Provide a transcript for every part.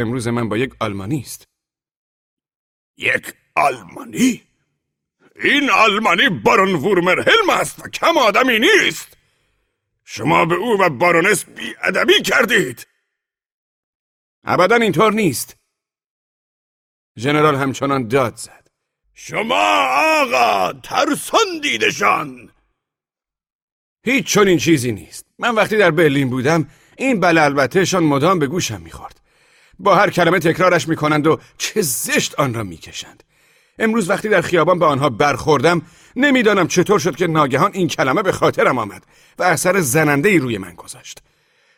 امروز من با یک آلمانی است. یک آلمانی؟ این آلمانی بارون وورمرهلم است و کم آدمی نیست. شما به او و بارونس بیادبی کردید. ابدا اینطور نیست. ژنرال همچنان داد زد. شما آقا ترسان دیدشان هیچ چون چیزی نیست. من وقتی در برلین بودم این بله البتهشان مدام به گوشم می‌خورد. با هر کلمه تکرارش می‌کنند و چه زشت آن را می‌کشند. امروز وقتی در خیابان به آنها برخوردم نمی‌دانم چطور شد که ناگهان این کلمه به خاطرم آمد و اثر زننده ای روی من گذاشت.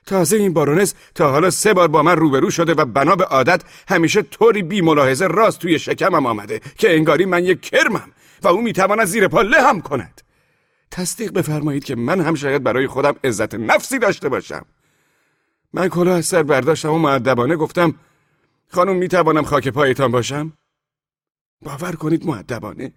تازه این بارونس تا حالا سه بار با من روبرو شده و بنا به عادت همیشه طوری بی ملاحظه راست توی شکمم آمده که انگاری من یک کرمم و او می‌تواند زیر پا هم کند. تصدیق بفرمایید که من هم شاید برای خودم عزت نفسی داشته باشم. من کلاه از سر برداشتم و معدبانه گفتم خانم می‌توانم خاک پایتان باشم؟ باور کنید معدبانه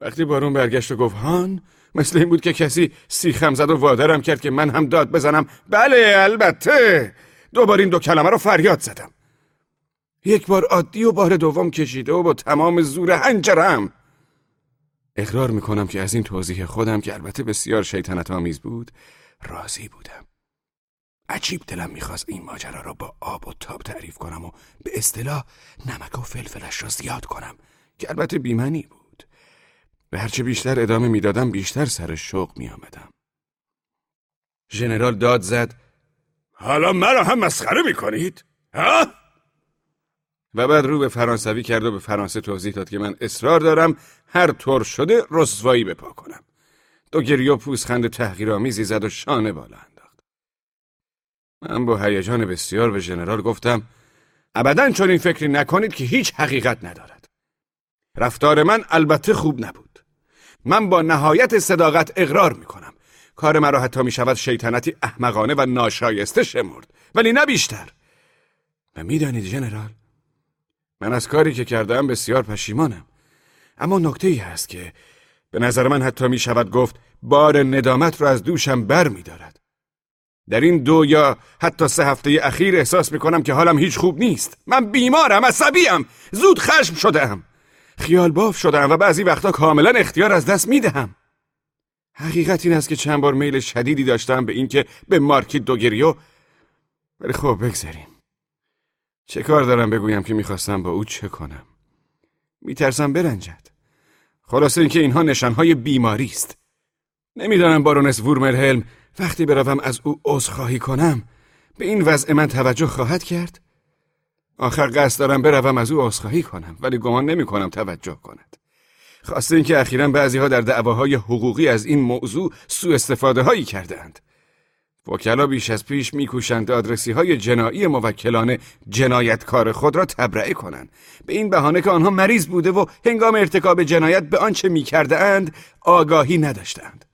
وقتی بارون برگشت و گفت هان مثل این بود که کسی سیخم زد و وادرم کرد که من هم داد بزنم. بله البته. دوبار این دو کلمه رو فریاد زدم. یک بار عادی و بار دوم کشیده و با تمام زور هنجرم. اقرار می‌کنم که از این توضیح خودم که البته بسیار شیطنت آمیز بود راضی بودم. عجیب دلم می‌خواست این ماجرا را با آب و تاب تعریف کنم و به اصطلاح نمک و فلفلش را زیاد کنم که البته بیمنی بود. و هرچه بیشتر ادامه می‌دادم بیشتر سر شوق میآمدم. ژنرال داد زد حالا مرا هم مسخره می‌کنید؟ ها؟ و بعد رو به فرانسوی کرد و به فرانسه توضیح داد که من اصرار دارم هر طور شده رسوایی بپا کنم. دو گریه و پوزخند تحقیرآمیزی زد و شانه بالا من با هیجان بسیار به ژنرال گفتم ابدا چون این فکری نکنید که هیچ حقیقت ندارد. رفتار من البته خوب نبود. من با نهایت صداقت اقرار می‌کنم. کار مرا حتی می شود شیطنتی احمقانه و ناشایسته شمرد ولی نه بیشتر. و می‌دانید ژنرال من از کاری که کردم بسیار پشیمانم. اما نکته ای هست که به نظر من حتی می شود گفت بار ندامت را از دوشم بر می دارد. در این دو یا حتی سه هفته اخیر احساس می کنم که حالم هیچ خوب نیست. من بیمارم عصبیم. زود خشم شدم خیال باف شدم و بعضی وقتا کاملا اختیار از دست می دهم حقیقت این است که چند بار میل شدیدی داشتم به اینکه به مارکی دوگریو ولی خب بگذاریم چه کار دارم بگویم که می‌خواستم با او چه کنم؟ میترسم برنجد. خلاصه اینکه اینها نشانهای بیماری است نمی‌دانم بارونس وورمرهلم وقتی بروم از او عذرخواهی کنم به این وضع من توجه خواهد کرد؟ آخر قصد دارم بروم از او عذرخواهی کنم ولی گمان نمی کنم توجه کند. خواسته اینکه اخیرا بعضی ها در دعواهای حقوقی از این موضوع سوء استفاده هایی کردند وکلا بیش از پیش میکوشند آدرسی های جنایی موکلان جنایتکار خود را تبرئه کنند. به این بهانه که آنها مریض بوده و هنگام ارتکاب جنایت به آنچه اند آگاهی نداشتند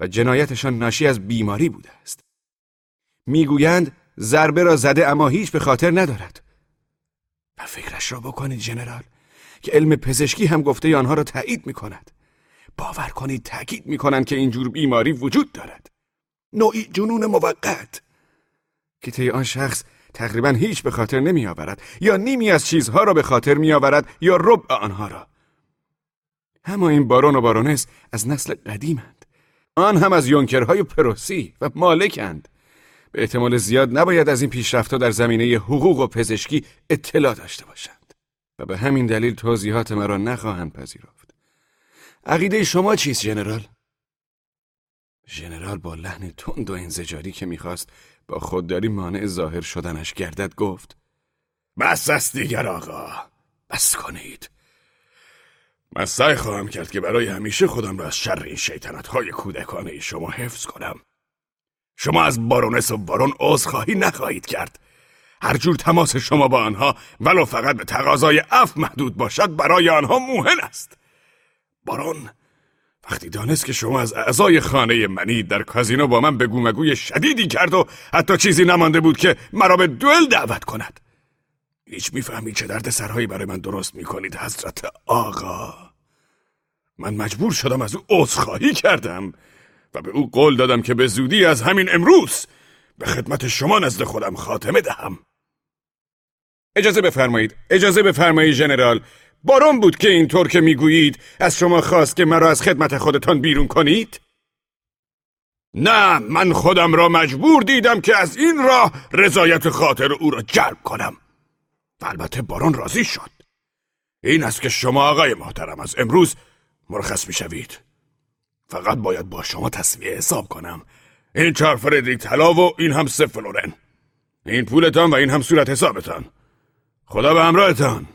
و جنایتشان ناشی از بیماری بوده است. می‌گویند ضربه را زده اما هیچ به خاطر ندارد. و فکرش را بکنید جنرال که علم پزشکی هم گفته آنها را تایید می کند باور کنید تأکید می کنند که اینجور بیماری وجود دارد. نوعی جنون موقت. که طی آن شخص تقریبا هیچ به خاطر نمی آورد یا نیمی از چیزها را به خاطر می آورد یا ربع آنها را. اما این بارون و بارونس از نسل قدیمند. آن هم از یونکرهای پروسی و مالکند. به احتمال زیاد نباید از این پیشرفتها در زمینه حقوق و پزشکی اطلاع داشته باشند. و به همین دلیل توضیحات مرا نخواهند پذیرفت. عقیده شما چیست جنرال؟ ژنرال با لحن تند و انزجاری که می‌خواست با خودداری مانع ظاهر شدنش گردد گفت بس است دیگر آقا بس کنید. من سعی خواهم کرد که برای همیشه خودم را از شر این شیطنت های کودکانه شما حفظ کنم. شما از بارونس و بارون عذرخواهی نخواهید کرد. هر جور تماس شما با آنها ولو فقط به تقاضای اف محدود باشد برای آنها موهن است. بارون وقتی دانست که شما از اعضای خانه منی در کازینو با من بگو مگوی شدیدی کرد و حتی چیزی نمانده بود که مرا به دوئل دعوت کند هیچ می‌فهمی چه درد سرهایی برای من درست می‌کنید حضرت آقا. من مجبور شدم از او عذرخواهی کردم و به او قول دادم که به زودی از همین امروز به خدمت شما نزد خودم خاتمه دهم. اجازه بفرمایید اجازه بفرمایید ژنرال بارون بود که اینطور که می‌گویید از شما خواست که مرا از خدمت خودتان بیرون کنید؟ نه من خودم را مجبور دیدم که از این راه رضایت خاطر او را جلب کنم. و البته بارون راضی شد. این است که شما آقای محترم از امروز مرخص می‌شوید. فقط باید با شما تصویه حساب کنم. این چهار فردریک طلا و این هم سه این پولتان و این هم صورت حسابتان. خدا به همراهتان.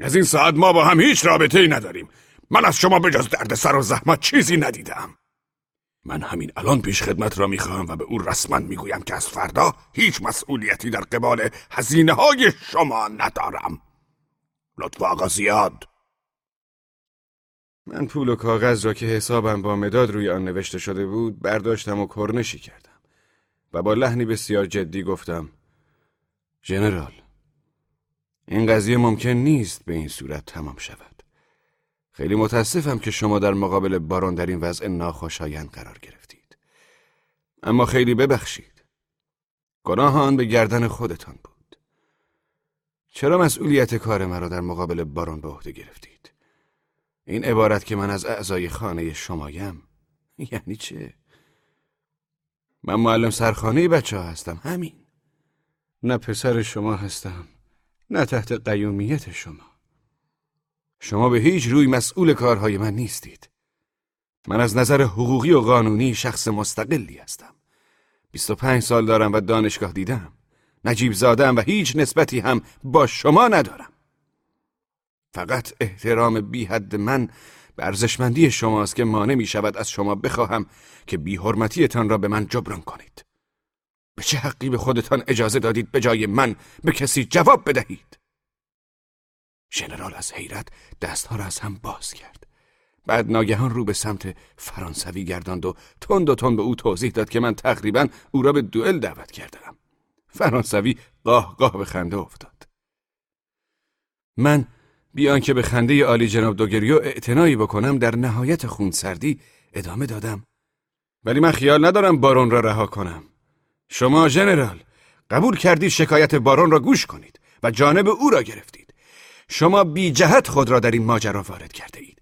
از این ساعت ما با هم هیچ رابطه ای نداریم. من از شما به جز درد سر و زحمت چیزی ندیدم. من همین الان پیش خدمت را می‌خواهم و به او رسما می‌گویم که از فردا هیچ مسئولیتی در قبال هزینه های شما ندارم. لطف آقا زیاد. من پول و کاغذ را که حسابم با مداد روی آن نوشته شده بود برداشتم و کرنشی کردم و با لحنی بسیار جدی گفتم ژنرال این قضیه ممکن نیست به این صورت تمام شود. خیلی متاسفم که شما در مقابل باران در این وضع ناخوشایند قرار گرفتید. اما خیلی ببخشید. گناه آن به گردن خودتان بود. چرا مسئولیت کار مرا در مقابل باران به عهده گرفتید؟ این عبارت که من از اعضای خانه شمایم یعنی چه؟ من معلم سرخانه بچه ها هستم همین. نه پسر شما هستم نه تحت قیومیت شما. شما به هیچ روی مسئول کارهای من نیستید. من از نظر حقوقی و قانونی شخص مستقلی هستم. 25 سال دارم و دانشگاه دیدم. نجیب زادم و هیچ نسبتی هم با شما ندارم. فقط احترام بی حد من به ارزشمندی شماست که مانع می شود از شما بخواهم که بی حرمتیتان را به من جبران کنید. به چه حقی به خودتان اجازه دادید به جای من به کسی جواب بدهید؟ ژنرال از حیرت دستها را از هم باز کرد. بعد ناگهان رو به سمت فرانسوی گرداند و تند و تند به او توضیح داد که من تقریبا او را به دوئل دعوت کردم فرانسوی قاه قاه به خنده افتاد. من بیان که به خنده عالی جناب دوگریو اعتنایی بکنم در نهایت خونسردی ادامه دادم. ولی من خیال ندارم بارون را رها کنم. شما ژنرال قبول کردید شکایت بارون را گوش کنید و جانب او را گرفتید. شما بی جهت خود را در این ماجرا وارد کرده اید.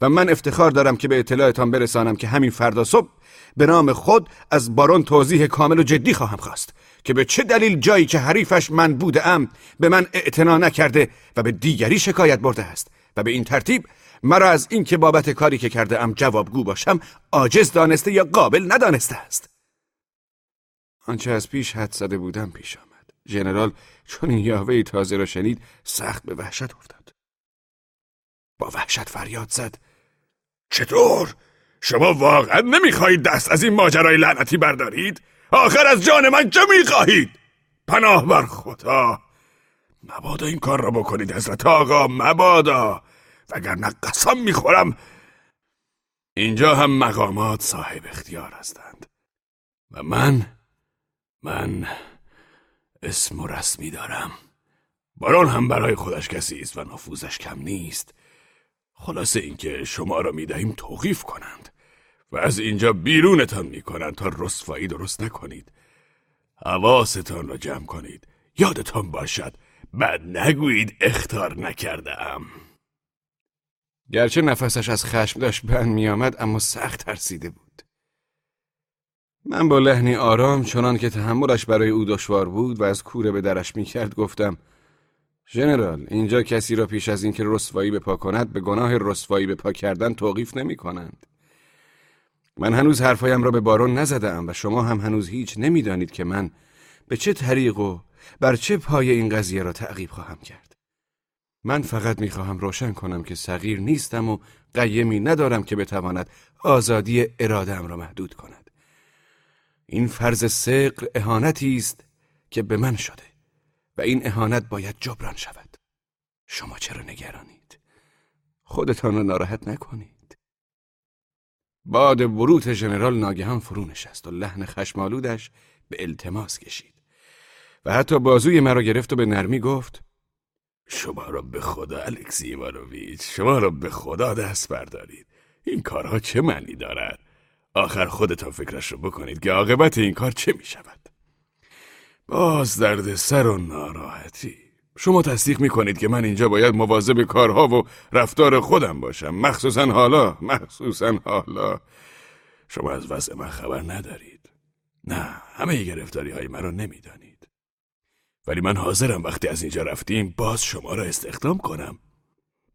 و من افتخار دارم که به اطلاعتان برسانم که همین فردا صبح به نام خود از بارون توضیح کامل و جدی خواهم خواست که به چه دلیل جایی که حریفش من بودم به من اعتنا نکرده و به دیگری شکایت برده است. و به این ترتیب مرا از اینکه بابت کاری که کرده ام جوابگو باشم عاجز دانسته یا قابل ندانسته است. آنچه از پیش حد زده بودم پیش آمد ژنرال چون این یاوه تازه را شنید سخت به وحشت افتاد با وحشت فریاد زد چطور؟ شما واقعا نمی‌خواهید دست از این ماجرای لعنتی بردارید؟ آخر از جان من چه می‌خواهید؟ پناه بر خدا مبادا این کار را بکنید حضرت آقا مبادا وگرنه قسم می‌خورم اینجا هم مقامات صاحب اختیار هستند و من من اسم و رسمی دارم. باران هم برای خودش کسی است و نفوذش کم نیست. خلاصه اینکه شما را می‌دهیم توقیف کنند و از اینجا بیرونتان می‌کنند تا رسوایی درست نکنید. حواستان را جمع کنید. یادتان باشد بعد نگویید اختار نکرده ام گرچه نفسش از خشم داشت بند میآمد اما سخت ترسیده بود. من با لحنی آرام چنان که تحملش برای او دشوار بود و از کوره به درش می‌کرد گفتم ژنرال اینجا کسی را پیش از اینکه رسوایی به پا کند به گناه رسوایی به پا کردن توقیف نمی کنند. من هنوز حرفایم را به بارون نزدم و شما هم هنوز هیچ نمی‌دانید که من به چه طریق و بر چه پای این قضیه را تعقیب خواهم کرد. من فقط می‌خواهم روشن کنم که صغیر نیستم و قیمی ندارم که بتواند آزادی ارادم را محدود کند. این فرض سقر اهانتی است که به من شده. و این اهانت باید جبران شود. شما چرا نگرانید؟ خودتان را ناراحت نکنید. باد بروت ژنرال ناگهان فرو نشست و لحن خشمالودش به التماس کشید و حتی بازوی مرا گرفت و به نرمی گفت شما را به خدا الکسی ایوانوویچ شما را به خدا دست بردارید. این کارها چه معنی دارد؟ آخر خودتان فکرش رو بکنید که عاقبت این کار چه می شود باز درد سر و ناراحتی. شما تصدیق می‌کنید که من اینجا باید مواظب کارها و رفتار خودم باشم. مخصوصا حالا مخصوصا حالا. شما از وضع من خبر ندارید. نه همه گرفتاری های من رو نمی‌دانید. ولی من حاضرم وقتی از اینجا رفتیم باز شما را استخدام کنم.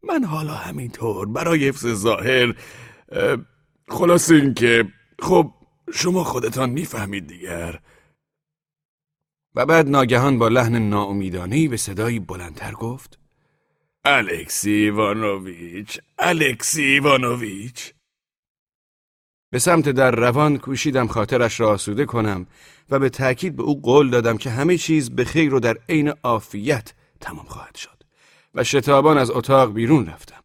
من حالا همینطور برای حفظ ظاهر خلاص این که خب شما خودتان می‌فهمید دیگر. و بعد ناگهان با لحن ناامیدانه به صدایی بلندتر گفت الکسی ایوانوویچ الکسی ایوانوویچ. به سمت در روان کوشیدم خاطرش را آسوده کنم و به تأکید به او قول دادم که همه چیز به خیر و در عین عافیت تمام خواهد شد. و شتابان از اتاق بیرون رفتم.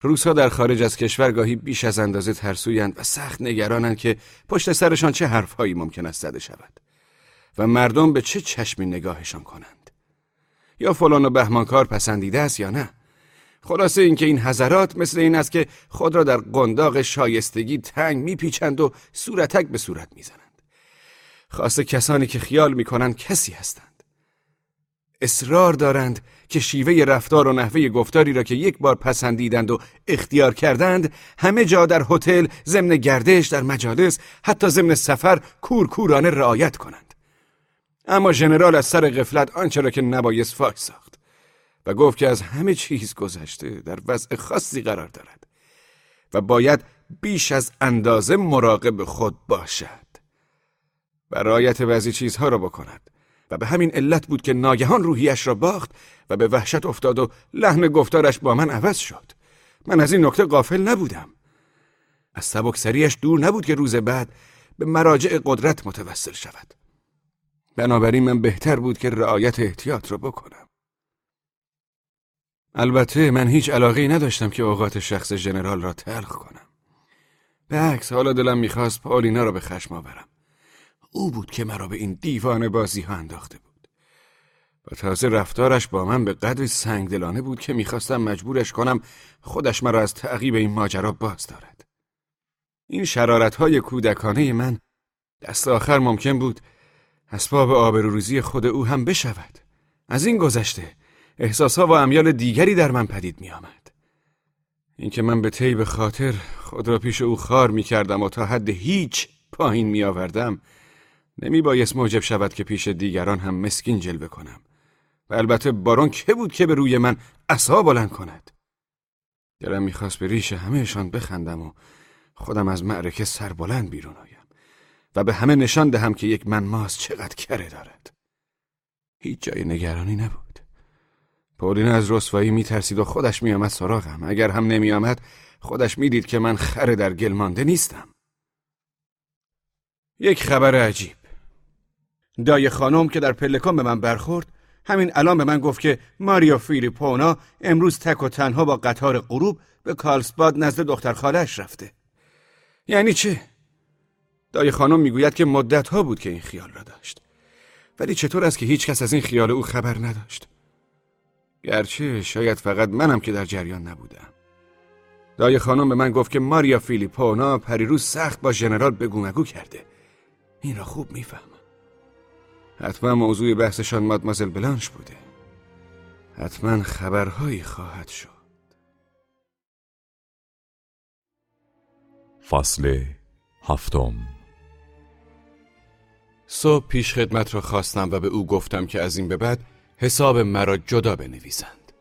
روسها در خارج از کشور گاهی بیش از اندازه ترسویند و سخت نگرانند که پشت سرشان چه حرفهایی ممکن است زده شود و مردم به چه چشمی نگاهشان کنند. یا فلان و بهمانکار پسندیده است یا نه؟ خلاصه اینکه این حضرات مثل این است که خود را در قنداق شایستگی تنگ میپیچند و صورتک به صورت می‌زنند. خاصه کسانی که خیال می‌کنند کسی هستند. اصرار دارند که شیوه رفتار و نحوه گفتاری را که یک بار پسندیدند و اختیار کردند همه جا در هتل ضمن گردش در مجالس حتی ضمن سفر کورکورانه رعایت کنند. اما ژنرال از سر غفلت آنچه را که نبایست فاش ساخت و گفت که از همه چیز گذشته در وضع خاصی قرار دارد و باید بیش از اندازه مراقب خود باشد و رعایت بعضی چیزها را بکند. و به همین علت بود که ناگهان روحیش را باخت و به وحشت افتاد و لحن گفتارش با من عوض شد. من از این نکته قافل نبودم. از سبکسریش دور نبود که روز بعد به مراجع قدرت متوسل شود. بنابراین من بهتر بود که رعایت احتیاط را بکنم. البته من هیچ علاقه نداشتم که اوقات شخص ژنرال را تلخ کنم. به عکس حالا دلم می‌خواست پالینا را به خشم آورم. او بود که مرا به این دیوان بازی ها انداخته بود. و تازه رفتارش با من به قدر سنگدلانه بود که می‌خواستم مجبورش کنم خودش مرا از تعقیب این ماجرا باز دارد. این شرارت های کودکانه من دست آخر ممکن بود اسباب آبروریزی خود او هم بشود. از این گذشته احساسها و امیال دیگری در من پدید می آمد. اینکه من به طیب خاطر خود را پیش او خار می کردم و تا حد هیچ پایین می آوردم نمی بایست موجب شود که پیش دیگران هم مسکین جلوه کنم. و البته بارون که بود که به روی من اصا بلند کند. دلم می‌خواست به ریش همهشان بخندم و خودم از معرکه سربلند بیرون آیم و به همه نشان دهم که یک من ماس چقدر کره دارد. هیچ جای نگرانی نبود. پولین از رسوایی میترسید و خودش میآمد سراغم. اگر هم نمیآمد خودش می‌دید که من خره در گل مانده نیستم. یک خبر عجیب. دای خانم که در پلکان به من برخورد همین الان به من گفت که ماریا فیلیپونا امروز تک و تنها با قطار غروب به کالسباد نزد دختر خالش رفته. یعنی چه؟ دای خانم می‌گوید که مدت ها بود که این خیال را داشت. ولی چطور است که هیچ کس از این خیال او خبر نداشت؟ گرچه شاید فقط منم که در جریان نبودم. دای خانم به من گفت که ماریا فیلیپونا پریروز سخت با ژنرال بگو کرده. این را خوب می‌فهمم. حتما موضوع بحثشان مادمازل بلانش بوده. حتما خبرهایی خواهد شد. فصل هفتم. صبح پیش خدمت را خواستم و به او گفتم که از این به بعد حساب مرا جدا بنویسند.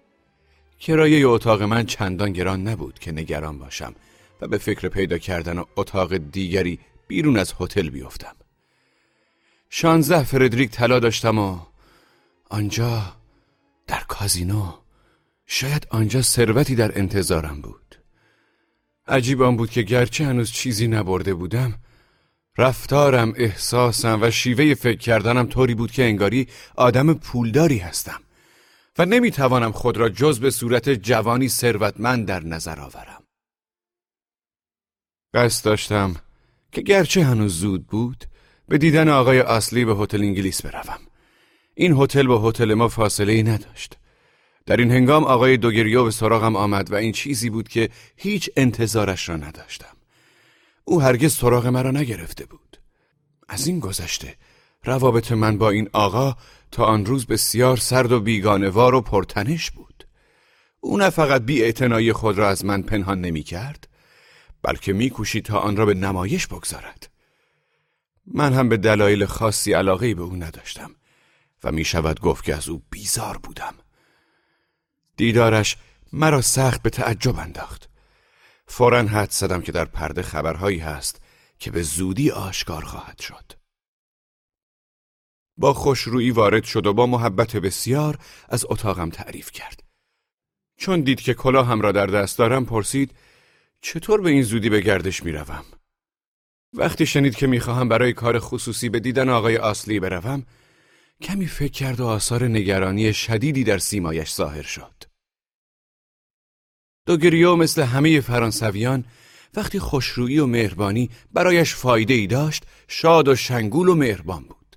کرایه اتاق من چندان گران نبود که نگران باشم و به فکر پیدا کردن اتاق دیگری بیرون از هتل بیفتم. شانزده فردریک طلا داشتم و آنجا در کازینو شاید آنجا ثروتی در انتظارم بود عجیب آن بود که گرچه هنوز چیزی نبرده بودم رفتارم، احساسم و شیوه فکر کردنم طوری بود که انگاری آدم پولداری هستم و نمی‌توانم خود را جز به صورت جوانی ثروتمند در نظر آورم. قصد داشتم که گرچه هنوز زود بود به دیدن آقای اصلی به هتل انگلیس بروم. این هتل با هتل ما فاصله ای نداشت. در این هنگام آقای دوگریو به سراغم آمد و این چیزی بود که هیچ انتظارش را نداشتم. او هرگز سراغ مرا نگرفته بود. از این گذشته روابط من با این آقا تا آن روز بسیار سرد و بیگانوار و پرتنش بود او نه فقط بی خود را از من پنهان نمی کرد بلکه میکوشید تا آن را به نمایش بگذارد من هم به دلایل خاصی علاقه به او نداشتم و می شود گفت که از او بیزار بودم. دیدارش مرا سخت به تعجب انداخت. فورا حد زدم که در پرده خبرهایی هست که به زودی آشکار خواهد شد. با خوشرویی وارد شد و با محبت بسیار از اتاقم تعریف کرد. چون دید که کلاهم را در دست دارم پرسید چطور به این زودی به گردش می روم؟ وقتی شنید که می‌خواهم برای کار خصوصی به دیدن آقای اصلی بروم کمی فکر کرد و آثار نگرانی شدیدی در سیمایش ظاهر شد. دوگریو مثل همه فرانسویان وقتی خوشرویی و مهربانی برایش فایده ای داشت شاد و شنگول و مهربان بود.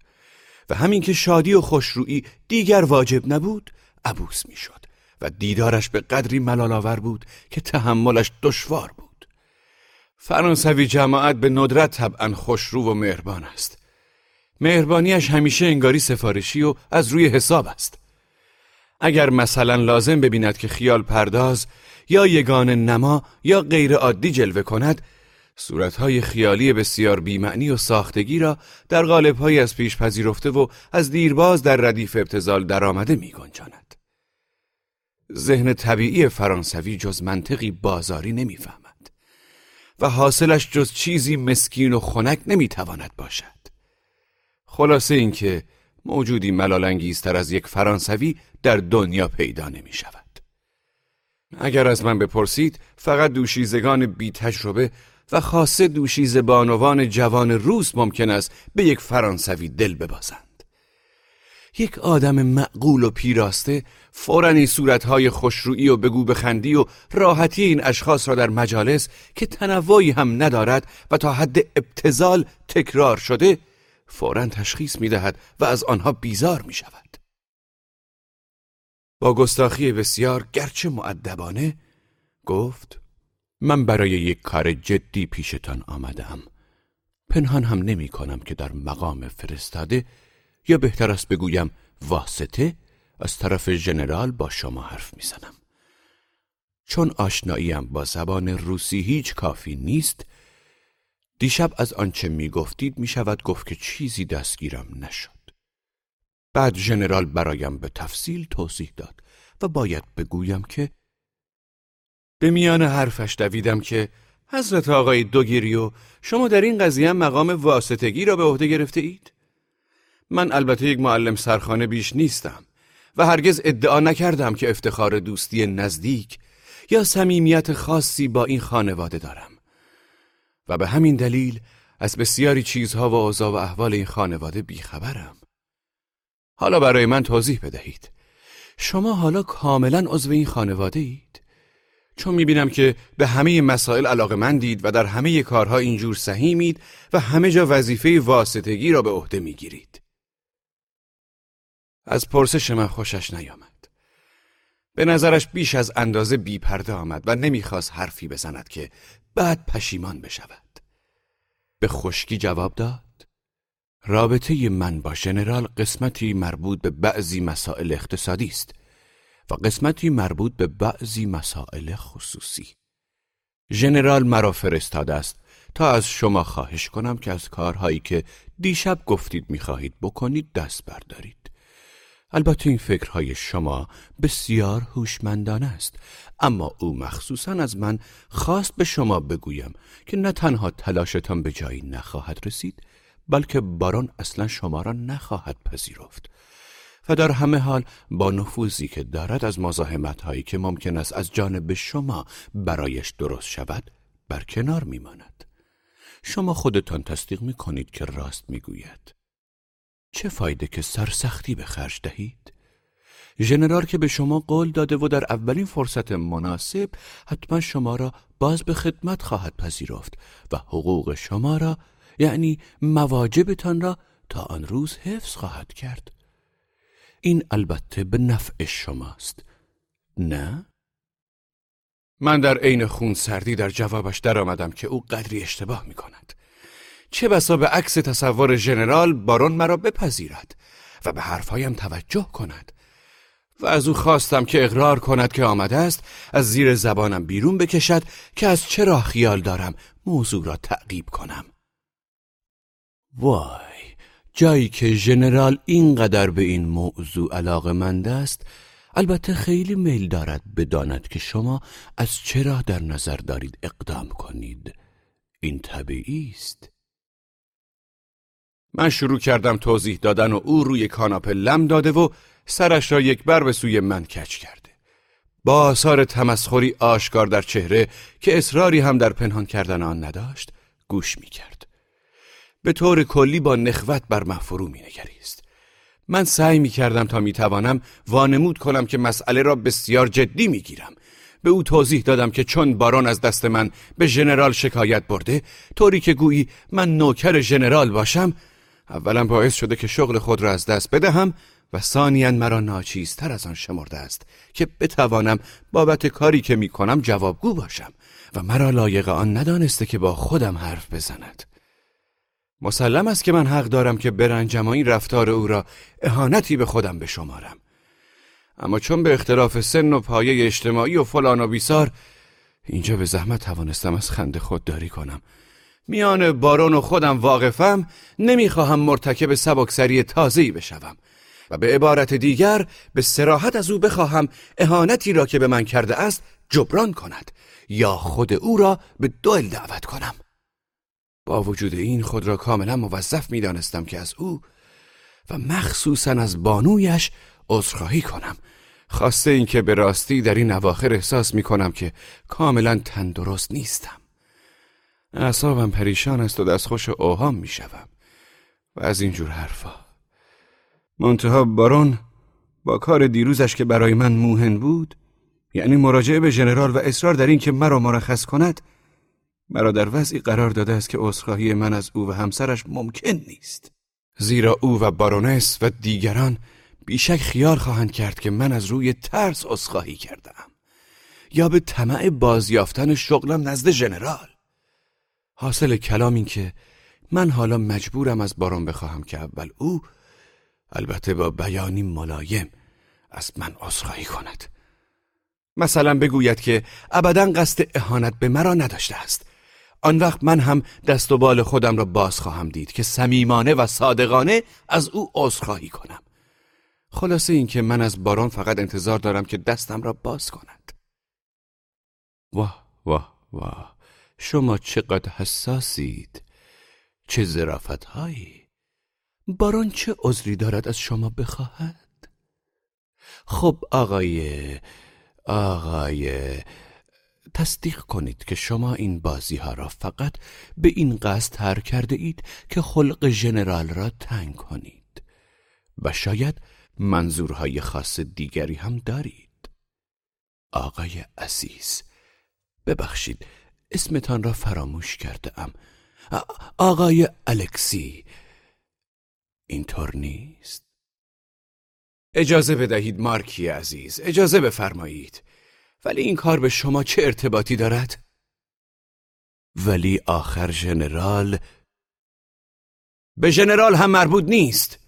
و همین که شادی و خوشرویی دیگر واجب نبود عبوس می‌شد و دیدارش به قدری ملالآور بود که تحملش دشوار بود. فرانسوی جماعت به ندرت طبعا خوشرو و مهربان است. مهربانیش همیشه انگاری سفارشی و از روی حساب است. اگر مثلا لازم ببیند که خیال پرداز یا یگان نما یا غیر عادی جلوه کند صورتهای خیالی بسیار بیمعنی و ساختگی را در غالبهایی از پیش پذیرفته و از دیرباز در ردیف ابتزال درآمده می گنجاند. ذهن طبیعی فرانسوی جز منطقی بازاری نمی‌فهمد. و حاصلش جز چیزی مسکین و خنک نمی‌تواند باشد. خلاصه اینکه موجودی ملالانگیزتر از یک فرانسوی در دنیا پیدا نمی شود. اگر از من بپرسید فقط دوشیزگان بی تجربه و خاصه دوشیز بانوان جوان روس ممکن است به یک فرانسوی دل ببازند. یک آدم معقول و پیراسته فورا این صورتهای خوشرویی و بگو بخندی و راحتی این اشخاص را در مجالس که تنوعی هم ندارد و تا حد ابتزال تکرار شده فورا تشخیص می دهد و از آنها بیزار می شود. با گستاخی بسیار گرچه معدبانه گفت من برای یک کار جدی پیشتان آمدم پنهان هم نمی کنم که در مقام فرستاده یا بهتر است بگویم واسطه از طرف ژنرال با شما حرف می‌زنم چون آشناییم با زبان روسی هیچ کافی نیست دیشب از آنچه می گفتید می شود گفت که چیزی دستگیرم نشد. بعد ژنرال برایم به تفصیل توضیح داد و باید بگویم که به میان حرفش دویدم که حضرت آقای دوگیریو شما در این قضیه مقام واسطگی را به عهده گرفته اید؟ من البته یک معلم سرخانه بیش نیستم و هرگز ادعا نکردم که افتخار دوستی نزدیک یا صمیمیت خاصی با این خانواده دارم. و به همین دلیل از بسیاری چیزها و اوضاع و احوال این خانواده بیخبرم. حالا برای من توضیح بدهید. شما حالا کاملا عضو این خانواده اید؟ چون می‌بینم که به همه مسائل علاقه من دید و در همه کارها اینجور سهیمید و همه جا وظیفه واسطگی را به عهده می‌گیرید. از پرسش من خوشش نیامد. به نظرش بیش از اندازه بیپرده آمد و نمی‌خواست حرفی بزند که بعد پشیمان بشود. به خشکی جواب داد رابطه من با ژنرال قسمتی مربوط به بعضی مسائل اقتصادی است و قسمتی مربوط به بعضی مسائل خصوصی. ژنرال مرا فرستاده است تا از شما خواهش کنم که از کارهایی که دیشب گفتید می‌خواهید بکنید دست بردارید. البته این فکرهای شما بسیار هوشمندانه است. اما او مخصوصا از من خواست به شما بگویم که نه تنها تلاشتان به جایی نخواهد رسید بلکه باران اصلا شما را نخواهد پذیرفت. و در همه حال با نفوذی که دارد از مزاحمت هایی که ممکن است از جانب شما برایش درست شود بر کنار میماند. شما خودتان تصدیق می کنید که راست می‌گوید. چه فایده که سرسختی به خرج دهید؟ ژنرال که به شما قول داده و در اولین فرصت مناسب حتما شما را باز به خدمت خواهد پذیرفت و حقوق شما را یعنی مواجبتان را تا آن روز حفظ خواهد کرد این البته به نفع شماست نه؟ من در عین خون سردی در جوابش درآمدم که او قدری اشتباه می کند چه بسا به عکس تصور ژنرال بارون مرا بپذیرد و به حرفهایم توجه کند و از او خواستم که اقرار کند که آمده است از زیر زبانم بیرون بکشد که از چرا خیال دارم موضوع را تعقیب کنم. وای جایی که ژنرال اینقدر به این موضوع علاقه مند است البته خیلی میل دارد بداند که شما از چرا در نظر دارید اقدام کنید. این طبیعی است. من شروع کردم توضیح دادن و او روی کاناپه لم داده و سرش را یک بر به سوی من کچ کرده. با آثار تمسخری آشکار در چهره که اصراری هم در پنهان کردن آن نداشت گوش می کرد. به طور کلی با نخوت بر محفرو می نگریست. من سعی می کردم تا می توانم وانمود کنم که مسئله را بسیار جدی می گیرم. به او توضیح دادم که چون باران از دست من به ژنرال شکایت برده طوری که گویی من نوکر ژنرال باشم اولا باعث شده که شغل خود را از دست بدهم و ثانیا مرا ناچیزتر از آن شمرده است که بتوانم بابت کاری که می کنم جوابگو باشم و مرا لایق آن ندانسته که با خودم حرف بزند. مسلم است که من حق دارم که برنجم این رفتار او را اهانتی به خودم بشمارم. اما چون به اختلاف سن و پایه اجتماعی و فلان و بیسار اینجا به زحمت توانستم از خنده خودداری کنم. میان بارون و خودم واقفم نمی‌خواهم مرتکب سبکسری تازه‌ای بشوم. و به عبارت دیگر به سراحت از او بخواهم اهانتی را که به من کرده است جبران کند یا خود او را به دوئل دعوت کنم. با وجود این خود را کاملا موظف می دانستم که از او و مخصوصا از بانویش عذرخواهی کنم. خواسته اینکه به راستی در این اواخر احساس می کنم که کاملا تندرست نیستم. اعصابم پریشان است و دستخوش اوهام می شوم و از اینجور حرفا. منتها بارون با کار دیروزش که برای من موهن بود یعنی مراجعه به ژنرال و اصرار در این که مرا مرخص کند مرا در وضعی قرار داده است که عذرخواهی من از او و همسرش ممکن نیست. زیرا او و بارونس و دیگران بیشک خیال خواهند کرد که من از روی ترس عذرخواهی کردم یا به طمع بازیافتن شغلم نزد ژنرال. حاصل کلام این که من حالا مجبورم از بارون بخواهم که اول او البته با بیانی ملایم از من عذرخواهی کند. مثلا بگوید که ابدا قصد اهانت به مرا نداشته است. آن وقت من هم دست و بال خودم را باز خواهم دید که صمیمانه و صادقانه از او عذرخواهی کنم. خلاصه این که من از باران فقط انتظار دارم که دستم را باز کند. واه واه واه. شما چقدر حساسید؟ چه زرافت هایی باران چه عذری دارد از شما بخواهد؟ خب آقای آقای تصدیق کنید که شما این بازی ها را فقط به این قصد تر کرده اید که خلق ژنرال را تنگ کنید. و شاید منظورهای خاص دیگری هم دارید. آقای عزیز ببخشید اسمتان را فراموش کرده ام. آقای الکسی. اینطور نیست. اجازه بدهید مارکی عزیز. اجازه بفرمایید. ولی این کار به شما چه ارتباطی دارد؟ ولی آخر ژنرال به ژنرال هم مربوط نیست.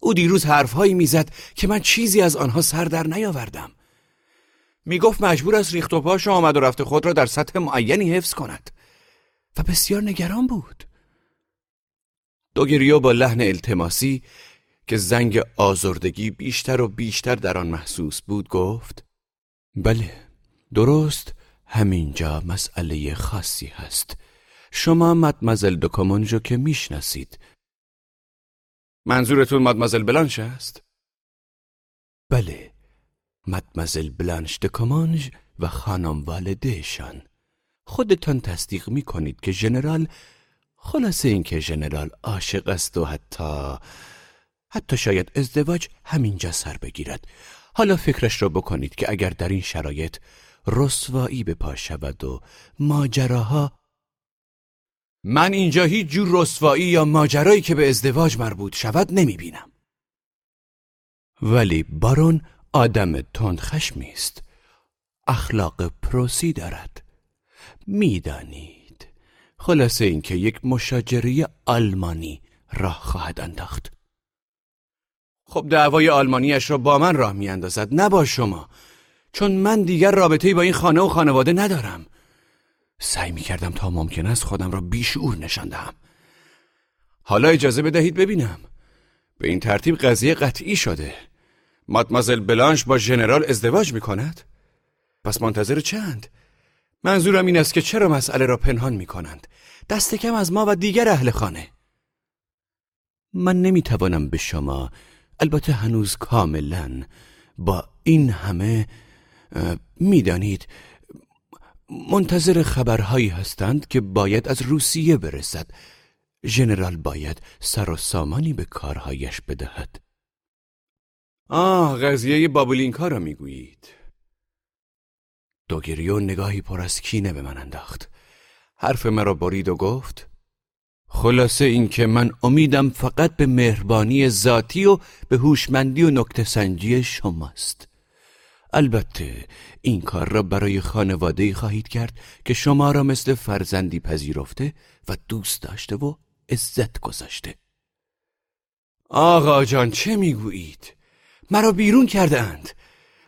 او دیروز حرفهایی می‌زد که من چیزی از آنها سر در نیاوردم. می‌گفت مجبور است ریخت و پاش آمد و رفت خود را در سطح معینی حفظ کند. و بسیار نگران بود. دوگریو با لحن التماسی که زنگ آزردگی بیشتر و بیشتر در آن محسوس بود گفت بله درست همینجا مسئله خاصی هست. شما مدمزل دوکومونجو که می‌شناسید. منظورتون مدمزل بلانش است؟ بله مدمزل بلانش دکومانج و خانم والدهشان خودتان تصدیق می کنید که ژنرال خلاصه این که ژنرال عاشق است و حتی حتی شاید ازدواج همینجا سر بگیرد حالا فکرش را بکنید که اگر در این شرایط رسوایی به پا شود و ماجراها من اینجا هیچ جور رسوایی یا ماجرایی که به ازدواج مربوط شود نمی بینم. ولی بارون آدم تند خشمی است. اخلاق پروسی دارد. می‌دانید. خلاصه اینکه یک مشاجره آلمانی راه خواهد انداخت خب دعوای آلمانیش را با من راه میاندازد نه با شما چون من دیگر رابطه با این خانه و خانواده ندارم سعی می کردم تا ممکن است خودم را بیشعور نشان دهم حالا اجازه بدهید ببینم به این ترتیب قضیه قطعی شده مادمازل بلانش با ژنرال ازدواج می کند؟ پس منتظر چند؟ منظورم این است که چرا مسئله را پنهان می کنند؟ دست کم از ما و دیگر اهل خانه من نمی توانم به شما البته هنوز کاملا با این همه می‌دانید منتظر خبرهایی هستند که باید از روسیه برسد ژنرال باید سر و سامانی به کارهایش بدهد آه قضیه بابولینکا را می‌گویید. دوگریو نگاهی پر از کینه به من انداخت. حرف مرا برید و گفت خلاصه اینکه من امیدم فقط به مهربانی ذاتی و به هوشمندی و نکته سنجی شماست. البته این کار را برای خانواده خواهید کرد که شما را مثل فرزندی پذیرفته و دوست داشته و عزت گذاشته. آقا جان چه می‌گویید؟ مرا بیرون کرده اند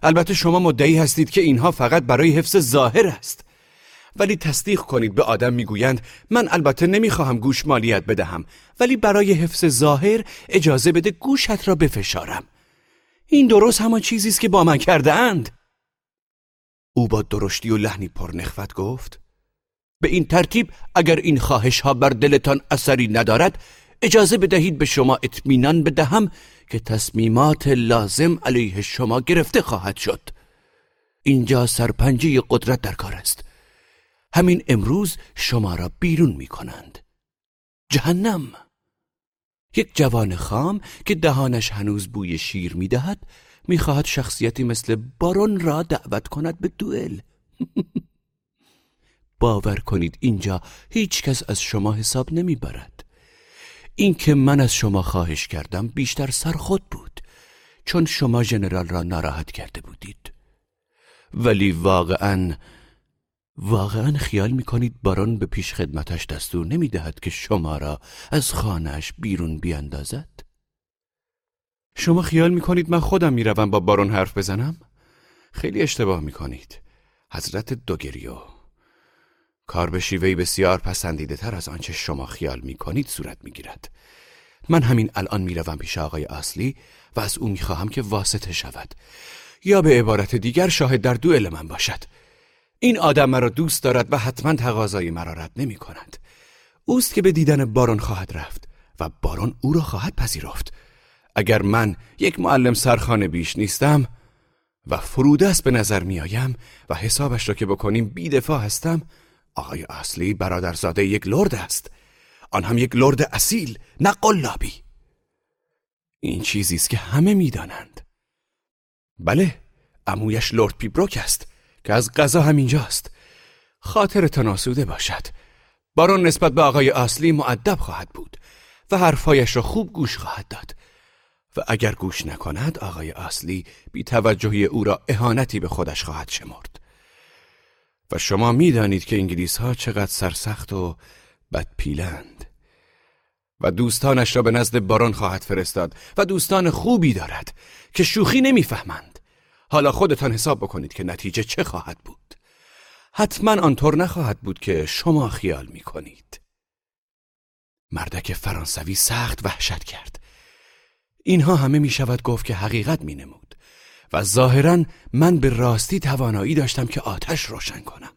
البته شما مدعی هستید که اینها فقط برای حفظ ظاهر است. ولی تصدیق کنید به آدم می‌گویند من البته نمی‌خواهم گوش مالیت بدهم ولی برای حفظ ظاهر اجازه بده گوشت را بفشارم. این درست همان چیزی است که با من کرده اند او با درشتی و لحنی پرنخوت گفت به این ترتیب اگر این خواهش ها بر دلتان اثری ندارد اجازه بدهید به شما اطمینان بدهم که تصمیمات لازم علیه شما گرفته خواهد شد. اینجا سرپنجه قدرت در کار است. همین امروز شما را بیرون می کنند جهنم! یک جوان خام که دهانش هنوز بوی شیر می دهد می خواهد شخصیتی مثل بارون را دعوت کند به دوئل. باور کنید اینجا هیچ کس از شما حساب نمی برد این که من از شما خواهش کردم بیشتر سر خود بود چون شما ژنرال را ناراحت کرده بودید ولی واقعا واقعا خیال می کنید بارون به پیش خدمتش دستور نمی دهد که شما را از خانهش بیرون بیاندازد؟ شما خیال می کنید من خودم می روم با بارون حرف بزنم؟ خیلی اشتباه می کنید حضرت دوگریو کار به شیوهی بسیار پسندیده تر از آنچه شما خیال می کنید صورت می گیرد. من همین الان می روم پیش آقای اصلی و از او می خواهم که واسطه شود. یا به عبارت دیگر شاهد در دوئل من باشد. این آدم مرا دوست دارد و حتما تقاضای مرا رد نمی کند اوست که به دیدن بارون خواهد رفت و بارون او را خواهد پذیرفت. اگر من یک معلم سرخانه بیش نیستم و فرودست به نظر میآیم و حسابش را که بکنیم بیدفاع هستم آقای اصلی برادرزاده یک لرد است. آن هم یک لرد اصیل نه قلابی. این چیزی است که همه می‌دانند. بله امویش لرد پیبروک است که از غذا همینجاست خاطرتان آسوده باشد. بارون نسبت به آقای اصلی معدب خواهد بود و حرفایش را خوب گوش خواهد داد. و اگر گوش نکند آقای اصلی بی توجهی او را اهانتی به خودش خواهد شمرد. و شما می‌دانید که انگلیس ها چقدر سرسخت و بدپیلند. و دوستانش را به نزد بارون خواهد فرستاد و دوستان خوبی دارد که شوخی نمی‌فهمند. حالا خودتان حساب بکنید که نتیجه چه خواهد بود. حتما آنطور نخواهد بود که شما خیال می کنید مردک فرانسوی سخت وحشت کرد. اینها همه می شود گفت که حقیقت می نمود و ظاهرا من به راستی توانایی داشتم که آتش روشن کنم.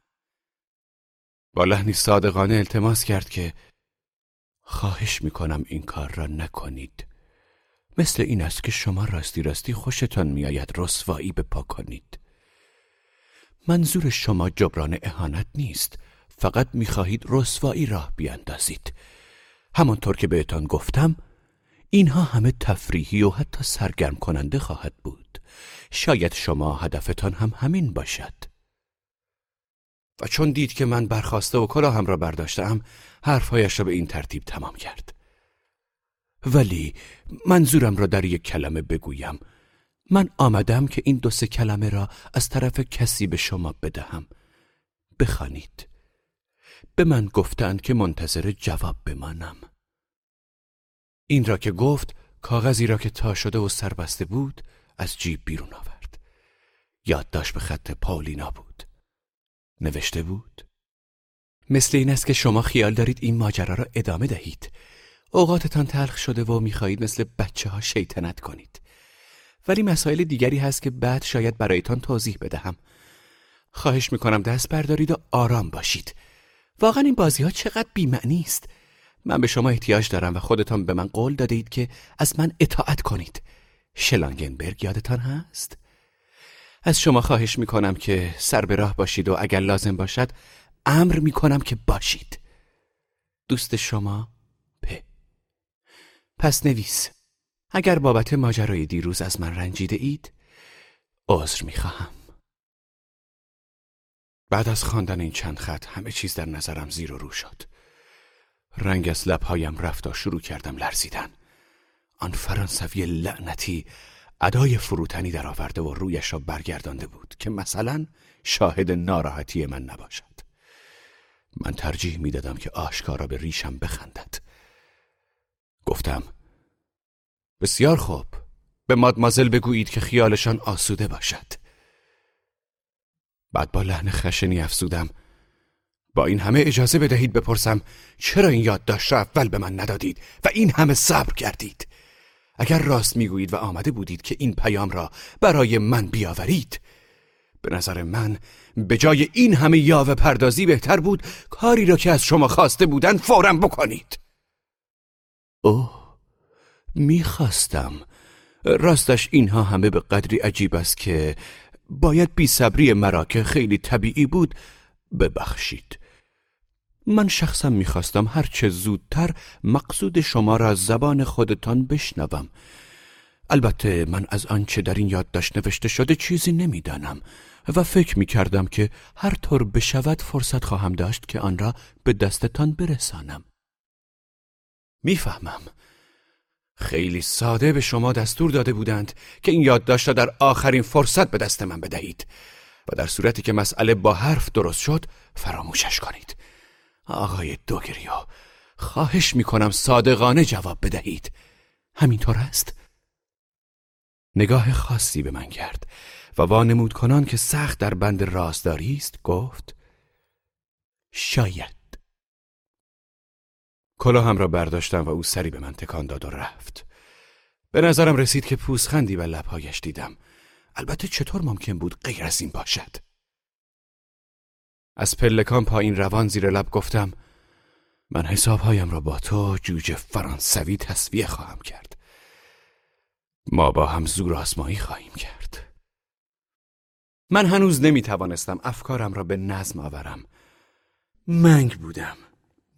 با لحنی صادقانه التماس کرد که خواهش می کنم این کار را نکنید. مثل این است که شما راستی راستی خوشتان میآید رسوایی به پا کنید. منظور شما جبران اهانت نیست. فقط می‌خواهید رسوایی راه بیاندازید. همانطور که بهتان گفتم اینها همه تفریحی و حتی سرگرم کننده خواهد بود. شاید شما هدفتان هم همین باشد. و چون دید که من برخواسته و کلاهم را برداشتم حرفهایش را به این ترتیب تمام کرد. ولی منظورم را در یک کلمه بگویم. من آمدم که این دو سه کلمه را از طرف کسی به شما بدهم. بخوانید. به من گفتند که منتظر جواب بمانم. این را که گفت کاغذی را که تا شده و سربسته بود از جیب بیرون آورد. یادداشت به خط پاولینا بود. نوشته بود مثل این است که شما خیال دارید این ماجرا را ادامه دهید. اوقاتتان تلخ شده و می‌خواهید مثل بچه ها شیطنت کنید. ولی مسائل دیگری هست که بعد شاید برایتان توضیح بدهم. خواهش می‌کنم دست بردارید و آرام باشید. واقعا این بازی ها چقدر بیمعنی است؟ من به شما احتیاج دارم و خودتان به من قول دادید که از من اطاعت کنید. شلانگنبرگ یادتان هست؟ از شما خواهش می‌کنم که سر به راه باشید و اگر لازم باشد امر می‌کنم که باشید. دوست شما؟ پ. پس نویس. اگر بابت ماجرای دیروز از من رنجیده اید عذر می‌خواهم. بعد از خواندن این چند خط همه چیز در نظرم زیر و رو شد. رنگ از لبهایم رفت و شروع کردم لرزیدن. آن فرانسوی لعنتی ادای فروتنی در آورده و رویش را برگردانده بود که مثلا شاهد ناراحتی من نباشد. من ترجیح می‌دادم که آشکارا به ریشم بخندد. گفتم بسیار خوب. به مادمازل بگویید که خیالشان آسوده باشد. بعد با لحن خشنی افزودم با این همه اجازه بدهید بپرسم چرا این یادداشت را اول به من ندادید و این همه صبر کردید؟ اگر راست می‌گویید و آمده بودید که این پیام را برای من بیاورید به نظر من به جای این همه یاوه پردازی بهتر بود کاری را که از شما خواسته بودن فورا بکنید. اوه می‌خواستم. راستش اینها همه به قدری عجیب است که باید بی صبری مرا که خیلی طبیعی بود ببخشید. من شخصا می‌خواستم هرچه زودتر مقصود شما را از زبان خودتان بشنوم. البته من از آنچه در این یادداشت نوشته شده چیزی نمی‌دانم و فکر می کردم که هر طور بشود فرصت خواهم داشت که آن را به دستتان برسانم. می‌فهمم. خیلی ساده به شما دستور داده بودند که این یادداشت را در آخرین فرصت به دست من بدهید و در صورتی که مسئله با حرف درست شد فراموشش کنید. آقای دوگریو خواهش می‌کنم صادقانه جواب بدهید. همینطور است؟ نگاه خاصی به من کرد و وانمود کنان که سخت در بند رازداری است گفت شاید. کلاهم را برداشتم و او سری به من تکان داد و رفت. به نظرم رسید که پوزخندی به لبهایش دیدم. البته چطور ممکن بود غیر از این باشد؟ از پلکان پایین روان زیر لب گفتم من حسابهایم را با تو جوجه فرانسوی تصویه خواهم کرد. ما با هم زور آزمایی خواهیم کرد. من هنوز نمی توانستم افکارم را به نظم آورم. منگ بودم.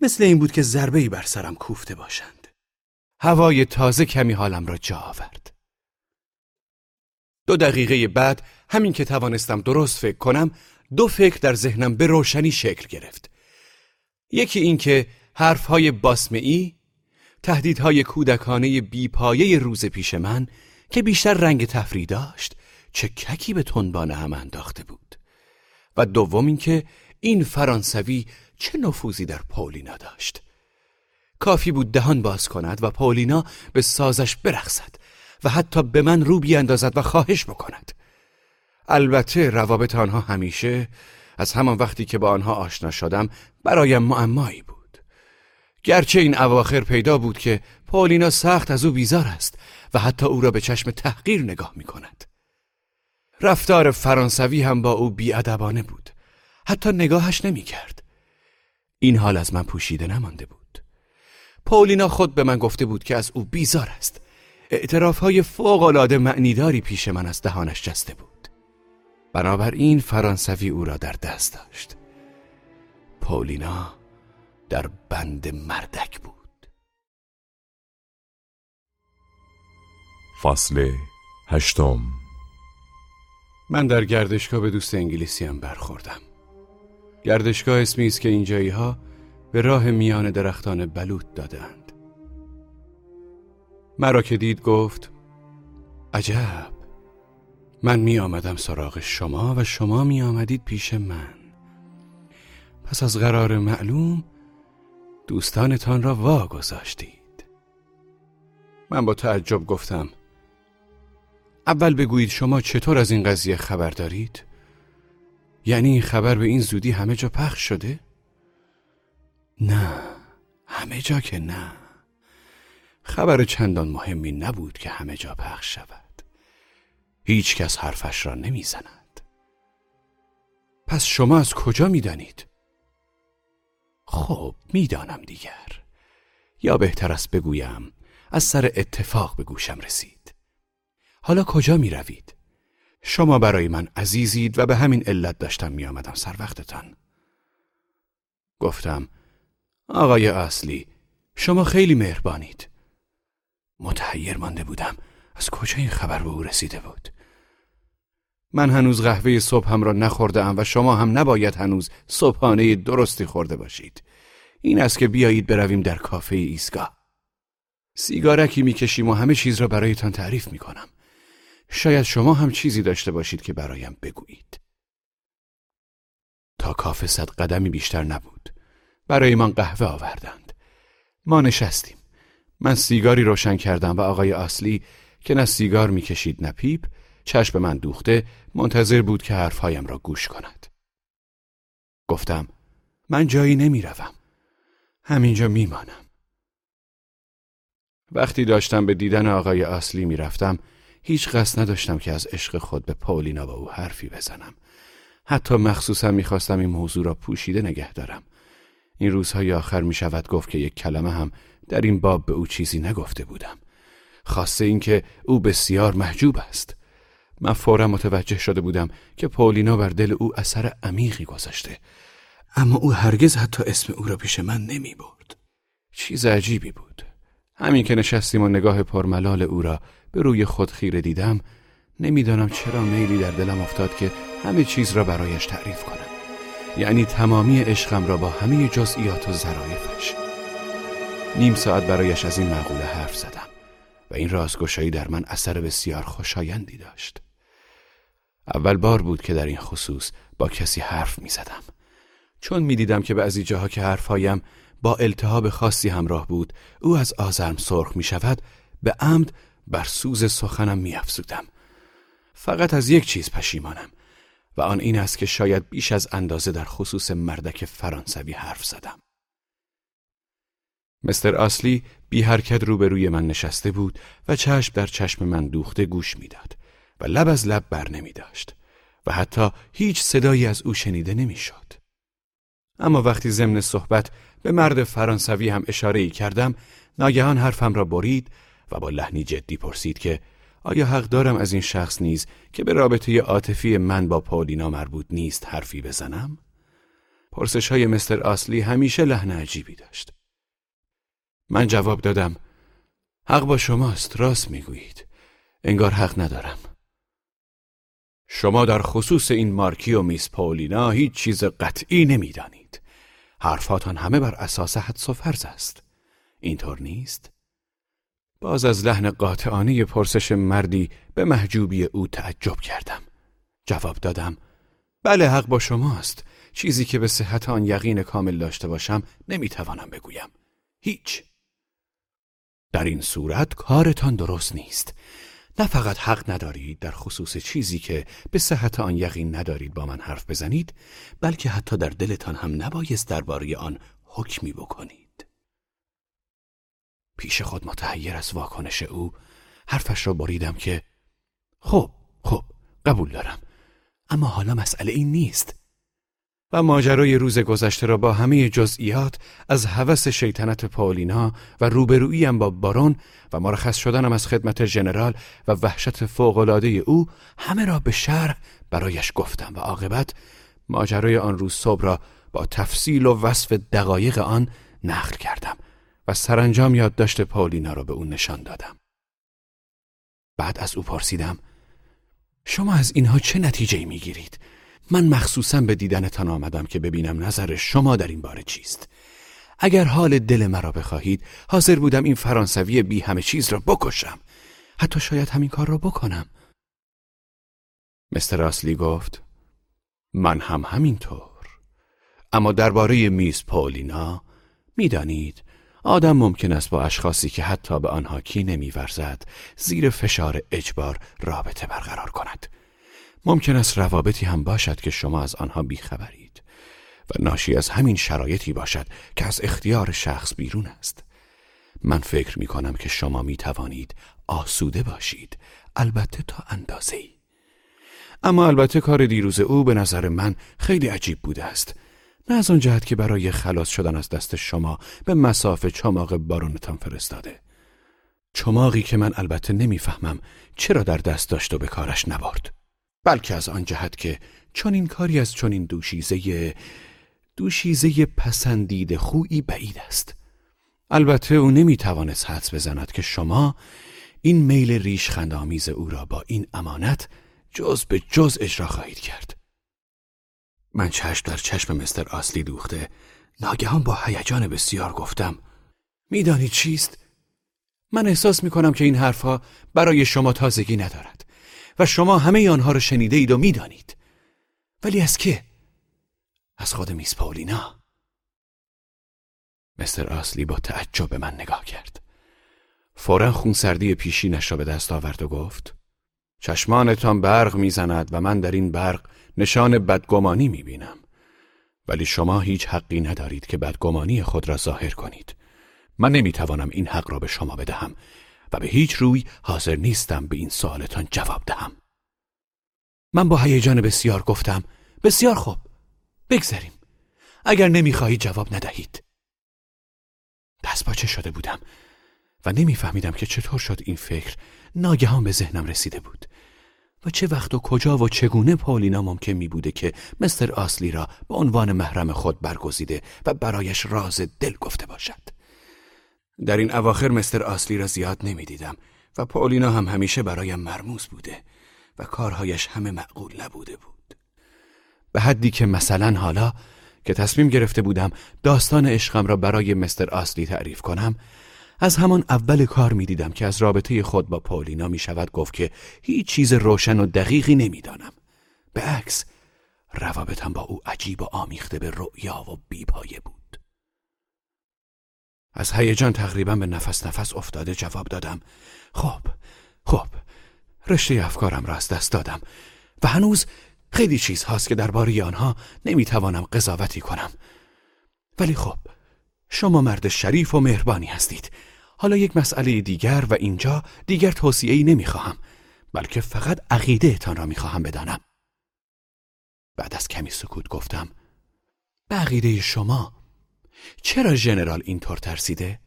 مثل این بود که ضربه بر سرم کوفته باشند. هوای تازه کمی حالم را جا آورد. دو دقیقه بعد همین که توانستم درست فکر کنم دو فکر در ذهنم به روشنی شکل گرفت. یکی این که حرفهای باسمعی تهدیدهای کودکانه بیپایه روز پیش من که بیشتر رنگ تفری داشت چه ککی به تنبانه هم انداخته بود. و دوم اینکه این فرانسوی چه نفوذی در پولینا داشت. کافی بود دهان باز کند و پولینا به سازش برخصد و حتی به من رو بیاندازد و خواهش بکند. البته روابط آنها همیشه از همان وقتی که با آنها آشنا شدم برایم معمایی بود. گرچه این اواخر پیدا بود که پولینا سخت از او بیزار است و حتی او را به چشم تحقیر نگاه می کند رفتار فرانسوی هم با او بیادبانه بود. حتی نگاهش نمی کرد این حال از من پوشیده نمانده بود. پولینا خود به من گفته بود که از او بیزار است. اعتراف های فوق العاده معنیداری پیش من از دهانش جسته بود. بنابراین فرانسوی او را در دست داشت. پولینا در بند مردک بود. فصل هشتم. من در گردشگاه به دوست انگلیسیم برخوردم. گردشگاه اسمی است که اینجایی ها به راه میان درختان بلوط دادند. مرا که دید گفت عجب! من می آمدم سراغ شما و شما می آمدید پیش من پس از قرار معلوم دوستانتان را وا گذاشتید من با تعجب گفتم اول بگویید شما چطور از این قضیه خبر دارید؟ یعنی این خبر به این زودی همه جا پخش شده؟ نه همه جا که نه خبر چندان مهمی نبود که همه جا پخش شود هیچ کس حرفش را نمی‌زند. پس شما از کجا می‌دانید؟ خب می‌دانم دیگر. یا بهتر است بگویم از سر اتفاق به گوشم رسید. حالا کجا می روید؟ شما برای من عزیزید و به همین علت داشتم می آمدم سر وقتتان. گفتم آقای اصلی شما خیلی مهربانید. متحیر مانده بودم. از کجا این خبر به او رسیده بود؟ من هنوز قهوه صبحم را نخورده ام و شما هم نباید هنوز صبحانه درستی خورده باشید. این است که بیایید برویم در کافه ایستگاه. سیگارکی می‌کشیم و همه چیز را برایتان تعریف می‌کنم. شاید شما هم چیزی داشته باشید که برایم بگویید. تا کافه صد قدمی بیشتر نبود. برای من قهوه آوردند. ما نشستیم. من سیگاری روشن کردم و آقای اصلی که نه سیگار می‌کشید نه پیپ چشم من دوخته منتظر بود که حرفهایم را گوش کند. گفتم من جایی نمی‌روم. همینجا میمانم. وقتی داشتم به دیدن آقای اصلی می‌رفتم هیچ قصد نداشتم که از عشق خود به پاولینا با او حرفی بزنم. حتی مخصوصا می‌خواستم این موضوع را پوشیده نگه دارم. این روزهای آخر می شود گفت که یک کلمه هم در این باب به او چیزی نگفته بودم. خاصه اینکه او بسیار محجوب است. من فورا متوجه شده بودم که پولینا بر دل او اثر عمیقی گذاشته. اما او هرگز حتی اسم او را پیش من نمی برد. چیز عجیبی بود. همین که نشستیم و نگاه پرملال او را به روی خود خیره دیدم نمی‌دانم چرا میلی در دلم افتاد که همه چیز را برایش تعریف کنم. یعنی تمامی عشقم را با همه جزئیات و ظرایفش. نیم ساعت برایش از این مقوله حرف زدم و این رازگشایی در من اثر بسیار خوشایندی داشت. اول بار بود که در این خصوص با کسی حرف می زدم چون می دیدم که بعضی جاها که حرفهایم با التهاب خاصی همراه بود او از آزرم سرخ می شود به عمد بر سوز سخنم می افزودم. فقط از یک چیز پشیمانم و آن این است که شاید بیش از اندازه در خصوص مردک فرانسوی حرف زدم. مستر آسلی بی حرکت روبروی من نشسته بود و چشم در چشم من دوخته گوش می‌داد و لب از لب بر نمی داشت و حتی هیچ صدایی از او شنیده نمی‌شد. اما وقتی ضمن صحبت به مرد فرانسوی هم اشاره ای کردم ناگهان حرفم را برید و با لحنی جدی پرسید که آیا حق دارم از این شخص نیز که به رابطه عاطفی من با پاولینا مربوط نیست حرفی بزنم؟ پرسش های مستر آسلی همیشه لحن عجیبی داشت. من جواب دادم حق با شماست راست می‌گویید. انگار حق ندارم. شما در خصوص این مارکی و میس پاولینا هیچ چیز قطعی نمی‌دانید. حرفاتان همه بر اساس حدس و فرض است. اینطور نیست؟ باز از لحن قاطعانه پرسش مردی به محجوبی او تعجب کردم. جواب دادم بله حق با شماست. چیزی که به صحت آن یقین کامل داشته باشم نمی‌توانم بگویم. هیچ. در این صورت کارتان درست نیست. نه فقط حق ندارید در خصوص چیزی که به صحت آن یقین ندارید با من حرف بزنید بلکه حتی در دلتان هم نبایست درباره آن حکمی بکنید. پیش خود متحیر از واکنش او حرفش را بریدم که خب خب قبول دارم اما حالا مسئله این نیست. و ماجرای روز گذشته را با همه جزئیات از هوس شیطنت پاولینا و روبروییم با بارون و مرخص شدنم از خدمت ژنرال و وحشت فوقالعاده او همه را به شرح برایش گفتم و عاقبت ماجرای آن روز صبح را با تفصیل و وصف دقایق آن نقل کردم و سرانجام یادداشت پاولینا را به او نشان دادم بعد از او پرسیدم شما از اینها چه نتیجه می گیرید؟ من مخصوصا به دیدنتان آمدم که ببینم نظر شما در این باره چیست. اگر حال دل مرا بخواهید حاضر بودم این فرانسوی بی همه چیز را بکشم. حتی شاید همین کار را بکنم. مستر آسلی گفت من هم همینطور. اما درباره میز پاولینا می‌دانید آدم ممکن است با اشخاصی که حتی به آنها کی نمیورزد زیر فشار اجبار رابطه برقرار کند. ممکن است روابطی هم باشد که شما از آنها بیخبرید و ناشی از همین شرایطی باشد که از اختیار شخص بیرون است. من فکر می کنم که شما می توانید آسوده باشید. البته تا اندازه اما البته کار دیروز او به نظر من خیلی عجیب بوده است. نه از آن جهت که برای خلاص شدن از دست شما به مسافه چماق بارونتان فرستاده. چماقی که من البته نمی‌فهمم چرا در دست داشت و به کارش نبرد. بلکه از آن جهت که چون این کاری از چون این دوشیزه دوشیزه پسندید خویی بعید است. البته او نمی‌توانست حدس بزند که شما این میل ریش خندآمیز او را با این امانت جز به جز اجرا خواهید کرد. من چشم در چشم مستر آسلی دوخته ناگهان با هیجان بسیار گفتم می‌دانید چیست؟ من احساس می کنم که این حرفها برای شما تازگی ندارد. و شما همه آنها را شنیده اید و می‌دانید. ولی از که؟ از خود میس پاولینا مستر آسلی با تعجب به من نگاه کرد. فورا خونسردی پیشینش را به دست آورد و گفت چشمانتان برق می‌زند و من در این برق نشان بدگمانی می‌بینم. ولی شما هیچ حقی ندارید که بدگمانی خود را ظاهر کنید. من نمی‌توانم این حق را به شما بدهم. و به هیچ روی حاضر نیستم به این سوالتان جواب دهم. من با هیجان بسیار گفتم بسیار خوب بگذریم. اگر نمی‌خواهید جواب ندهید. دست باچه شده بودم؟ و نمیفهمیدم که چطور شد این فکر ناگهان به ذهنم رسیده بود. و چه وقت و کجا و چگونه پاولینا ممکن می بوده که مستر آسلی را به عنوان محرم خود برگزیده و برایش راز دل گفته باشد؟ در این اواخر مستر آسلی را زیاد نمی‌دیدم و پاولینا هم همیشه برایم مرموز بوده و کارهایش همه معقول نبوده بود به حدی که مثلا حالا که تصمیم گرفته بودم داستان عشقم را برای مستر آسلی تعریف کنم از همان اول کار می دیدم که از رابطه خود با پاولینا می شود گفت که هیچ چیز روشن و دقیقی نمی‌دانم. به عکس روابطم با او عجیب و آمیخته به رؤیا و بیپایه بود. از هیجان تقریبا به نفس نفس افتاده جواب دادم. خب، خب، رشته افکارم را از دست دادم و هنوز خیلی چیز هاست که درباره آنها نمی‌توانم قضاوتی کنم. ولی خب، شما مرد شریف و مهربانی هستید حالا یک مسئله دیگر و اینجا دیگر توصیه ای نمی خواهم بلکه فقط عقیده تان را می خواهم بدانم بعد از کمی سکوت گفتم به عقیده شما چرا ژنرال اینطور ترسیده؟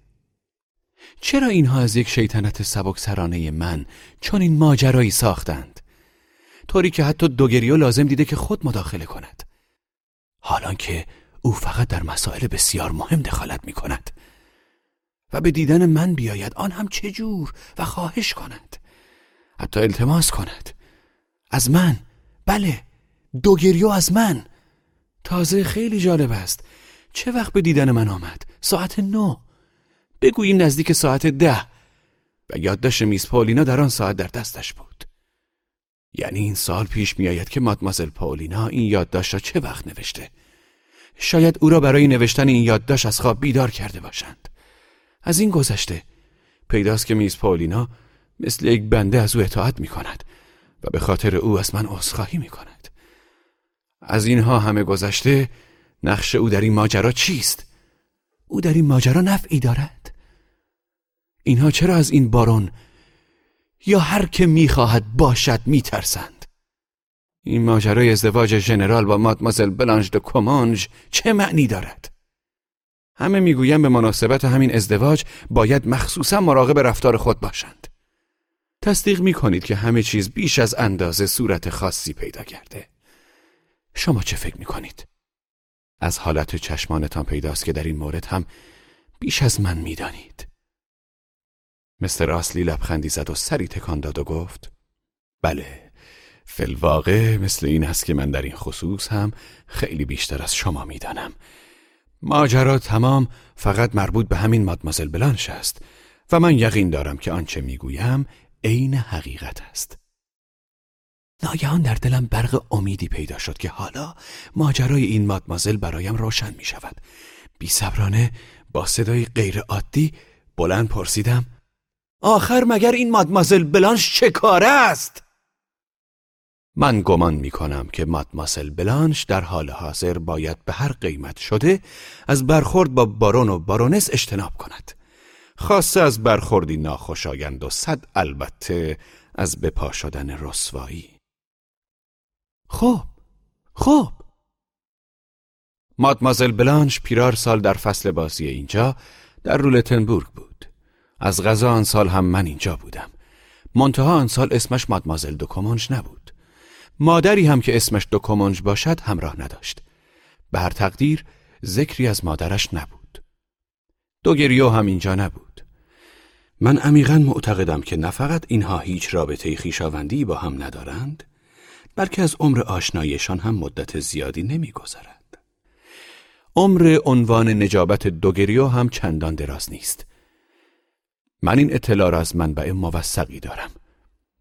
چرا اینها از یک شیطنت سبک سرانه من چون این ماجرایی ساختند؟ طوری که حتی دوگریو لازم دیده که خود مداخله کند. حالان که او فقط در مسائل بسیار مهم دخالت می کند و به دیدن من بیاید آن هم چجور و خواهش کند. حتی التماس کند. از من؟ بله دوگریو از من. تازه خیلی جالب است. چه وقت به دیدن من آمد؟ ساعت نو بگوییم نزدیک ساعت ده. و یادداشت میز پاولینا در آن ساعت در دستش بود. یعنی این سال پیش میآید که مادمازل پاولینا این یادداشت را چه وقت نوشته؟ شاید او را برای نوشتن این یادداشت از خواب بیدار کرده باشند. از این گذشته پیداست که میز پاولینا مثل یک بنده از او اطاعت می کند و به خاطر او از من عذرخواهی می کند از اینها همه گذشته نقش او در این ماجرا چیست؟ او در این ماجرا نفعی دارد؟ اینها چرا از این بارون یا هر که می‌خواهد باشد میترسند؟ این ماجرای ازدواج ژنرال با مادمازل بلانج دو کمانج چه معنی دارد؟ همه می‌گویند به مناسبت همین ازدواج باید مخصوصا مراقب رفتار خود باشند. تصدیق می کنید که همه چیز بیش از اندازه صورت خاصی پیدا کرده. شما چه فکر می کنید؟ از حالت چشمانتان پیداست که در این مورد هم بیش از من می‌دانید. مستر آسلی لبخندی زد و سری تکان داد و گفت بله فلواقع مثل این است که من در این خصوص هم خیلی بیشتر از شما می‌دانم ماجرا تمام فقط مربوط به همین مادمازل بلانش است و من یقین دارم که آنچه می‌گویم عین حقیقت است ناگهان در دلم برق امیدی پیدا شد که حالا ماجرای این مادمازل برایم روشن می شود بی صبرانه با صدای غیر عادی بلند پرسیدم آخر مگر این مادمازل بلانش چه کاره است؟ من گمان می کنم که مادماسل بلانش در حال حاضر باید به هر قیمت شده از برخورد با بارون و بارونس اجتناب کند. خاصه از برخوردی ناخوشایند و صد البته از بپا شدن رسوایی. خب، خب. مادمازل بلانش پیرار سال در فصل بازی اینجا در رولتنبورگ بود. از غذا آن سال هم من اینجا بودم. منتها آن سال اسمش مادمازل دو کمانش نبود. مادری هم که اسمش دو کمانج باشد همراه نداشت. به تقدیر ذکری از مادرش نبود. دو گریو هم اینجا نبود. من عمیقا معتقدم که نه فقط اینها هیچ رابطه خیشاوندی با هم ندارند بلکه از عمر آشنایشان هم مدت زیادی نمیگذرد. عمر عنوان نجابت دوگریو هم چندان دراز نیست. من این اطلاع را از منبع موثقی دارم.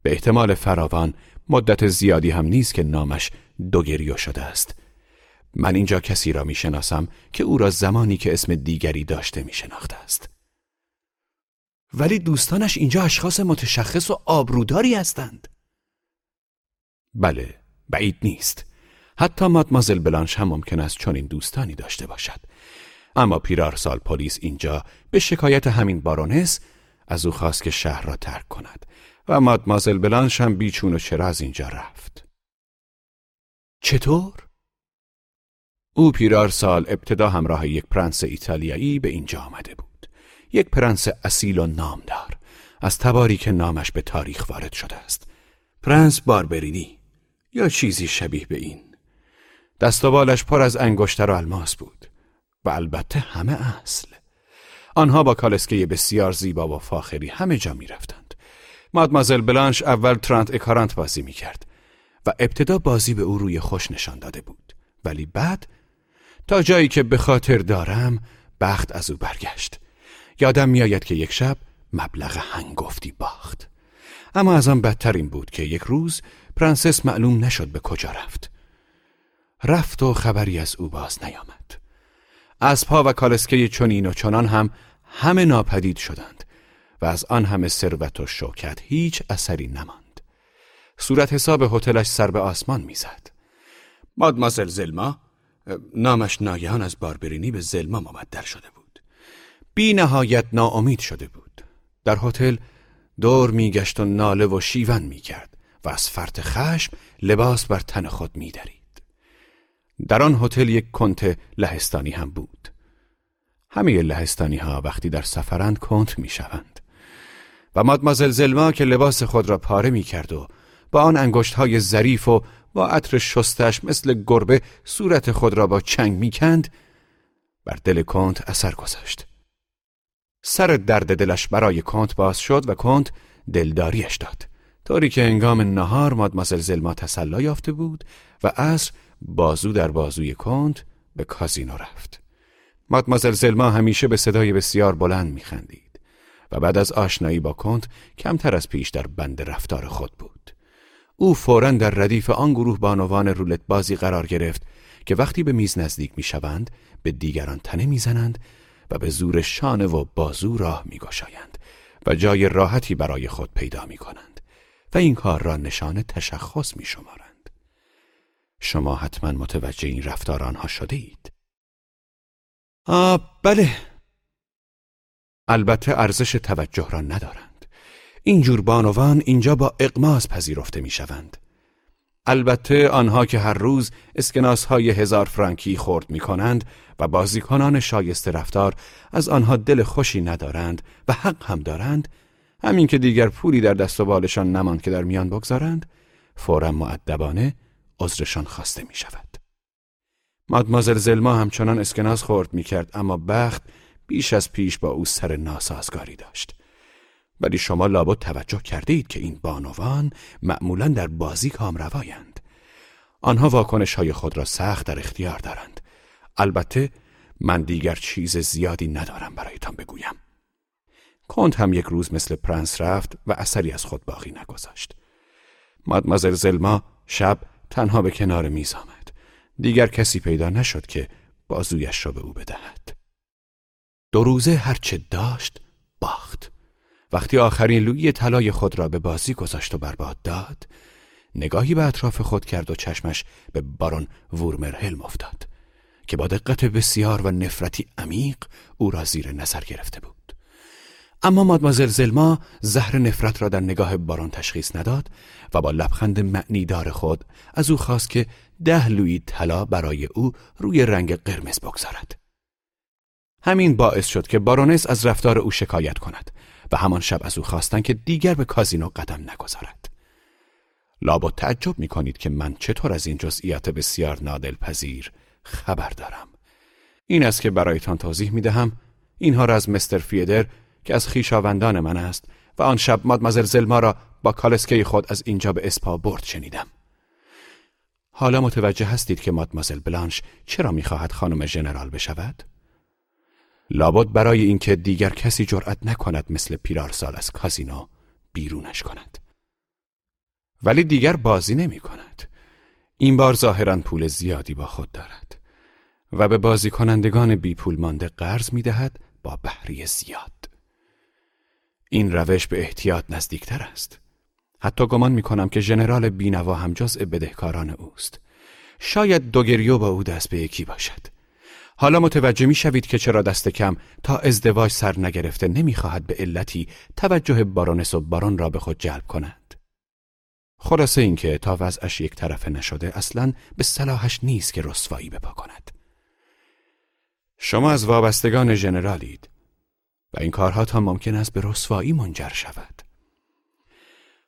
به احتمال فراوان مدت زیادی هم نیست که نامش دوگریو شده است. من اینجا کسی را می شناسم که او را زمانی که اسم دیگری داشته می شناخته است. ولی دوستانش اینجا اشخاص متشخص و آبروداری هستند. بله، بعید نیست. حتی مادمازل بلانش هم ممکن است چون این دوستانی داشته باشد. اما پیرار سال پلیس اینجا به شکایت همین بارونس از او خواست که شهر را ترک کند و مادمازل بلانش هم بیچون و چرا از اینجا رفت. چطور؟ او پیرار سال ابتدا همراه یک پرنس ایتالیایی به اینجا آمده بود. یک پرنس اصیل و نامدار از تباری که نامش به تاریخ وارد شده است. پرنس باربرینی یا چیزی شبیه به این. دست و بالش پر از انگشتر و الماس بود و البته همه اصل. آنها با کالسکه بسیار زیبا و فاخری همه جا می رفتند. مادمازل بلانش اول ترانت اکارانت بازی می کرد و ابتدا بازی به او روی خوش نشان داده بود. ولی بعد تا جایی که به خاطر دارم بخت از او برگشت. یادم میآید که یک شب مبلغ هنگفتی باخت. اما از آن بدتر این بود که یک روز پرنسس معلوم نشد به کجا رفت. رفت و خبری از او باز نیامد. اسبها و کالسکه چنین و چنان هم همه ناپدید شدند و از آن همه ثروت و شوکت هیچ اثری نماند. صورت حساب هتلش سر به آسمان می‌زد. مادمازل زلما نامش ناگهان از باربرینی به زلما مبدل شده بود. بی نهایت ناامید شده بود. در هتل دور میگشت و ناله و شیون می‌کرد و از فرط خشم لباس بر تن خود میدرید. در آن هتل یک کنت لهستانی هم بود. همه لهستانی ها وقتی در سفرند کنت می شوند. و مادمازل زلما که لباس خود را پاره می کرد و با آن انگشت های ظریف و با عطر شستش مثل گربه صورت خود را با چنگ می کند بر دل کنت اثر گذاشت. سر درد دلش برای کنت باز شد و کنت دلداریش داد. طوری که انگام نهار مادمازل زلما تسلا یافته بود و عصر بازو در بازوی کنت به کازینو رفت. مادمازل زلما همیشه به صدای بسیار بلند میخندید و بعد از آشنایی با کنت کمتر از پیش در بند رفتار خود بود. او فورا در ردیف آن گروه بانوان رولت بازی قرار گرفت که وقتی به میز نزدیک می‌شوند به دیگران تنه می‌زنند و به زور شانه و بازو راه میگشایند و جای راحتی برای خود پیدا می کنند و این کار را نشان تشخص می شمارند. شما حتما متوجه این رفتار آنها شده اید. آه بله البته ارزش توجه را ندارند این جور بانوان اینجا با اقماز پذیرفته می شوند. البته آنها که هر روز اسکناس های هزار فرانکی خورد می کنند و بازیکنان شایسته رفتار از آنها دل خوشی ندارند و حق هم دارند همین که دیگر پولی در دست و بالشان نماند که در میان بگذارند فورا معدبانه عذرشان خواسته می شود. مادمازل زلما همچنان اسکناس خورد می کرد اما بخت بیش از پیش با او سر ناسازگاری داشت. ولی شما لابد توجه کرده اید که این بانوان معمولا در بازی کامروایند. آنها واکنش های خود را سخت در اختیار دارند. البته من دیگر چیز زیادی ندارم برایتان بگویم. کنت هم یک روز مثل پرنس رفت و اثری از خود باقی نگذاشت. مادمازل زلما شب تنها به کنار میز آمد. دیگر کسی پیدا نشد که بازویش را به او بدهد. دو روزه هرچه داشت باخت. وقتی آخرین لویی طلای خود را به بازی گذاشت و برباد داد نگاهی به اطراف خود کرد و چشمش به بارون وورمرهلم افتاد که با دقت بسیار و نفرتی عمیق او را زیر نظر گرفته بود. اما مادمازل زلما زهر نفرت را در نگاه بارون تشخیص نداد و با لبخند معنیدار خود از او خواست که ده لوی طلا برای او روی رنگ قرمز بگذارد. همین باعث شد که بارونس از رفتار او شکایت کند و همان شب از او خواستند که دیگر به کازینو قدم نگذارد. لابد تعجب می کنید که من چطور از این جزئیات بسیار نادل پذیر خبر دارم. این است که برایتان توضیح می دهم اینها را از مستر فیدر که از خیشاوندان من است و آن شب مادمازل زلما را با کالسکه خود از اینجا به اسپا برد شنیدم. حالا متوجه هستید که مادمازل بلانش چرا می‌خواهد خانم ژنرال بشود؟ لابد برای اینکه دیگر کسی جرأت نکند مثل پیرارسال از کازینو بیرونش کند. ولی دیگر بازی نمی کند. این بار ظاهرا پول زیادی با خود دارد و به بازی کنندگان بی پول مانده قرض می دهد با بحری زیاد. این روش به احتیاط نزدیکتر است. حتی گمان می کنم که ژنرال بینوا هم جزء بدهکاران اوست. شاید دوگریو با او دست به یکی باشد. حالا متوجه می شوید که چرا دست کم تا ازدواج سر نگرفته نمی‌خواهد به علتی توجه بارونس و بارون را به خود جلب کند. خلاصه اینکه تا وضعش یک طرفه نشده اصلا به صلاحش نیست که رسوایی بپا کند. شما از وابستگان ژنرالید و این کارها تا ممکن است به رسوایی منجر شود.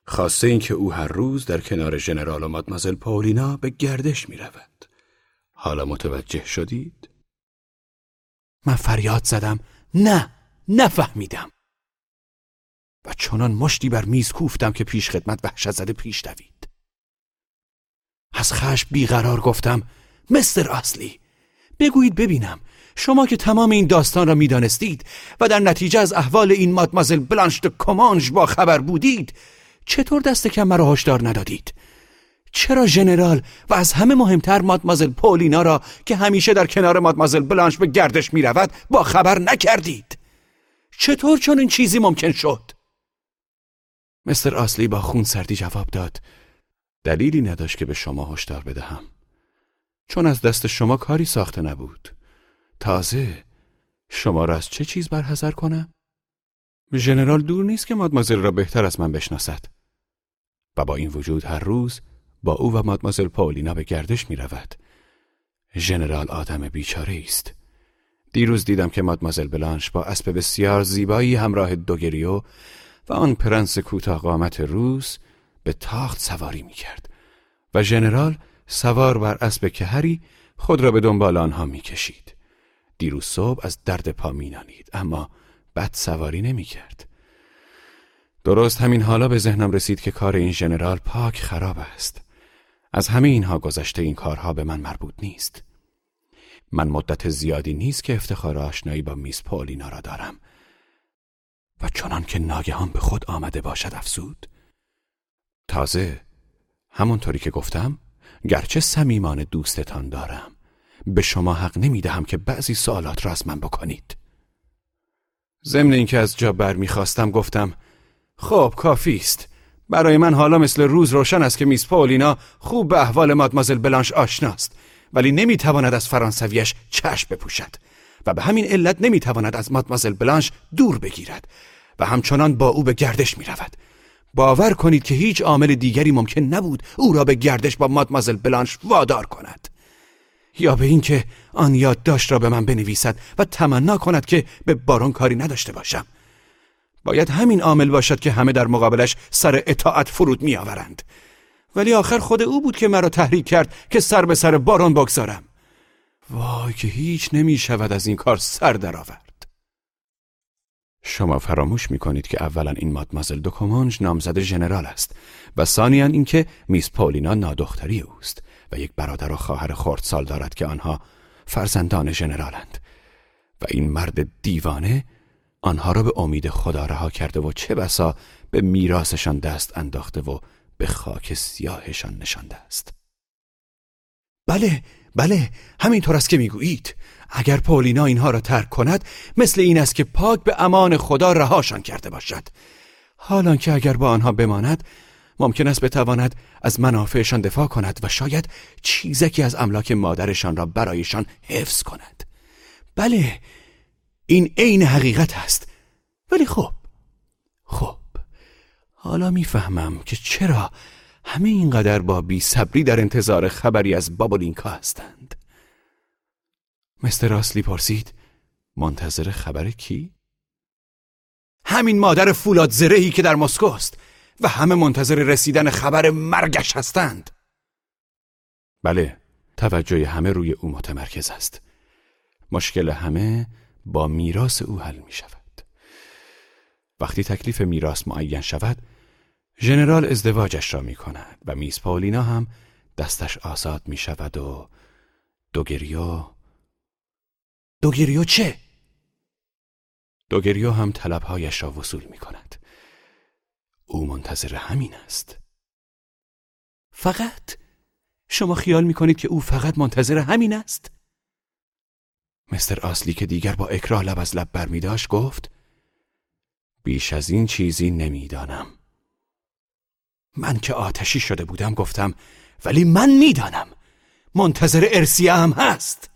خاصه اینکه او هر روز در کنار ژنرال و مادمازل پاولینا به گردش می رود. حالا متوجه شدید؟ من فریاد زدم نه نفهمیدم و چنان مشتی بر میز کوفتم که پیش خدمت وحشت زده پیش دوید از خشم بیقرار گفتم مستر اصلی بگویید ببینم شما که تمام این داستان را می‌دانستید و در نتیجه از احوال این مادمازل بلانش د کمانج با خبر بودید چطور دست کم مرا هشدار ندادید؟ چرا ژنرال و از همه مهمتر مادمازل پولینا را که همیشه در کنار مادمازل بلانش به گردش می رود با خبر نکردید؟ چطور چون این چیزی ممکن شد؟ مستر آسلی با خون سردی جواب داد دلیلی نداشت که به شما هشدار بدهم. چون از دست شما کاری ساخته نبود. تازه شما را از چه چیز برحضر کنم؟ ژنرال دور نیست که مادمازل را بهتر از من بشناسد و با این وجود هر روز با او و مادمازل پاولینا به گردش می رود. ژنرال آدم بیچاره است. دیروز دیدم که مادمازل بلانش با اسب بسیار زیبایی همراه دوگریو و آن پرنس کوتاه قامت روس به تاخت سواری می کرد و ژنرال سوار بر اسب کهری خود را به دنبال آنها می کشید. دیروز صبح از درد پا مینانید اما بد سواری نمی کرد. درست همین حالا به ذهنم رسید که کار این ژنرال پاک خراب است. از همه اینها گذشته این کارها به من مربوط نیست. من مدت زیادی نیست که افتخار آشنایی با میس پولینا را دارم و چنان که ناگهان به خود آمده باشد افزود تازه همونطوری که گفتم گرچه صمیمان دوستتان دارم به شما حق نمی دهم که بعضی سوالات را از من بکنید. ضمن اینکه از جا برمیخواستم گفتم خب کافی است. برای من حالا مثل روز روشن است که میس پولینا خوب به احوال مادمازل بلانش آشناست ولی نمی‌تواند از فرانسویش چشم بپوشد و به همین علت نمی‌تواند از مادمازل بلانش دور بگیرد و همچنان با او به گردش می‌رود. باور کنید که هیچ عامل دیگری ممکن نبود او را به گردش با مادمازل بلانش وادار کند. یا به اینکه آن یادداشت را به من بنویسد و تمنا کند که به بارون کاری نداشته باشم. باید همین عامل باشد که همه در مقابلش سر اطاعت فرود میآورند. ولی آخر خود او بود که مرا تحریک کرد که سر به سر بارون بگذارم. وای که هیچ نمی شود از این کار سر درآورد. شما فراموش می کنید که اولا این مادمازل دوکومانج نامزد ژنرال است و ثانیا اینکه میس پولینا نادختری اوست. و یک برادر و خواهر خردسال دارد که آنها فرزندان ژنرالند و این مرد دیوانه آنها را به امید خدا رها کرده و چه بسا به میراثشان دست انداخته و به خاک سیاهشان نشانده است. بله بله همینطور است که می‌گویید. اگر پولینا اینها را ترک کند مثل این است که پاک به امان خدا رهاشان کرده باشد. حالان که اگر با آنها بماند ممکن است بتواند از منافعشان دفاع کند و شاید چیزکی از املاک مادرشان را برایشان حفظ کند. بله این عین حقیقت است. ولی خب خب حالا می‌فهمم که چرا همه اینقدر با بی صبری در انتظار خبری از بابولینکا هستند. مستر راسلی پرسید منتظر خبر کی؟ همین مادر فولاد زرهی که در مسکو است. و همه منتظر رسیدن خبر مرگش هستند. بله توجه همه روی او متمرکز است. مشکل همه با میراث او حل می شود. وقتی تکلیف میراث معین شود ژنرال ازدواجش را می کند و میس پاولینا هم دستش آزاد می شود و دوگریو دوگریو چه؟ دوگریو هم طلبهایش را وصول می کند. او منتظر همین است فقط شما خیال می کنید که او فقط منتظر همین است؟ مستر آسلی که دیگر با اکراه لب از لب برمی داشت گفت بیش از این چیزی نمی‌دانم. من که آتشی شده بودم گفتم ولی من می‌دانم منتظر ارسیه هم هست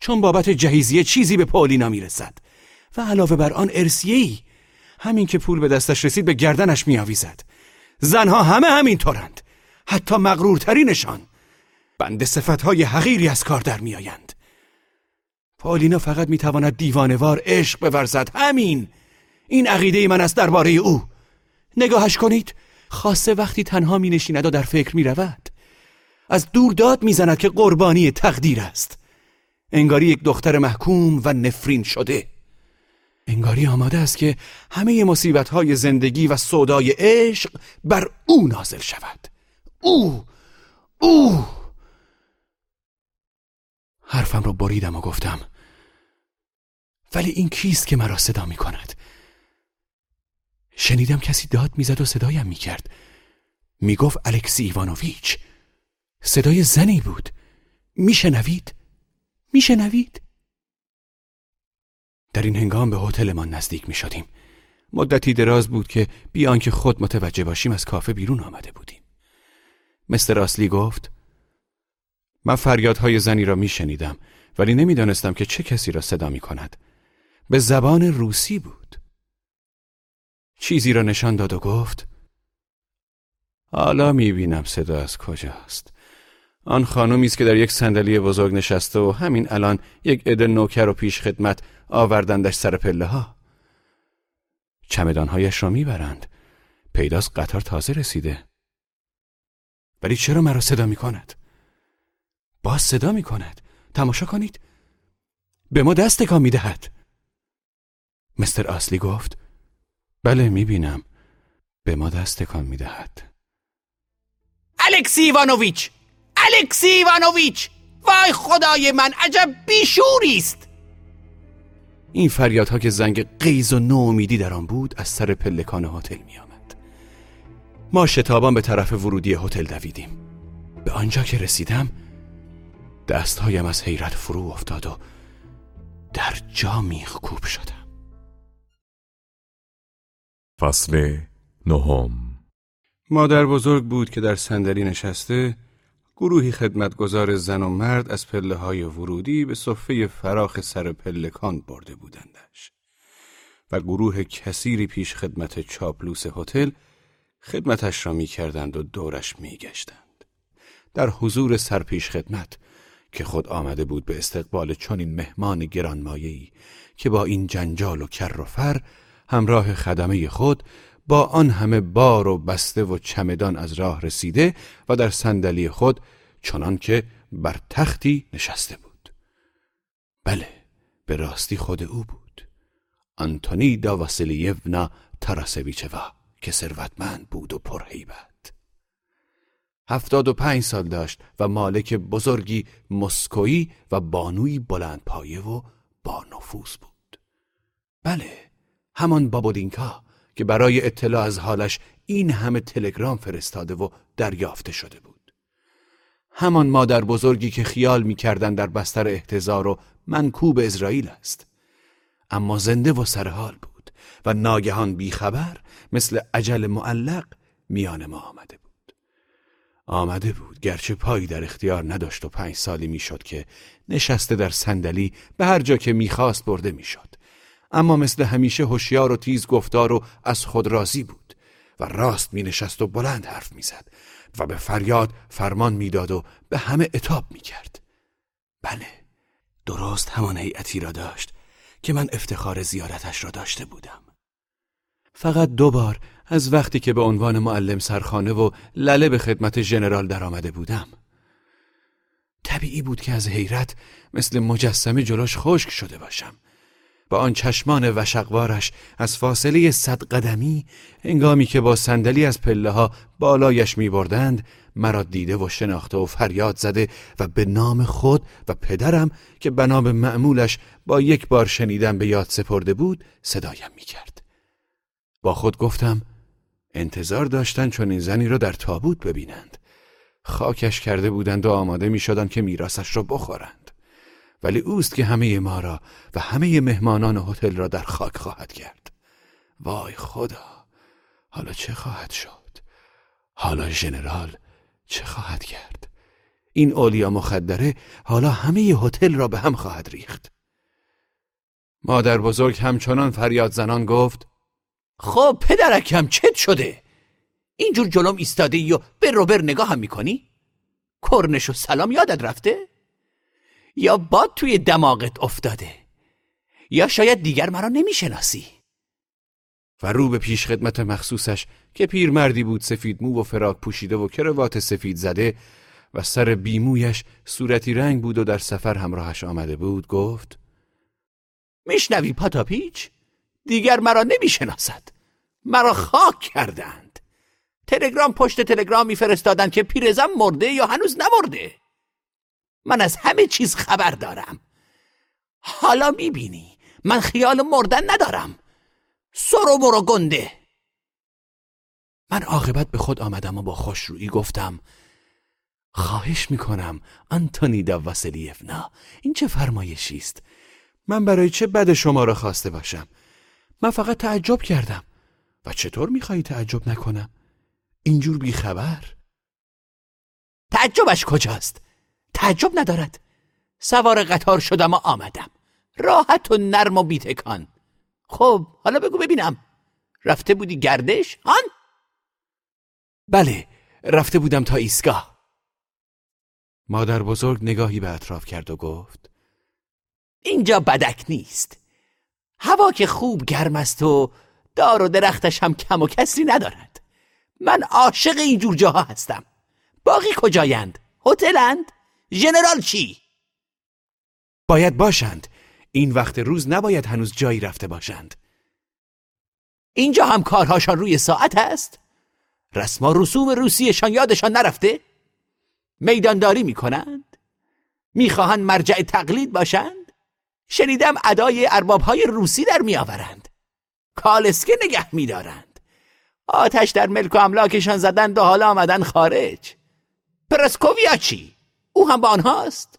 چون بابت جهیزیه چیزی به پولینا می‌رسد و علاوه بر آن ارسیهی همین که پول به دستش رسید به گردنش میآویزد. زنها همه همین طورند حتی مغرورترینشان بند صفتهای حقیری از کار در میآیند. پالینا فقط می‌تواند دیوانوار عشق بورزد. همین. این عقیده من است درباره او. نگاهش کنید. خاصه وقتی تنها می نشیند و در فکر می رود. از دور داد می‌زند که قربانی تقدیر است. انگاری یک دختر محکوم و نفرین شده. انگاری آماده است که همه مصیبت های زندگی و صدای عشق بر او نازل شود. او او. حرفم رو بریدم و گفتم ولی این کیست که مرا صدا می کند شنیدم کسی داد می‌زد و صدایم می‌کرد. می‌گفت الکسی ایوانوویچ. صدای زنی بود. میشنوید؟ میشنوید؟ در این هنگام به هتلمان نزدیک می شدیم. مدتی دراز بود که بیان که خود متوجه باشیم از کافه بیرون آمده بودیم. مستر آسلی گفت من فریادهای زنی را می شنیدم ولی نمی‌دانستم که چه کسی را صدا می کند. به زبان روسی بود. چیزی را نشان داد و گفت حالا می بینم صدا از کجاست. آن خانومی است که در یک صندلی بزرگ نشسته و همین الان یک عده نوکر و پیش خدمت آوردندش سر پله ها. چمدانهایش را می‌برند. پیداست قطار تازه رسیده. ولی چرا مرا صدا می کند؟ باز صدا می کند تماشا کنید. به ما دست تکان می دهد مستر آسلی گفت بله می بینم به ما دست تکان می دهد الکسی ایوانوویچ! الکسی ایوانوویچ. وای خدای من عجب بیشوری است. این فریادها که زنگ قیز و نومیدی در آن بود از سر پلکان هتل می آمد. ما شتابان به طرف ورودی هتل دویدیم. به آنجا که رسیدم دستهایم از حیرت فرو افتاد و در جا میخ کوب شدم. فصل نهم. مادر بزرگ بود که در صندلی نشسته گروهی خدمتگزار زن و مرد از پله های ورودی به صفه فراخ سر پلکان برده بودندش و گروه کثیری پیش خدمت چاپلوس هتل خدمتش را می کردند و دورش می گشتند. در حضور سرپیش خدمت که خود آمده بود به استقبال چنین مهمان گرانمایه‌ای که با این جنجال و کر و فر همراه خدمه خود با آن همه بار و بسته و چمدان از راه رسیده و در صندلی خود چنان که بر تختی نشسته بود. بله به راستی خود او بود. آنتونیدا واسیلیونا تراسویچوا که ثروتمند بود و پرهیبت. هفتاد و پنج سال داشت و مالک بزرگی مسکویی و بانوی بلند پایه و با نفوذ بود. بله همان بابودینکا که برای اطلاع از حالش این همه تلگرام فرستاده و دریافته شده بود. همان مادر بزرگی که خیال می‌کردن در بستر احتضار و منکوب اسرائیل است. اما زنده و سرحال بود و ناگهان بیخبر مثل عجل معلق میان ما آمده بود. آمده بود گرچه پایی در اختیار نداشت و پنج سالی می‌شد که نشسته در صندلی به هر جا که می‌خواست برده می‌شد. اما مثل همیشه هوشیار و تیز گفتار و از خود راضی بود و راست می نشست و بلند حرف می‌زد و به فریاد فرمان می‌داد و به همه اتاب می کرد. بله درست همان هیئتی را داشت که من افتخار زیارتش را داشته بودم. فقط دو بار از وقتی که به عنوان معلم سرخانه و لله به خدمت ژنرال درآمده بودم. طبیعی بود که از حیرت مثل مجسمه جلوش خشک شده باشم. با آن چشمان وشقوارش از فاصله صد قدمی انگامی که با صندلی از پله ها بالایش می بردند مرا دیده و شناخته و فریاد زده و به نام خود و پدرم که بنا به معمولش با یک بار شنیدن به یاد سپرده بود صدایم می کرد. با خود گفتم انتظار داشتن چون این زنی را در تابوت ببینند. خاکش کرده بودند و آماده می شدند که میراسش را بخورند. ولی اوست که همه ما را و همه مهمانان هتل را در خاک خواهد کرد. وای خدا حالا چه خواهد شد؟ حالا ژنرال چه خواهد کرد؟ این اولیا مخدره حالا همه هتل را به هم خواهد ریخت. مادر بزرگ همچنان فریاد زنان گفت خب پدرکم چت شده؟ اینجور جلوم ایستاده یا به روبر نگاه هم می‌کنی؟ کرنش و سلام یادت رفته؟ یا باد توی دماغت افتاده؟ یا شاید دیگر مرا نمی‌شناسی؟ و رو به پیش خدمت مخصوصش که پیرمردی بود سفید مو و فراک پوشیده و کروات سفید زده و سر بیمویش صورتی رنگ بود و در سفر همراهش آمده بود گفت میشنوی پاتاپیچ؟ دیگر مرا نمی‌شناسد مرا خاک کردند تلگرام پشت تلگرام میفرستادند که پیرزن مرده یا هنوز نمرده من از همه چیز خبر دارم. حالا می‌بینی من خیال مردن ندارم. سرو برو گنده. من عاقبت به خود آمدم و با خوشرویی گفتم خواهش می‌کنم آنتونیدا واسلیفنا این چه فرمایشی است؟ من برای چه بد شما را خواسته باشم؟ من فقط تعجب کردم. و چطور میخوایی تعجب نکنم؟ اینجور بیخبر. تعجبش کجاست؟ تعجب ندارد. سوار قطار شدم و آمدم. راحت و نرم و بیتکان. خب حالا بگو ببینم. رفته بودی گردش؟ هان؟ بله رفته بودم تا ایستگاه. مادر بزرگ نگاهی به اطراف کرد و گفت اینجا بدک نیست. هوا که خوب گرم است و دار و درختش هم کم و کسری ندارد. من عاشق این جور جاها هستم. باقی کجایند؟ هتلند؟ ژنرال چی؟ باید باشند. این وقت روز نباید هنوز جایی رفته باشند. اینجا هم کارهاشان روی ساعت است؟ رسما رسوم روسیشان یادشان نرفته؟ میدانداری می‌کنند؟ می‌خواهند مرجع تقلید باشند؟ شنیدم ادای اربابهای روسی در میآورند. کالسکه نگه میدارند. آتش در ملک و املاکشان زدند و حالا آمدن خارج. پرسکوویا چی؟ او هم با آنهاست؟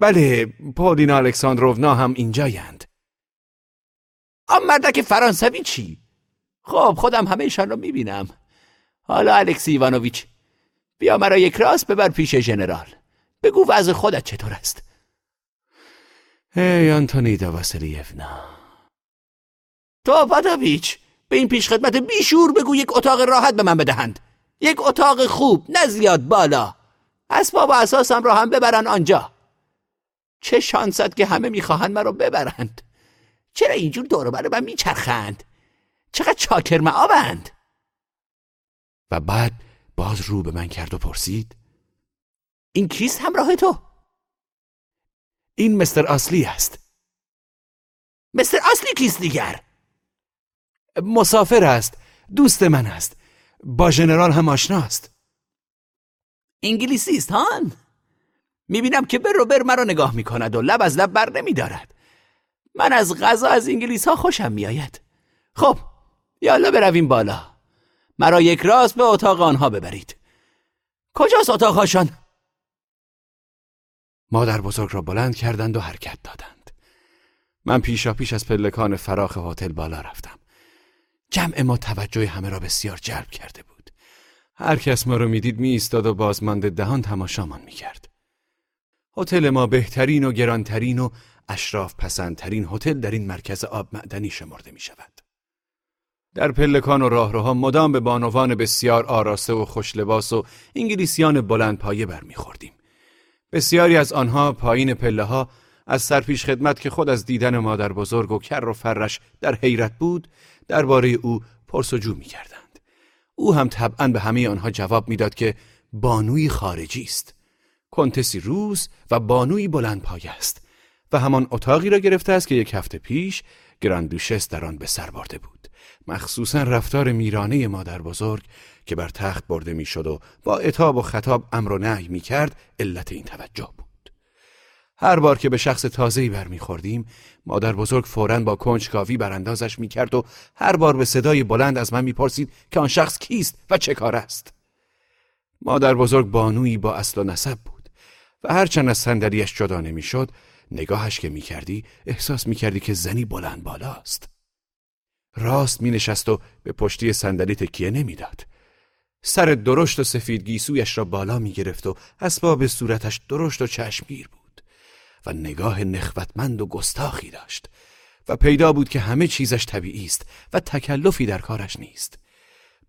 بله پالینا الکساندروونا هم اینجایند. آن مردک فرانسوی چی؟ خب خودم همه ایشان رو می‌بینم. حالا الکسی ایوانوویچ بیا مرا یک راست ببر پیش ژنرال بگو وضع خودت چطور است. ای آنتونیدا واسلیفنا تو پاتاویچ به این پیش خدمت بیشور بگو یک اتاق راحت به من بدهند. یک اتاق خوب نه زیاد بالا. اسباب و اساسم را هم ببرن آنجا. چه شانست که همه می‌خواهند مرا ببرند. چرا اینجور دور بر من میچرخند؟ چقدر چاکر معابند و بعد باز رو به من کرد و پرسید این کیست همراه تو؟ این مستر اصلی است. مستر اصلی کیست دیگر؟ مسافر است دوست من است. با ژنرال هم آشناست. انگلیسی است هان. می‌بینم که بر بر مرا نگاه می‌کند و لب از لب بر نمیدارد. من از غذا از انگلیس ها خوشم میآید. خب یالا برویم بالا. مرا یک راست به اتاق آنها ببرید. کجاست اتاقهاشان؟ مادر بزرگ را بلند کردند و حرکت دادند. من پیشا پیش از پلکان فراخ هتل بالا رفتم. جمع ما توجه همه را بسیار جلب کرده بود. هر کس ما رو می‌دید می ایستاد و بازمانده دهان تماشامان می‌کرد هتل ما بهترین و گرانترین و اشراف پسندترین هتل در این مرکز آب معدنی شمرده می شود. در پلکان و راهروها مدام به بانوان بسیار آراسته و خوشلباس و انگلیسیان بلند پایه برمیخوردیم. بسیاری از آنها پایین پله ها از سرپیش خدمت که خود از دیدن مادر بزرگ و کر و فرش در حیرت بود درباره او پرسجو می کردند. او هم طبعا به همه آنها جواب می‌داد که بانوی خارجی است. کنتسی روز و بانوی بلند پایه است و همان اتاقی را گرفته است که یک هفته پیش گراندوشس در آن به سر برده بود. مخصوصا رفتار میرانه مادر بزرگ که بر تخت برده می‌شد و با اتاب و خطاب امر و نهی می کرد علت این توجه بود. هر بار که به شخص تازه‌ای برمیخوردیم مادر بزرگ فوراً با کنجکاوی براندازش می‌کرد و هر بار به صدای بلند از من می‌پرسید که آن شخص کیست و چه کار است. مادر بزرگ بانویی با اصل و نسب بود و هرچند از صندلیاش جدا نمی‌شد نگاهش که می‌کردی احساس می‌کردی که زنی بلند بالاست. راست می نشست و به پشتی صندلی تکیه نمی‌داد. سر درشت و سفید گیسویش را بالا می گرفت و اسباب صورتش درشت و چشمگیر بود. و نگاه نخوتمند و گستاخی داشت و پیدا بود که همه چیزش طبیعی است و تکلفی در کارش نیست.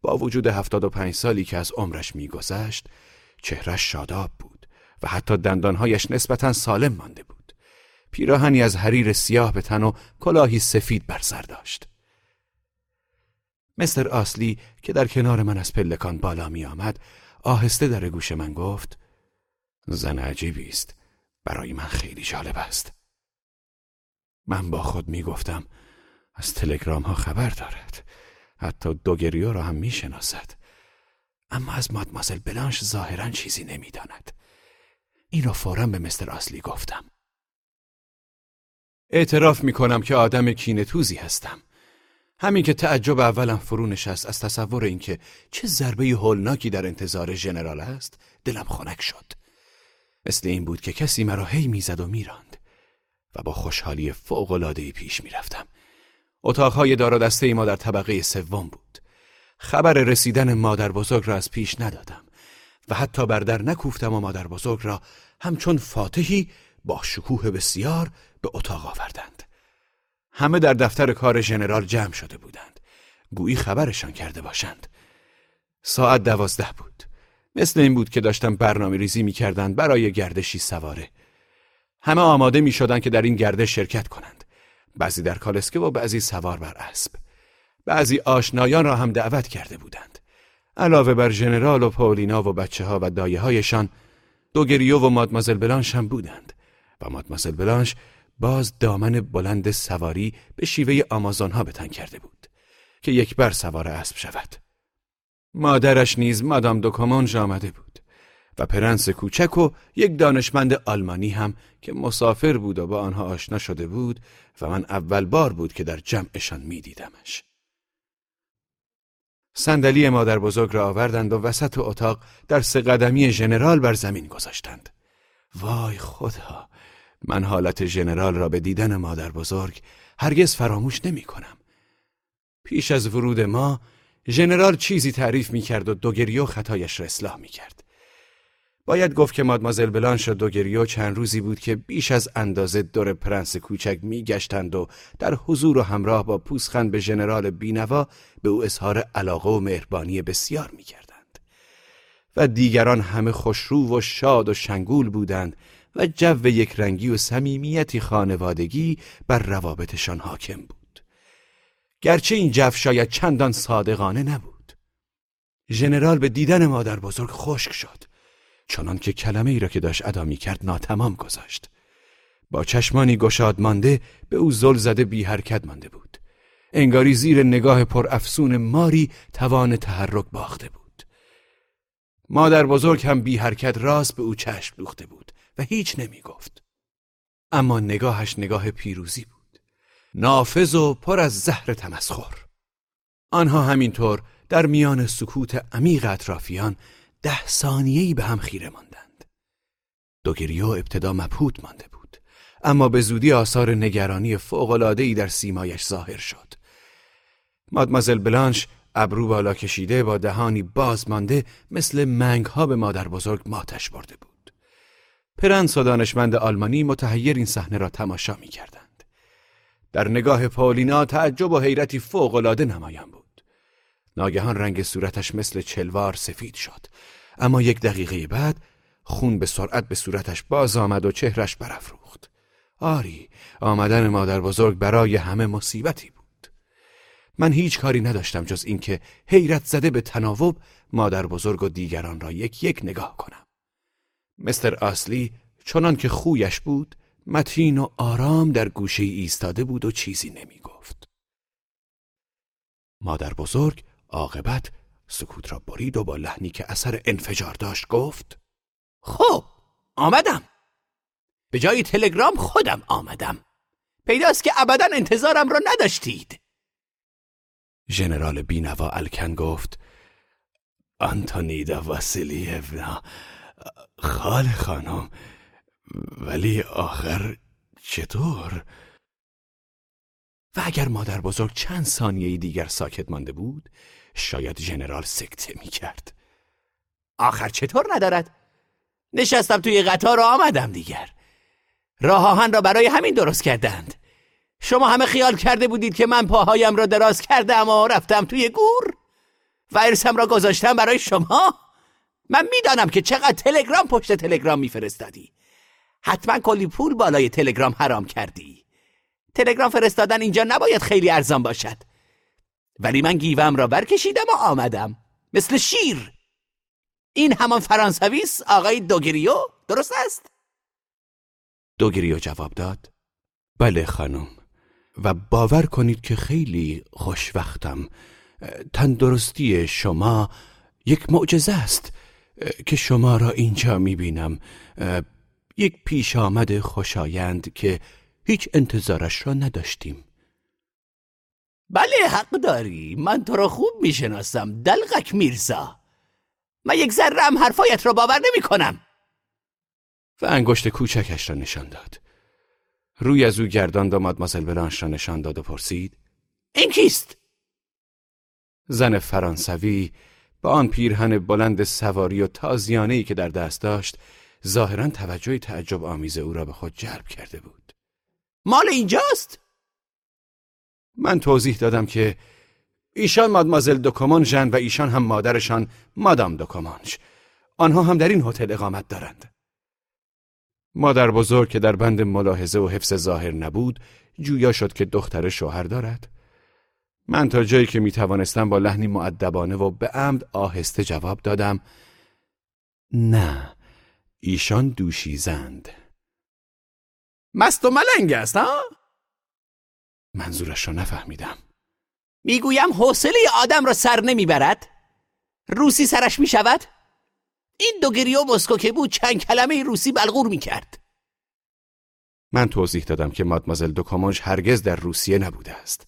با وجود هفتاد و پنج سالی که از عمرش میگذشت چهرش شاداب بود و حتی دندانهایش نسبتا سالم مانده بود. پیراهنی از حریر سیاه به تن و کلاهی سفید بر سر داشت. مستر آسلی که در کنار من از پلکان بالا می آمد آهسته در گوش من گفت زن عجیبی است برای من خیلی جالب است. من با خود می گفتم از تلگرام ها خبر دارد. حتی دوگریو را هم می شناسد اما از مادمازل بلانش ظاهرا چیزی نمی داند. این را فورا به مستر آسلی گفتم. اعتراف می کنم که آدم کینتوزی هستم. همین که تعجب اولم فرو نشست از تصور اینکه چه ضربه هولناکی در انتظار ژنرال است دلم خنک شد. مثل این بود که کسی مرا هی می‌زد و میراند و با خوشحالی فوق‌العاده‌ای پیش می‌رفتم. اتاقهای دار و دسته ما در طبقه سوم بود. خبر رسیدن مادر بزرگ را از پیش ندادم و حتی بر در نکوفتم و مادر بزرگ را همچون فاتحی با شکوه بسیار به اتاق آوردند. همه در دفتر کار ژنرال جمع شده بودند. گویی خبرشان کرده باشند. ساعت دوازده بود. مثل این بود که داشتم برنامه ریزی می کردند برای گردشی سواره. همه آماده می شدند که در این گردش شرکت کنند. بعضی در کالسکه و بعضی سوار بر اسب. بعضی آشنایان را هم دعوت کرده بودند. علاوه بر ژنرال و پاولینا و بچه ها و دایه هایشان دوگریو و مادمازل بلانش هم بودند. و مادمازل بلانش باز دامن بلند سواری به شیوه آمازون ها بتن کرده بود که یک بر سوار اسب شود. مادرش نیز مادام دوکومونژ آمده بود و پرنس کوچک و یک دانشمند آلمانی هم که مسافر بود و با آنها آشنا شده بود و من اول بار بود که در جمعشان میدیدمش. صندلی مادر بزرگ را آوردند و وسط اتاق در سه قدمی ژنرال بر زمین گذاشتند. وای خدا من حالت ژنرال را به دیدن مادر بزرگ هرگز فراموش نمی کنم. پیش از ورود ما ژنرال چیزی تعریف می کرد و دوگریو خطایش را اصلاح می کرد. باید گفت که مادمازل بلانش و دوگریو چند روزی بود که بیش از اندازه دور پرنس کوچک می گشتند و در حضور و همراه با پوسخند به ژنرال بینوا به او اظهار علاقه و مهربانی بسیار می کردند. و دیگران همه خوشرو و شاد و شنگول بودند و جو یک رنگی و صمیمیتی خانوادگی بر روابطشان حاکم بود. گرچه این جو شاید چندان صادقانه نبود. ژنرال به دیدن مادر بزرگ خشک شد. چنان که کلمه ای را که داشت ادا می کرد ناتمام گذاشت. با چشمانی گشاد مانده به او زل زده بی حرکت مانده بود. انگاری زیر نگاه پر افسون ماری توان تحرک باخته بود. مادر بزرگ هم بی حرکت راست به او چشم دوخته بود. و هیچ نمی گفت. اما نگاهش نگاه پیروزی بود. نافذ و پر از زهر تمسخر. آنها همینطور در میان سکوت عمیق اطرافیان ده ثانیه‌ای به هم خیره ماندند. دوگریو ابتدا مبهوت مانده بود اما به زودی آثار نگرانی فوق‌العاده‌ای در سیمایش ظاهر شد. مادمازل بلانش ابرو بالا کشیده با دهانی باز مانده مثل منگ ها به مادر بزرگ ماتش برده بود. پرنس و دانشمند آلمانی متحیر این صحنه را تماشا می کردند. در نگاه پاولینا تعجب و حیرتی فوقالعاده نمایان بود. ناگهان رنگ صورتش مثل چلوار سفید شد. اما یک دقیقه بعد خون به سرعت به صورتش باز آمد و چهرش برافروخت. آری آمدن مادر بزرگ برای همه مصیبتی بود. من هیچ کاری نداشتم جز اینکه حیرت زده به تناوب مادر بزرگ و دیگران را یک یک نگاه کنم. مستر آسلی چنان که خویش بود متین و آرام در گوشه ایستاده بود و چیزی نمی گفت. مادر بزرگ عاقبت سکوت را برید و با لحنی که اثر انفجار داشت گفت خب آمدم. به جای تلگرام خودم آمدم. پیداست که ابدا انتظارم را نداشتید. ژنرال بینوا الکن گفت آنتونیدا واسیلیونا خال خانم ولی آخر چطور؟ و اگر مادر بزرگ چند ثانیه دیگر ساکت مانده بود شاید ژنرال سکته می کرد آخر چطور ندارد؟ نشستم توی قطار و آمدم دیگر. راه آهن را برای همین درست کردند. شما همه خیال کرده بودید که من پاهایم را دراز کردم و رفتم توی گور؟ و ارسم را گذاشتم برای شما؟ من می‌دانم که چقدر تلگرام پشت تلگرام میفرستادی. حتما کلی پول بالای تلگرام حرام کردی. تلگرام فرستادن اینجا نباید خیلی ارزان باشد. ولی من گیوم را برکشیدم و آمدم. مثل شیر. این همان فرانسویس آقای دوگریو؟ درست است؟ دوگریو جواب داد. بله خانم. و باور کنید که خیلی خوشوقتم. تندرستی شما یک معجزه است که شما را اینجا می‌بینم. یک پیش آمد خوشایند که هیچ انتظارش را نداشتیم. بله حق داری. من تو را خوب می‌شناسم. دلغک میرزا. من یک ذره هم حرفایت را باور نمی کنم و انگشت کوچکش را نشان داد. روی از او گرداند و مادمازل بلانش را نشان داد و پرسید این کیست؟ زن فرانسوی با آن پیرهن بلند سواری و تازیانهی که در دست داشت ظاهرا توجه تعجب آمیز او را به خود جلب کرده بود. مال اینجاست؟ من توضیح دادم که ایشان مادمازل دوکومان ژن و ایشان هم مادرشان مادام دوکومانش. آنها هم در این هتل اقامت دارند. مادر بزرگ که در بند ملاحظه و حفظ ظاهر نبود جویا شد که دختر شوهر دارد. من تا جایی که می توانستم با لحنی معدبانه و به عمد آهسته جواب دادم نه. ایشان دوشیزند. مست و ملنگ است ها؟ منظورش را نفهمیدم. می‌گویم حوصله آدم را سر نمی‌برد؟ روسی سرش می‌شود؟ این دوگری و مسکو که بود چند کلمه روسی بلغور می‌کرد. من توضیح دادم که مادمازل دوکامانج هرگز در روسیه نبوده است.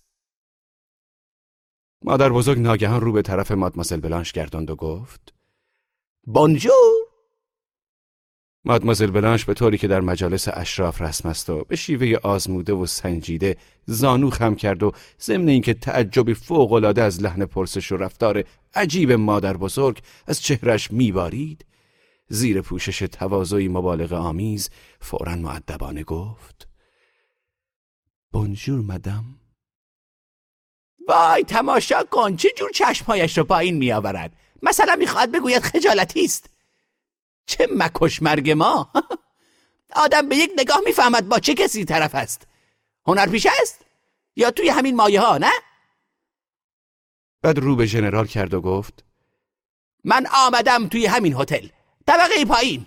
مادر بزرگ ناگهان رو به طرف مادمازل بلانش گرداند و گفت بونجور مادمازل بلانش به طوری که در مجالس اشراف رسم است و به شیوه آزموده و سنجیده زانو خم کرد و ضمن اینکه تعجبی فوقالعاده از لحن پرسش و رفتار عجیب مادر بزرگ از چهرش میبارید؟ زیر پوشش تواضعی مبالغه آمیز فورا معدبانه گفت بونجور مدام. وای تماشا کن! چه جور چشمهایش رو پایین میآورد؟ مثلا می‌خواهد بگوید خجالتی است. چه مکش مرگ ما؟ آدم به یک نگاه می‌فهمد با چه کسی طرف است. هنرپیشه است؟ یا توی همین مایه ها نه؟ بعد رو به ژنرال کرد و گفت من آمدم توی همین هتل طبقه پایین.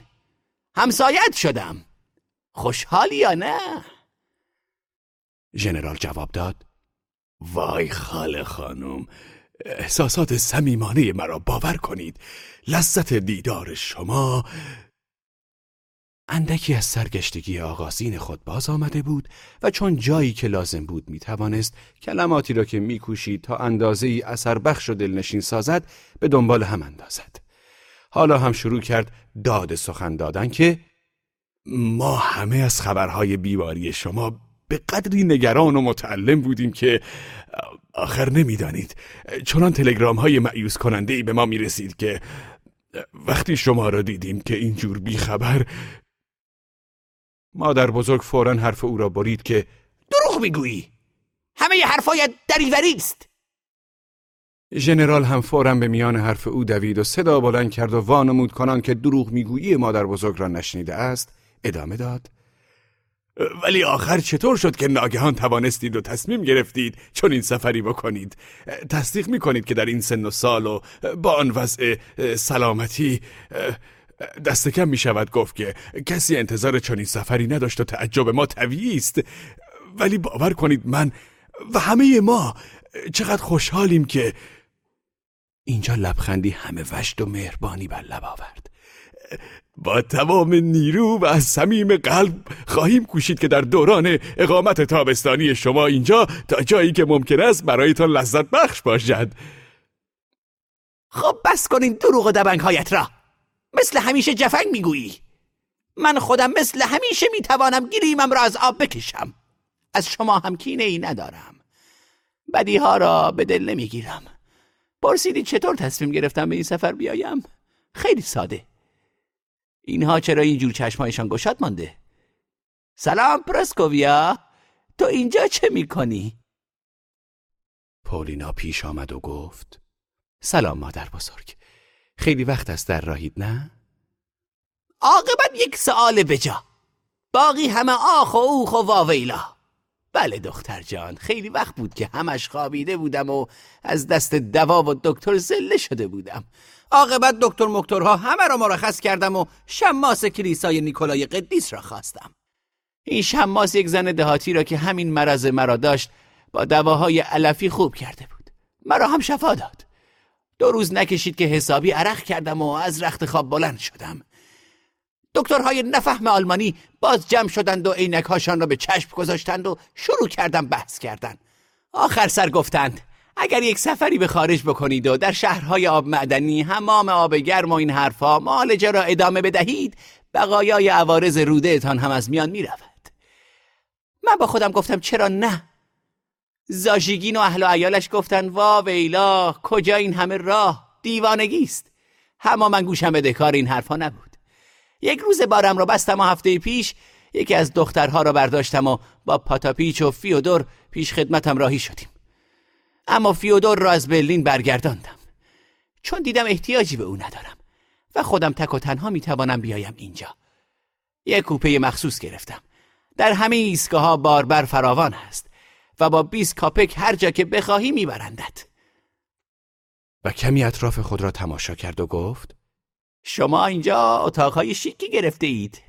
همسایت شدم. خوشحالی یا نه؟ ژنرال جواب داد وای خاله خانم احساسات صمیمانه مرا باور کنید لذت دیدار شما اندکی از سرگشتگی آغازین خود باز آمده بود و چون جایی که لازم بود می توانست کلماتی را که میکوشید تا اندازه ای اثر بخش و دلنشین سازد به دنبال هم اندازد. حالا هم شروع کرد داد سخن دادن که ما همه از خبرهای بیماری شما به قدری نگران و متعلم بودیم که آخر نمی‌دانید. چنان تلگرام های معیوز کننده ای به ما می رسید که وقتی شما را دیدیم که اینجور بیخبر مادر بزرگ فورا حرف او را برید که دروغ می‌گویی! همه حرفایت دریوری است! ژنرال هم فورا به میان حرف او دوید و صدا بلند کرد و وانمود کنان که دروغ می‌گویی مادر بزرگ را نشنیده است ادامه داد. ولی آخر چطور شد که ناگهان توانستید و تصمیم گرفتید چون این سفری بکنید؟ تصدیق می‌کنید که در این سن و سال و با آن وضع سلامتی دست کم می شود گفت که کسی انتظار چنین سفری نداشت و تعجب ما طبیعی است. ولی باور کنید من و همه ما چقدر خوشحالیم که اینجا لبخندی همه وشت و مهربانی بر لب آورد. با تمام نیرو و از صمیم قلب خواهیم کوشید که در دوران اقامت تابستانی شما اینجا تا جایی که ممکن است برایتان لذت بخش باشد. خب بس کنین دروغ و دبنگ هایت را. مثل همیشه جفنگ می‌گویی. من خودم مثل همیشه می‌توانم گریمم را از آب بکشم. از شما هم کینه ای ندارم. بدی ها را به دل نمی‌گیرم. پرسیدی چطور تصمیم گرفتم به این سفر بیایم؟ خیلی ساده. اینها چرا اینجور چشمهایشان گشاد مانده سلام پرسکوویا تو اینجا چه می‌کنی؟ پولینا پیش آمد و گفت سلام مادر بزرگ خیلی وقت است در راهید نه؟ عاقبت یک سوال بجا باقی همه آخ و اوخ و واویلا بله دختر جان خیلی وقت بود که همش خوابیده بودم و از دست دوا و دکتر زله شده بودم عاقبت دکتر مکترها همه را مرخص کردم و شماس کلیسای نیکولای قدیس را خواستم. این شماس یک زن دهاتی را که همین مرض مرا داشت با دواهای علفی خوب کرده بود. مرا هم شفا داد. دو روز نکشید که حسابی عرق کردم و از رخت خواب بلند شدم. دکترهای نفهم آلمانی باز جمع شدند و عینکهاشان را به چشم گذاشتند و شروع کردم بحث کردن. آخر سر گفتند اگر یک سفری به خارج بکنید و در شهرهای آب معدنی حمام آب گرم و این حرفها معالجه را ادامه بدهید بقایای عوارض روده هم از میان می رود. من با خودم گفتم چرا نه؟ زاژیگین و اهل و ایالش گفتن وا ویلا کجا این همه راه؟ دیوانگی است. اما من گوشم به دکار این حرفها نبود. یک روز بارم را بستم و هفته پیش یکی از دخترها را برداشتم و با پاتاپیچ و فیودور پیش خدمتم راهی شدیم. اما فیودور را از برلین برگرداندم. چون دیدم احتیاجی به او ندارم و خودم تک و تنها می‌توانم بیایم اینجا. یک کوپه مخصوص گرفتم. در همه ایستگاه ها باربر فراوان است و با 20 کاپک هر جا که بخواهی میبرندت. و کمی اطراف خود را تماشا کرد و گفت شما اینجا اتاقهای شیکی گرفته اید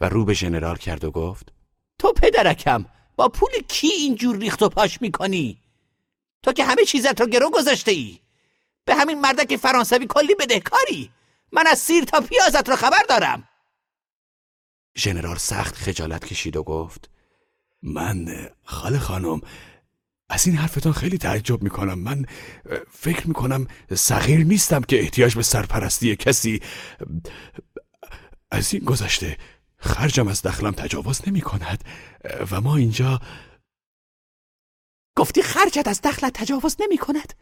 و رو به ژنرال کرد و گفت تو پدرکم با پول کی اینجور ریخت و پاش می‌کنی؟ تو که همه چیزت رو گرو گذاشته ای به همین مردک فرانسوی کلی بدهکاری من از سیر تا پیازت رو خبر دارم. ژنرال سخت خجالت کشید و گفت من خاله خانم از این حرفتان خیلی تعجب می‌کنم. من فکر می‌کنم صغیر نیستم که احتیاج به سرپرستی کسی از این گذشته خرجم از دخلم تجاوز نمی کند و ما اینجا گفتی خرجت از دخلت تجاوز نمی کند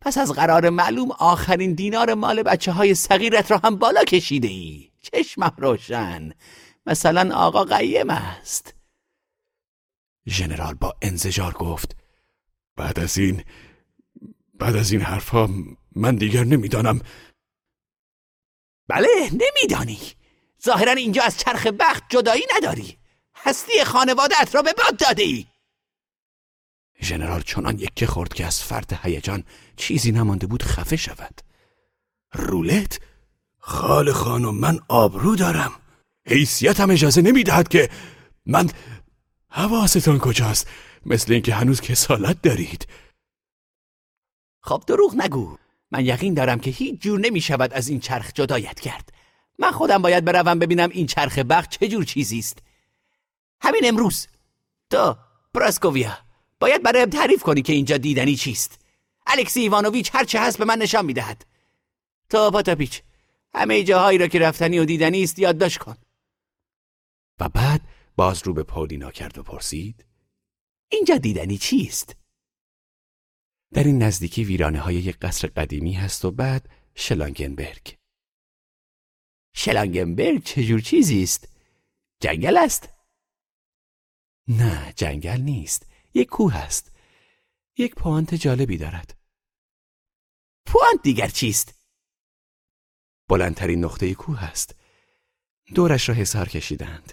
پس از قرار معلوم آخرین دینار مال بچه های صغیرت را هم بالا کشیده ای چشمم روشن. مثلا آقا قیم است. ژنرال با انزجار گفت بعد از این بعد از این حرفها من دیگر نمی‌دانم. بله نمیدانی. ظاهرا اینجا از چرخ بخت جدایی نداری. هستی خانوادت را به باد داده ای ژنرال چنان یکه خورد که از فرد هیجان چیزی نمانده بود خفه شود. رولت؟ خال خانم من آبرو دارم. حیثیتم اجازه نمی‌دهد که من حواستان کجاست؟ مثل اینکه هنوز کسالت دارید. خب دروغ نگو. من یقین دارم که هیچ جور نمی شود از این چرخ جدایت کرد. من خودم باید بروم ببینم این چرخ بخت چه جور چیزی است. همین امروز. تو پراسکوویا. باید برایم تعریف کنی که اینجا دیدنی چیست. الکسی ایوانوویچ هر چه هست به من نشان می‌دهد. تو پاتاپیچ همه جاهایی را که رفتنی و دیدنی است یادداشت کن. و بعد باز رو به پولینا کرد و پرسید اینجا دیدنی چیست؟ در این نزدیکی ویرانه های یک قصر قدیمی هست و بعد شلانگنبرگ. شلانگنبرگ چجور چیزی است؟ جنگل است؟ نه جنگل نیست. یک کوه است. یک پوانت جالبی دارد. پوانت دیگر چیست؟ بلندترین نقطه کوه است. دورش را حسار کشیدند.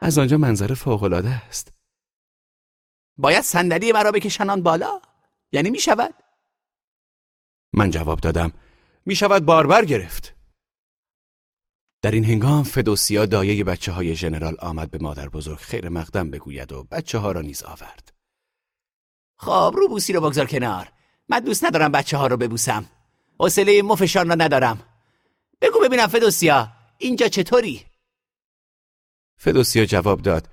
از آنجا منظره فوقالعاده است. باید صندلی مرا بکشنان بالا؟ یعنی می شود؟ من جواب دادم. می شود باربر گرفت. در این هنگام فدوسیا دایه بچه های ژنرال آمد به مادر بزرگ خیر مقدم بگوید و بچه ها را نیز آورد. خب رو بوسی رو بگذار کنار. من دوست ندارم بچه ها رو ببوسم. حوصله مفشان را ندارم. بگو ببینم فدوسیا اینجا چطوری؟ فدوسیا جواب داد.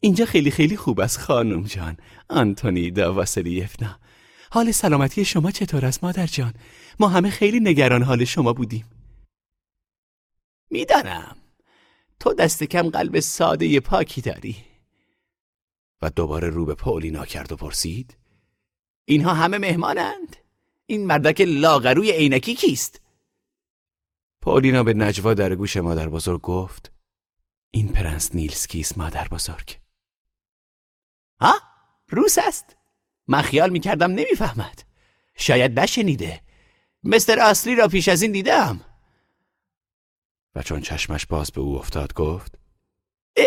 اینجا خیلی خیلی خوب است خانم جان. آنتونی دا واسلیفنا حال سلامتی شما چطور است مادر جان؟ ما همه خیلی نگران حال شما بودیم. می‌دانم. تو دست کم قلب ساده پاکی داری. و دوباره رو به پولینا کرد و پرسید؟ اینها همه مهمانند. این مردک لاغروی عینکی کیست؟ پولینا به نجوا در گوش مادر بزرگ گفت این پرنس نیلسکی است مادر بزرگ؟ ها؟ روس است. من خیال می‌کردم نمی‌فهمد. شاید نشنیده. مستر اصلی را پیش از این دیدم. و چون چشمش باز به او افتاد گفت اه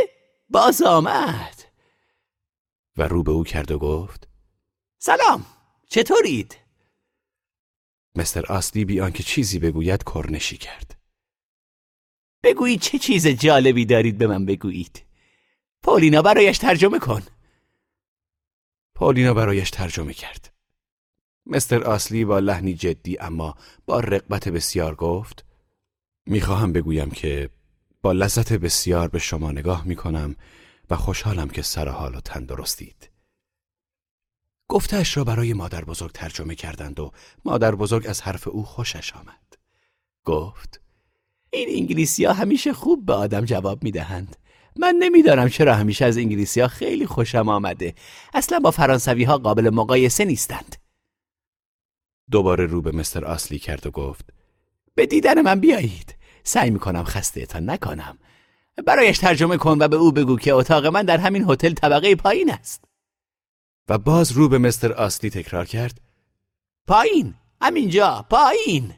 باز آمد. و رو به او کرد و گفت سلام. چطورید؟ مستر اصلی بی آنکه چیزی بگوید کرنشی کرد. بگویید چه چیز جالبی دارید به من بگویید. پولینا برایش ترجمه کن. پولینا برایش ترجمه کرد. مستر آسلی با لحنی جدی اما با رقبت بسیار گفت می‌خواهم بگویم که با لذت بسیار به شما نگاه می‌کنم و خوشحالم که سر حال و تندرستید. گفتش را برای مادر بزرگ ترجمه کردند و مادر بزرگ از حرف او خوشش آمد. گفت این انگلیسی ها همیشه خوب به آدم جواب می‌دهند. من نمی‌دانم چرا همیشه از انگلیسی ها خیلی خوشم آمده. اصلا با فرانسوی ها قابل مقایسه نیستند. دوباره رو به مستر آسلی کرد و گفت به دیدن من بیایید. سعی می‌کنم خستهتان نکنم. برایش ترجمه کن و به او بگو که اتاق من در همین هتل طبقه پایین است. و باز رو به مستر آسلی تکرار کرد. پایین همینجا پایین.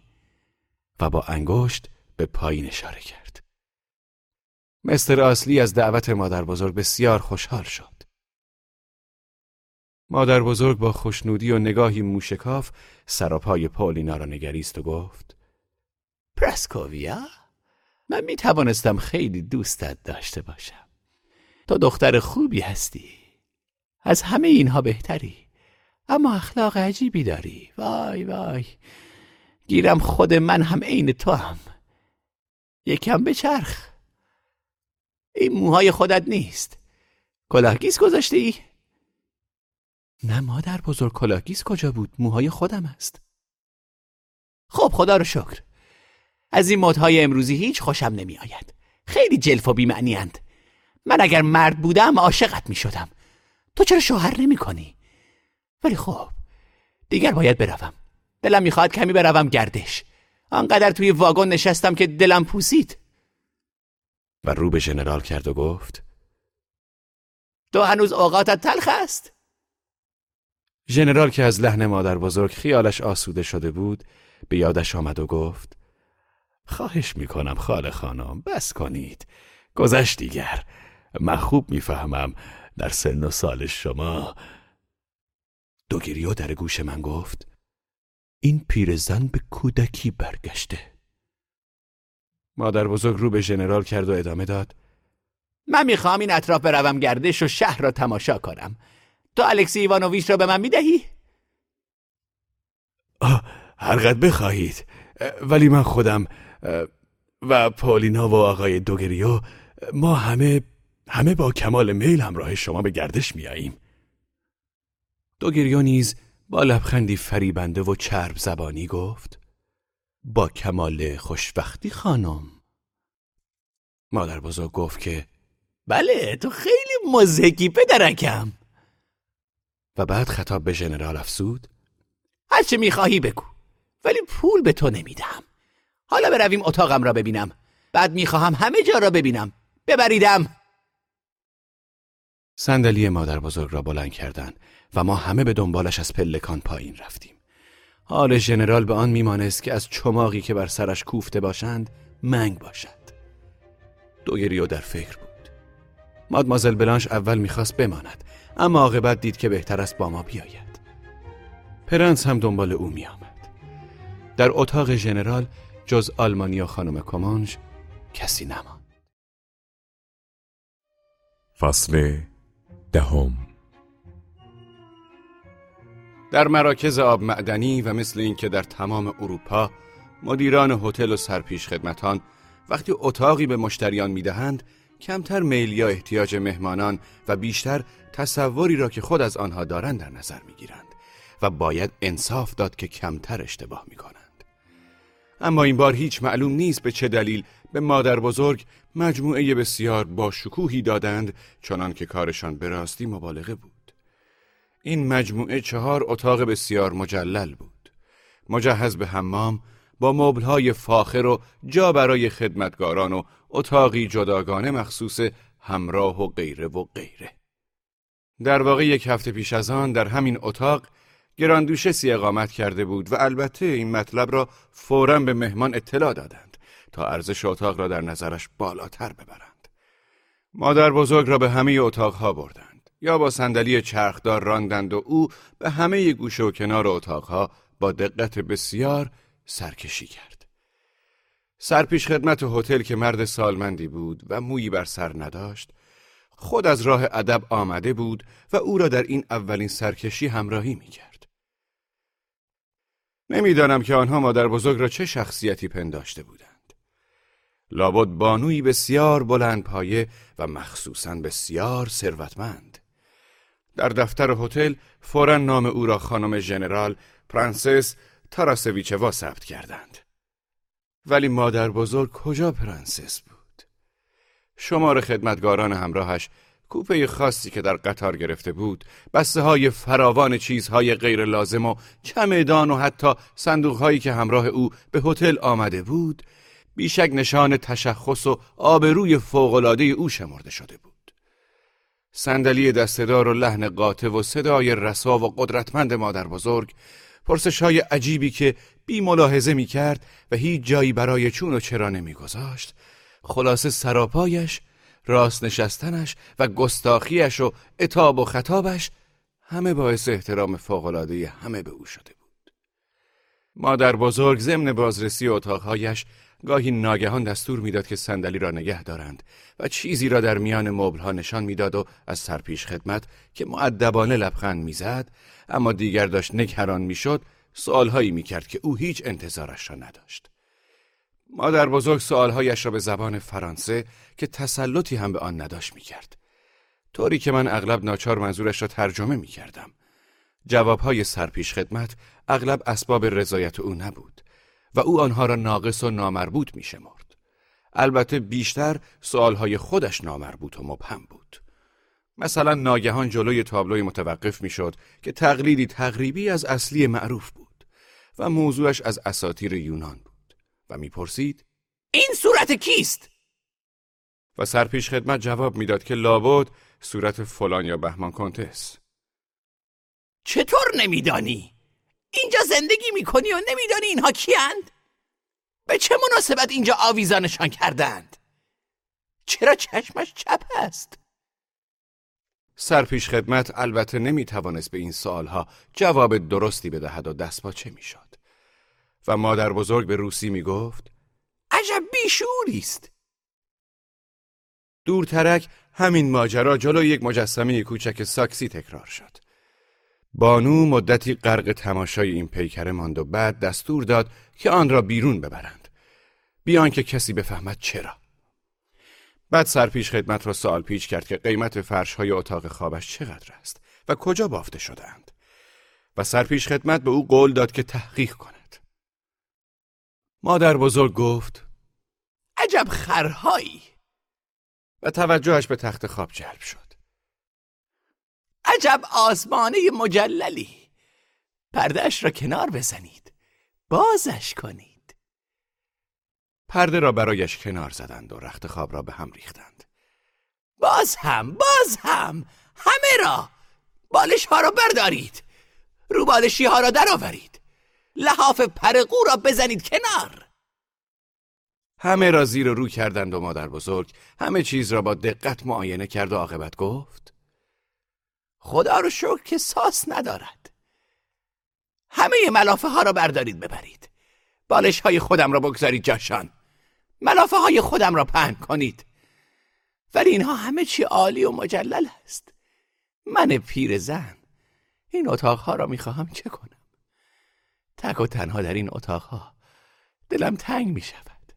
و با انگشت به پایین اشاره کرد. مستر آسلی از دعوت مادر بزرگ بسیار خوشحال شد. مادر بزرگ با خوشنودی و نگاهی موشکاف سراپای پولینا را نگریست و گفت پرسکوویا من می توانستم خیلی دوستت داشته باشم. تو دختر خوبی هستی. از همه اینها بهتری. اما اخلاق عجیبی داری. وای وای. گیرم خود من هم عین تو هم یکم به چرخ. این موهای خودت نیست. کلاهگیس گذاشته ای؟ نه مادر بزرگ کلاهگیس کجا بود؟ موهای خودم است. خب خدا رو شکر. از این مدهای امروزی هیچ خوشم نمی آید خیلی جلف و بیمعنی اند. من اگر مرد بودم عاشقت می شدم تو چرا شوهر نمی کنی؟ ولی خب دیگر باید بروم. دلم می‌خواد کمی بروم گردش. آنقدر توی واگن نشستم که دلم پوسید. و رو به ژنرال کرد و گفت تو هنوز اوقاتت تلخ است؟ ژنرال که از لحن مادر بزرگ خیالش آسوده شده بود به یادش آمد و گفت خواهش می‌کنم خاله خانم بس کنید. گذشت دیگر. من خوب می‌فهمم. در سن و سال شما. دوگریو در گوش من گفت این پیرزن به کودکی برگشته. مادر بزرگ رو به ژنرال کرد و ادامه داد. من می‌خوام این اطراف بروم گردش و شهر را تماشا کنم. تو الکسی ایوانوویچ را به من می‌دهی؟ هرقدر بخواهید. ولی من خودم و پالینا و آقای دوگریو ما همه همه با کمال میل همراه شما به گردش میاییم نیز با لبخندی فریبنده و چرب زبانی گفت با کمال خوشبختی خانم. مادر بزرگ گفت که بله تو خیلی مزهکی پدرکم. و بعد خطاب به ژنرال افسود هرچه می‌خواهی بگو ولی پول به تو نمیدم حالا برویم اتاقم را ببینم. بعد می‌خواهم همه جا را ببینم. ببریدم. صندلی مادر بزرگ را بلند کردند و ما همه به دنبالش از پلکان پایین رفتیم. حال ژنرال به آن میمانست که از چماقی که بر سرش کوفته باشند منگ باشد. دوگریو در فکر بود. مادمازل بلانش اول می‌خواست بماند اما عاقبت دید که بهتر است با ما بیاید. پرنس هم دنبال او میآمد. در اتاق ژنرال جز آلمانی و خانم کمانش کسی نماند. فصل دهم در مراکز آب معدنی و مثل اینکه در تمام اروپا مدیران هتل و سرپیش خدمتان وقتی اتاقی به مشتریان می‌دهند کمتر میل یا احتیاج مهمانان و بیشتر تصوری را که خود از آنها دارند در نظر می‌گیرند و باید انصاف داد که کمتر اشتباه می کنند. اما این بار هیچ معلوم نیست به چه دلیل به مادر بزرگ مجموعه بسیار با شکوهی دادند چنان که کارشان به راستی مبالغه بود. این مجموعه چهار اتاق بسیار مجلل بود. مجهز به حمام با مبلهای فاخر و جا برای خدمتگاران و اتاقی جداگانه مخصوص همراه و غیره و غیره. در واقع یک هفته پیش از آن در همین اتاق گراندوشسی اقامت کرده بود و البته این مطلب را فورا به مهمان اطلاع دادند تا ارزش اتاق را در نظرش بالاتر ببرند. مادر بزرگ را به همه اتاقها بردند یا با صندلی چرخدار راندند و او به همه گوشه و کنار اتاقها با دقت بسیار سرکشی کرد. سرپیش خدمت هتل که مرد سالمندی بود و مویی بر سر نداشت خود از راه ادب آمده بود و او را در این اولین سرکشی همراهی می کرد. نمی‌دانم که آنها مادر بزرگ را چه شخصیتی پنداشته بودند. لابد بانوی بسیار بلند پایه و مخصوصا بسیار ثروتمند. در دفتر هتل فورا نام او را خانم ژنرال پرنسس تاراسویچوا ثبت کردند. ولی مادر بزرگ کجا پرنسس بود؟ شمار خدمتگاران همراهش کوپه خاصی که در قطار گرفته بود بسته های فراوان چیزهای غیر لازم و چمدان و حتی صندوق هایی که همراه او به هتل آمده بود بیشک نشان تشخص و آبروی فوقالعاده او شمرده شده بود صندلی دستدار و لحن قاطع و صدای رسا و قدرتمند مادر بزرگ پرسش های عجیبی که بی ملاحظه می کرد و هیچ جایی برای چون و چرا نمی گذاشت خلاصه سراپایش راست نشستنش و گستاخیش و اتاب و خطابش همه باعث احترام فوقالعاده همه به او شده بود. مادر بزرگ ضمن بازرسی اتاقهایش گاهی ناگهان دستور می‌داد که صندلی را نگه دارند و چیزی را در میان مبلها نشان می‌داد و از سرپیش خدمت که معدبانه لبخند می‌زد اما دیگر داشت نگران می‌شد سوالهایی می‌کرد که او هیچ انتظارش را نداشت. مادر بزرگ سوالهایش را به زبان فرانسه که تسلطی هم به آن نداشت می‌کرد. طوری که من اغلب ناچار منظورش را ترجمه می‌کردم. جوابهای سرپیش خدمت اغلب اسباب رضایت او نبود و او آنها را ناقص و نامربوط میشمرد. البته بیشتر سوالهای خودش نامربوط و مبهم بود. مثلا ناگهان جلوی تابلوی متوقف می‌شد که تقلیدی تقریبی از اصلی معروف بود و موضوعش از اساتیر یونان بود و می‌پرسید این صورت کیست؟ و سرپیش خدمت جواب می‌داد که لابد صورت فلان یا بهمان کنتس چطور نمیدانی؟ اینجا زندگی می‌کنی و نمیدانی اینها کیند؟ به چه مناسبت اینجا آویزانشان کردند؟ چرا چشمش چپ است؟ سرپیش خدمت البته نمی توانست به این سوالها جواب درستی بدهد و دست چه می شد. و مادر بزرگ به روسی می گفت عجب بیشوری است. دورترک همین ماجرا جلو یک مجسمه کوچک ساکسی تکرار شد. بانو مدتی غرق تماشای این پیکره ماند و بعد دستور داد که آن را بیرون ببرند. بیان که کسی بفهمد چرا. بعد سرپیش خدمت را سوال پیچ کرد که قیمت فرش های اتاق خوابش چقدر است و کجا بافته شدهاند. و سرپیش خدمت به او قول داد که تحقیق کند. مادر بزرگ گفت عجب خرهایی. و توجهش به تخت خواب جلب شد. عجب آسمانه مجللی. پردهش را کنار بزنید. بازش کنید. پرده را برایش کنار زدند و رخت خواب را به هم ریختند. باز هم باز هم. همه را. بالش ها را بردارید. رو بالشی ها را درآورید. لحاف پرقو را بزنید کنار. همه را زیر رو کردند و مادر بزرگ همه چیز را با دقت معاینه کرد و عاقبت گفت. خدا رو شکر که ساس ندارد. همه ملافه ها را بردارید ببرید. بالش های خودم را بگذارید جاشان. ملافه های خودم را پهن کنید. ولی اینها همه چی عالی و مجلل است من پیر زن این اتاقها را می‌خواهم چه کنم؟ تک و تنها در این اتاقها دلم تنگ می شود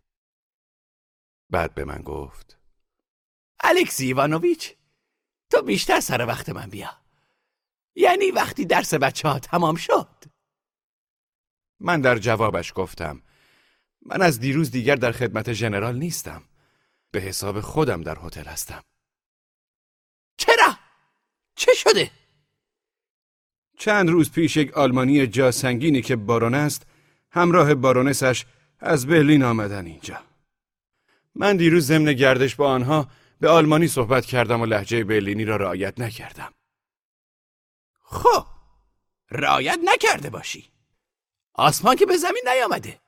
بعد به من گفت الکسی ایوانوویچ؟ تو بیشتر سر وقت من بیا. یعنی وقتی درس بچه ها تمام شد. من در جوابش گفتم من از دیروز دیگر در خدمت ژنرال نیستم. به حساب خودم در هتل هستم. چرا؟ چه شده؟ چند روز پیش یک آلمانی جا سنگینی که بارون است همراه بارونسش از برلین آمدن اینجا. من دیروز ضمن گردش با آنها به آلمانی صحبت کردم و لحجه برلینی را رعایت نکردم. خب رعایت نکرده باشی. آسمان که به زمین نیامده.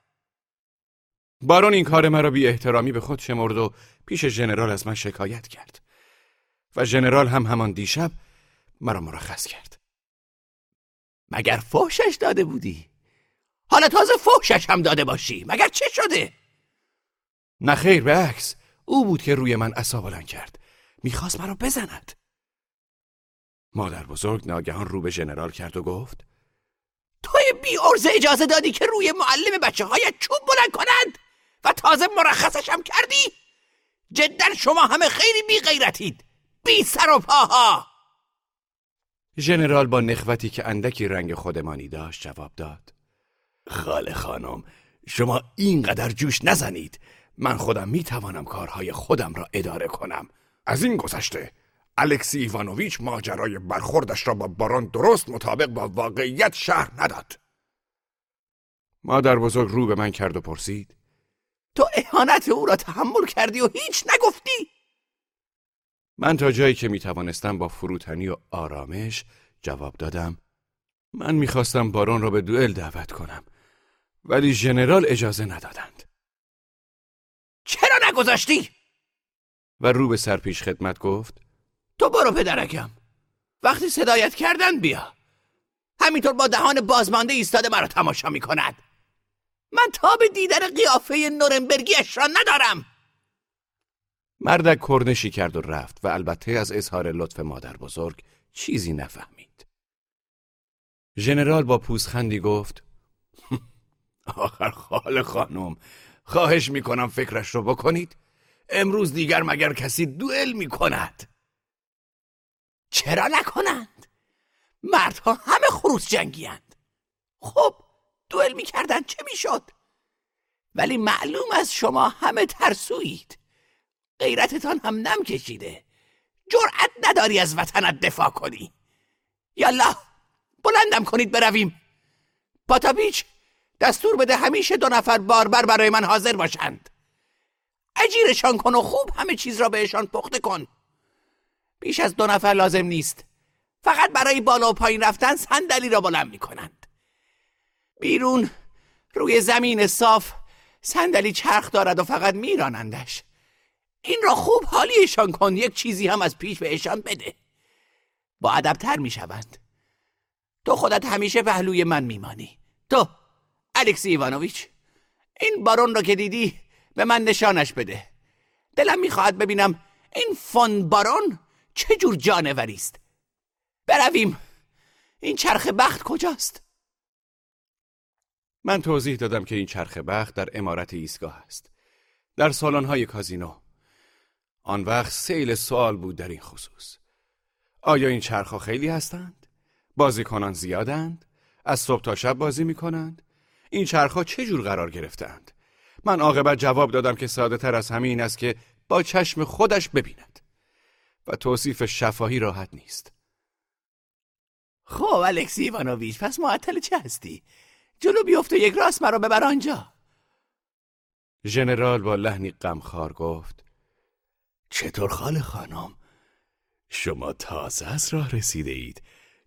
بارون این کار مرا بی احترامی به خود شمرد و پیش ژنرال از من شکایت کرد. و ژنرال هم همان دیشب مرا مرخص کرد. مگر فحشش داده بودی؟ حالا تازه فحشش هم داده باشی. مگر چه شده؟ نه خیر به عکس. او بود که روی من عصا کرد. می‌خواست مرا بزند. مادر بزرگ ناگهان رو به ژنرال کرد و گفت توی بی ارزه اجازه دادی که روی معلم بچه هایت چوب بلند کنند و تازه مرخصش هم کردی؟ جدا شما همه خیلی بی غیرتید بی سر و پاها. ژنرال با نخوتی که اندکی رنگ خودمانی داشت جواب داد خاله خانم شما اینقدر جوش نزنید. من خودم می‌توانم کارهای خودم را اداره کنم. از این گذشته الکسی ایوانوویچ ماجرای برخوردش را با باران درست مطابق با واقعیت شهر نداد. مادر بزرگ رو به من کرد و پرسید تو اهانت او را تحمل کردی و هیچ نگفتی؟ من تا جایی که می‌توانستم با فروتنی و آرامش جواب دادم من می‌خواستم باران را به دوئل دعوت کنم ولی ژنرال اجازه ندادند. چرا نگذاشتی؟ و رو به سرپیش خدمت گفت تو برو پدرکم. وقتی صدایت کردن بیا. همینطور با دهان بازمانده ایستاده مرا تماشا می کند من تا به دیدن قیافه نورنبرگیش را ندارم. مردک کرنشی کرد و رفت و البته از اظهار لطف مادر بزرگ چیزی نفهمید. ژنرال با پوزخندی گفت آخر خال خانم. خواهش می‌کنم فکرش رو بکنید. امروز دیگر مگر کسی دوئل می‌کند. چرا نکنند؟ مردها همه خروس جنگیند خب دوئل می‌کردند چه می‌شد؟ ولی معلوم از شما همه ترسویید. غیرتتان هم نم کشیده. جرأت نداری از وطنت دفاع کنی. یالا بلندم کنید برویم. پاتابیچ دستور بده همیشه دو نفر باربر برای من حاضر باشند. اجیرشان کن و خوب همه چیز را بهشان پخته کن. بیش از دو نفر لازم نیست. فقط برای بالا و پایین رفتن صندلی را بلند می کنند بیرون روی زمین صاف صندلی چرخ دارد و فقط میرانندش. این را خوب حالیشان کن یک چیزی هم از پیش بهشان بده. با ادبتر می‌شوند. تو خودت همیشه پهلوی من میمانی. تو الکسی ایوانوویچ این بارون را که دیدی به من نشانش بده. دلم می‌خواهد ببینم این فون بارون چه جور جانوری است. برویم. این چرخ بخت کجاست؟ من توضیح دادم که این چرخ بخت در امارت ایستگاه است. در های کازینو. آن وقت سیل سوال بود در این خصوص. آیا این چرخها خیلی هستند؟ بازیکنان زیادند؟ از صبح تا شب بازی می کنند؟ این چرخها چه جور قرار گرفتند؟ من عاقبت جواب دادم که ساده تر از همین است که با چشم خودش ببیند و توصیف شفاهی راحت نیست خب الکسی ایوانوویچ پس معطل چه هستی؟ جلو بیفت و یک راست مرا ببر آنجا ژنرال با لحنی غمخوار گفت چطور خاله خانم؟ شما تازه از راه رسیده اید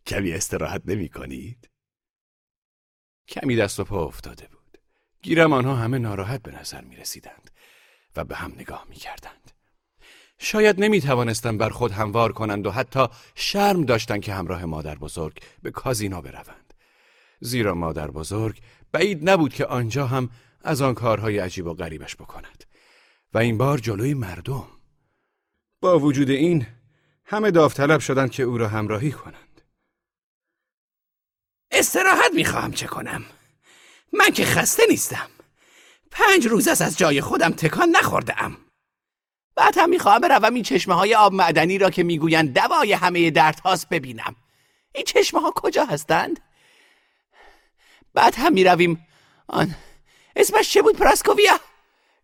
کمی استراحت نمی کنید؟ کمی دست و پا افتاده بود. گیرم آنها همه ناراحت به نظر می رسیدند و به هم نگاه می کردند. شاید نمی توانستند بر خود هموار کنند و حتی شرم داشتند که همراه مادر بزرگ به کازینو بروند. زیرا مادر بزرگ بعید نبود که آنجا هم از آن کارهای عجیب و غریبش بکند. و این بار جلوی مردم. با وجود این همه داوطلب شدند که او را همراهی کنند. استراحت می‌خواهم چه کنم من که خسته نیستم پنج روز است از جای خودم تکان نخورده ام بعد هم می‌خواهم بروم این چشمه های آب معدنی را که می‌گویند دوای همه درد هاست ببینم این چشمه ها کجا هستند؟ بعد هم می‌رویم آن اسمش چه بود پراسکوویا؟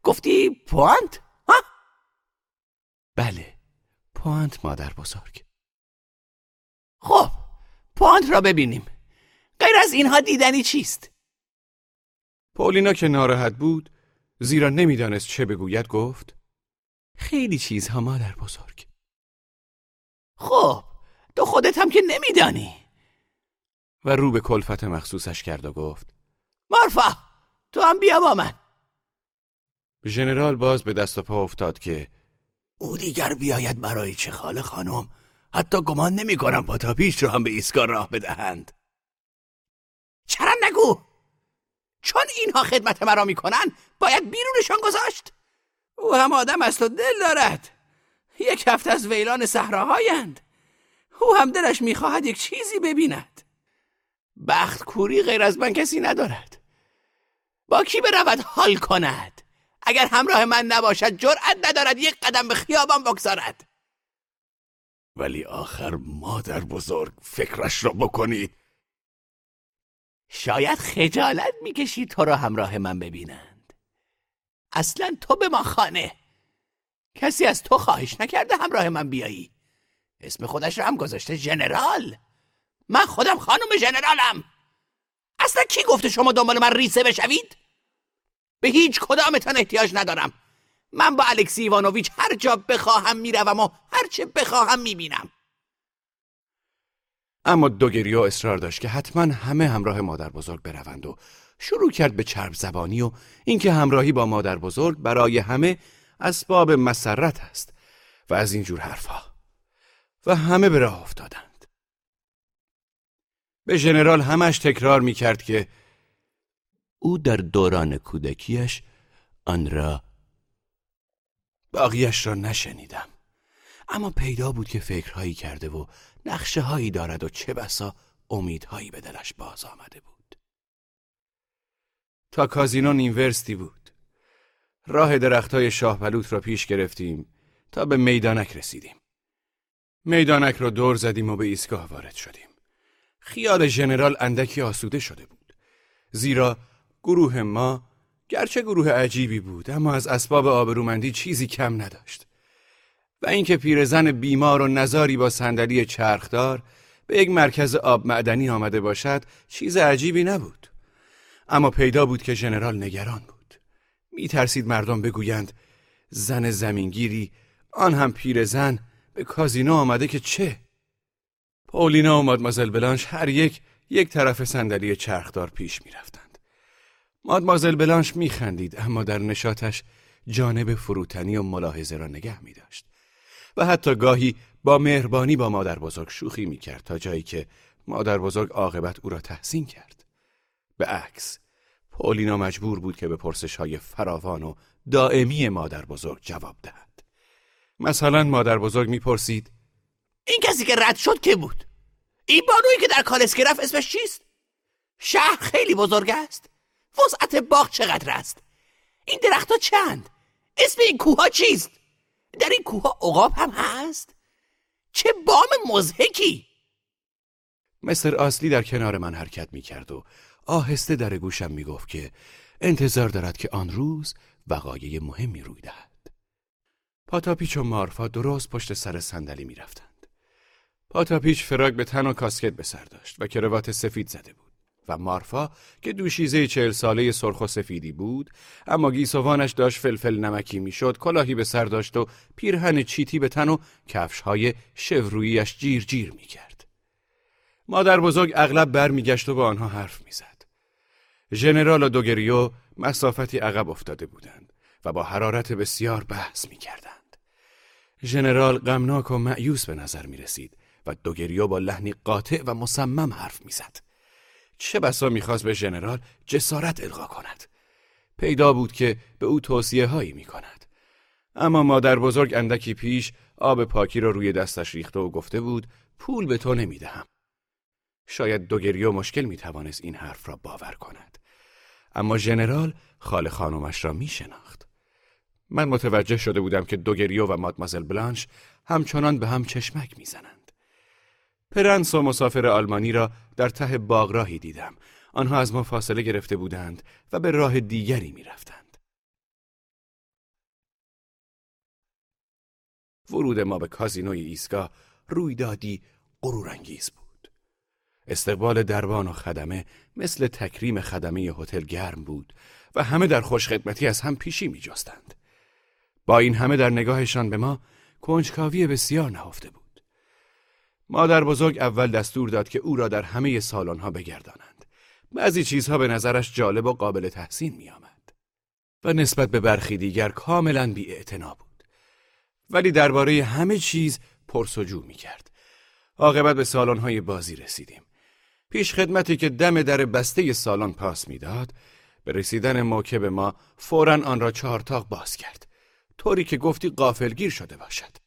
گفتی پوانت؟ ها؟ بله پوانت مادر بزرگ خب پوانت را ببینیم غیر از اینها دیدنی چیست؟ پولینا که ناراحت بود زیرا نمی‌دانست چه بگوید گفت خیلی چیزها مادر بزرگ. خب تو خودت هم که نمیدانی. و رو به کلفت مخصوصش کرد و گفت مارفا تو هم بیا با من. ژنرال باز به دست و پا افتاد که او دیگر بیاید برای چه خاله خانم؟ حتی گمان نمی کنم پیش رو هم به ایستگاه راه بدهند. چرا نگو چون اینها خدمت مرا می‌کنن باید بیرونشان گذاشت. او هم آدم است و دل دارد. یک هفته از ویلان صحراهایند. او هم دلش می‌خواهد یک چیزی ببیند. بخت کوری غیر از من کسی ندارد. با کی برود حال کند؟ اگر همراه من نباشد جرأت ندارد یک قدم به خیابان بگذارد. ولی آخر مادر بزرگ فکرش را بکنید. شاید خجالت می‌کشید تو را همراه من ببینند. اصلا تو به ما خانه. کسی از تو خواهش نکرده همراه من بیایی. اسم خودش را هم گذاشته ژنرال من خودم خانم ژنرالم اصلا کی گفته شما دنبال من ریسه بشوید؟ به هیچ کدامتان احتیاج ندارم. من با الکسی ایوانوویچ هر جا بخواهم می‌روم و هر چه بخواهم می‌بینم. اما دوگریو اصرار داشت که حتما همه همراه مادر بزرگ بروند و شروع کرد به چرب زبانی و اینکه همراهی با مادر بزرگ برای همه اسباب مسرت است و از این جور حرفها. و همه به راه افتادند. به ژنرال همش تکرار می کرد که او در دوران کودکیش آن را باقیش را نشنیدم. اما پیدا بود که فکرهایی کرده و نقشه هایی دارد و چه بسا امیدهایی به دلش باز آمده بود. تا کازینو نیمورستی بود. راه درختای شاه بلوط را پیش گرفتیم تا به میدانک رسیدیم. میدانک را دور زدیم و به ایستگاه وارد شدیم. خیال ژنرال اندکی آسوده شده بود. زیرا گروه ما گرچه گروه عجیبی بود اما از اسباب آبرومندی چیزی کم نداشت. و اینکه پیرزن بیمار و نزاری با صندلی چرخدار به یک مرکز آب معدنی آمده باشد چیز عجیبی نبود اما پیدا بود که ژنرال نگران بود می ترسید مردم بگویند زن زمینگیری آن هم پیرزن به کازینو آمده که چه پولینا و مادمازل بلانش هر یک یک طرف صندلی چرخدار پیش می رفتند. مادمازل بلانش می خندید اما در نشاتش جانب فروتنی و ملاحظه را نگه می داشت. و حتی گاهی با مهربانی با مادر بزرگ شوخی می کرد تا جایی که مادر بزرگ عاقبت او را تحسین کرد. به عکس پولینا مجبور بود که به پرسش های فراوان و دائمی مادر بزرگ جواب دهد. مثلا مادر بزرگ می‌پرسید این کسی که رد شد که بود؟ این بانویی که در کالسکه رفت اسمش چیست؟ شهر خیلی بزرگ است؟ وسعت باغ چقدر است؟ این درختها چند؟ اسم این کوه چیست؟ در این کوه عقاب هم هست؟ چه بام مزهکی مستر آسلی در کنار من حرکت می کرد و آهسته در گوشم می گفت که انتظار دارد که آن روز وقایع مهمی روی دهد. پاتاپیچ و مارفا درست پشت سر صندلی می رفتند. پاتاپیچ فراگ به تن و کاسکت به سر داشت و کروات سفید زده بود. و مارفا که دوشیزه چهل ساله سرخ و سفیدی بود اما گیسوانش داشت فلفل نمکی می‌شد کلاهی به سر داشت و پیرهن چیتی به تن و کفشهای شورویش جیر جیر می کرد. مادر بزرگ اغلب برمیگشت و با آنها حرف می‌زد. ژنرال و دوگریو مسافتی عقب افتاده بودند و با حرارت بسیار بحث می کردند. ژنرال غمناک و معیوس به نظر می رسید و دوگریو با لحنی قاطع و مصمم حرف می‌زد. چه بسا می‌خواست به ژنرال جسارت القا کند. پیدا بود که به او توصیه هایی می کند. اما مادر بزرگ اندکی پیش آب پاکی را روی دستش ریخته و گفته بود پول به تو نمی‌دهم. شاید دوگریو مشکل می توانست این حرف را باور کند. اما ژنرال خال خانمش را می شناخت. من متوجه شده بودم که دوگریو و مادمازل بلانش همچنان به هم چشمک می‌زنند. پرنس و مسافر آلمانی را در ته باغراهی دیدم. آنها از ما فاصله گرفته بودند و به راه دیگری می‌رفتند. ورود ما به کازینوی ایستگاه رویدادی غرورانگیز بود. استقبال دربان و خدمه مثل تکریم خدمه هتل گرم بود و همه در خوشخدمتی از هم پیشی می جستند. با این همه در نگاهشان به ما کنجکاوی بسیار نهفته بود. مادر بزرگ اول دستور داد که او را در همه سالن‌ها بگردانند. بعضی چیزها به نظرش جالب و قابل تحسین می آمد. و نسبت به برخی دیگر کاملا بی بود. ولی درباره همه چیز پرسجو می کرد. عاقبت به سالن‌های بازی رسیدیم. پیش خدمتی که دم در بسته سالن پاس می‌داد به رسیدن موکب ما فورا آن را چهارتاق باز کرد طوری که گفتی قافلگیر شده باشد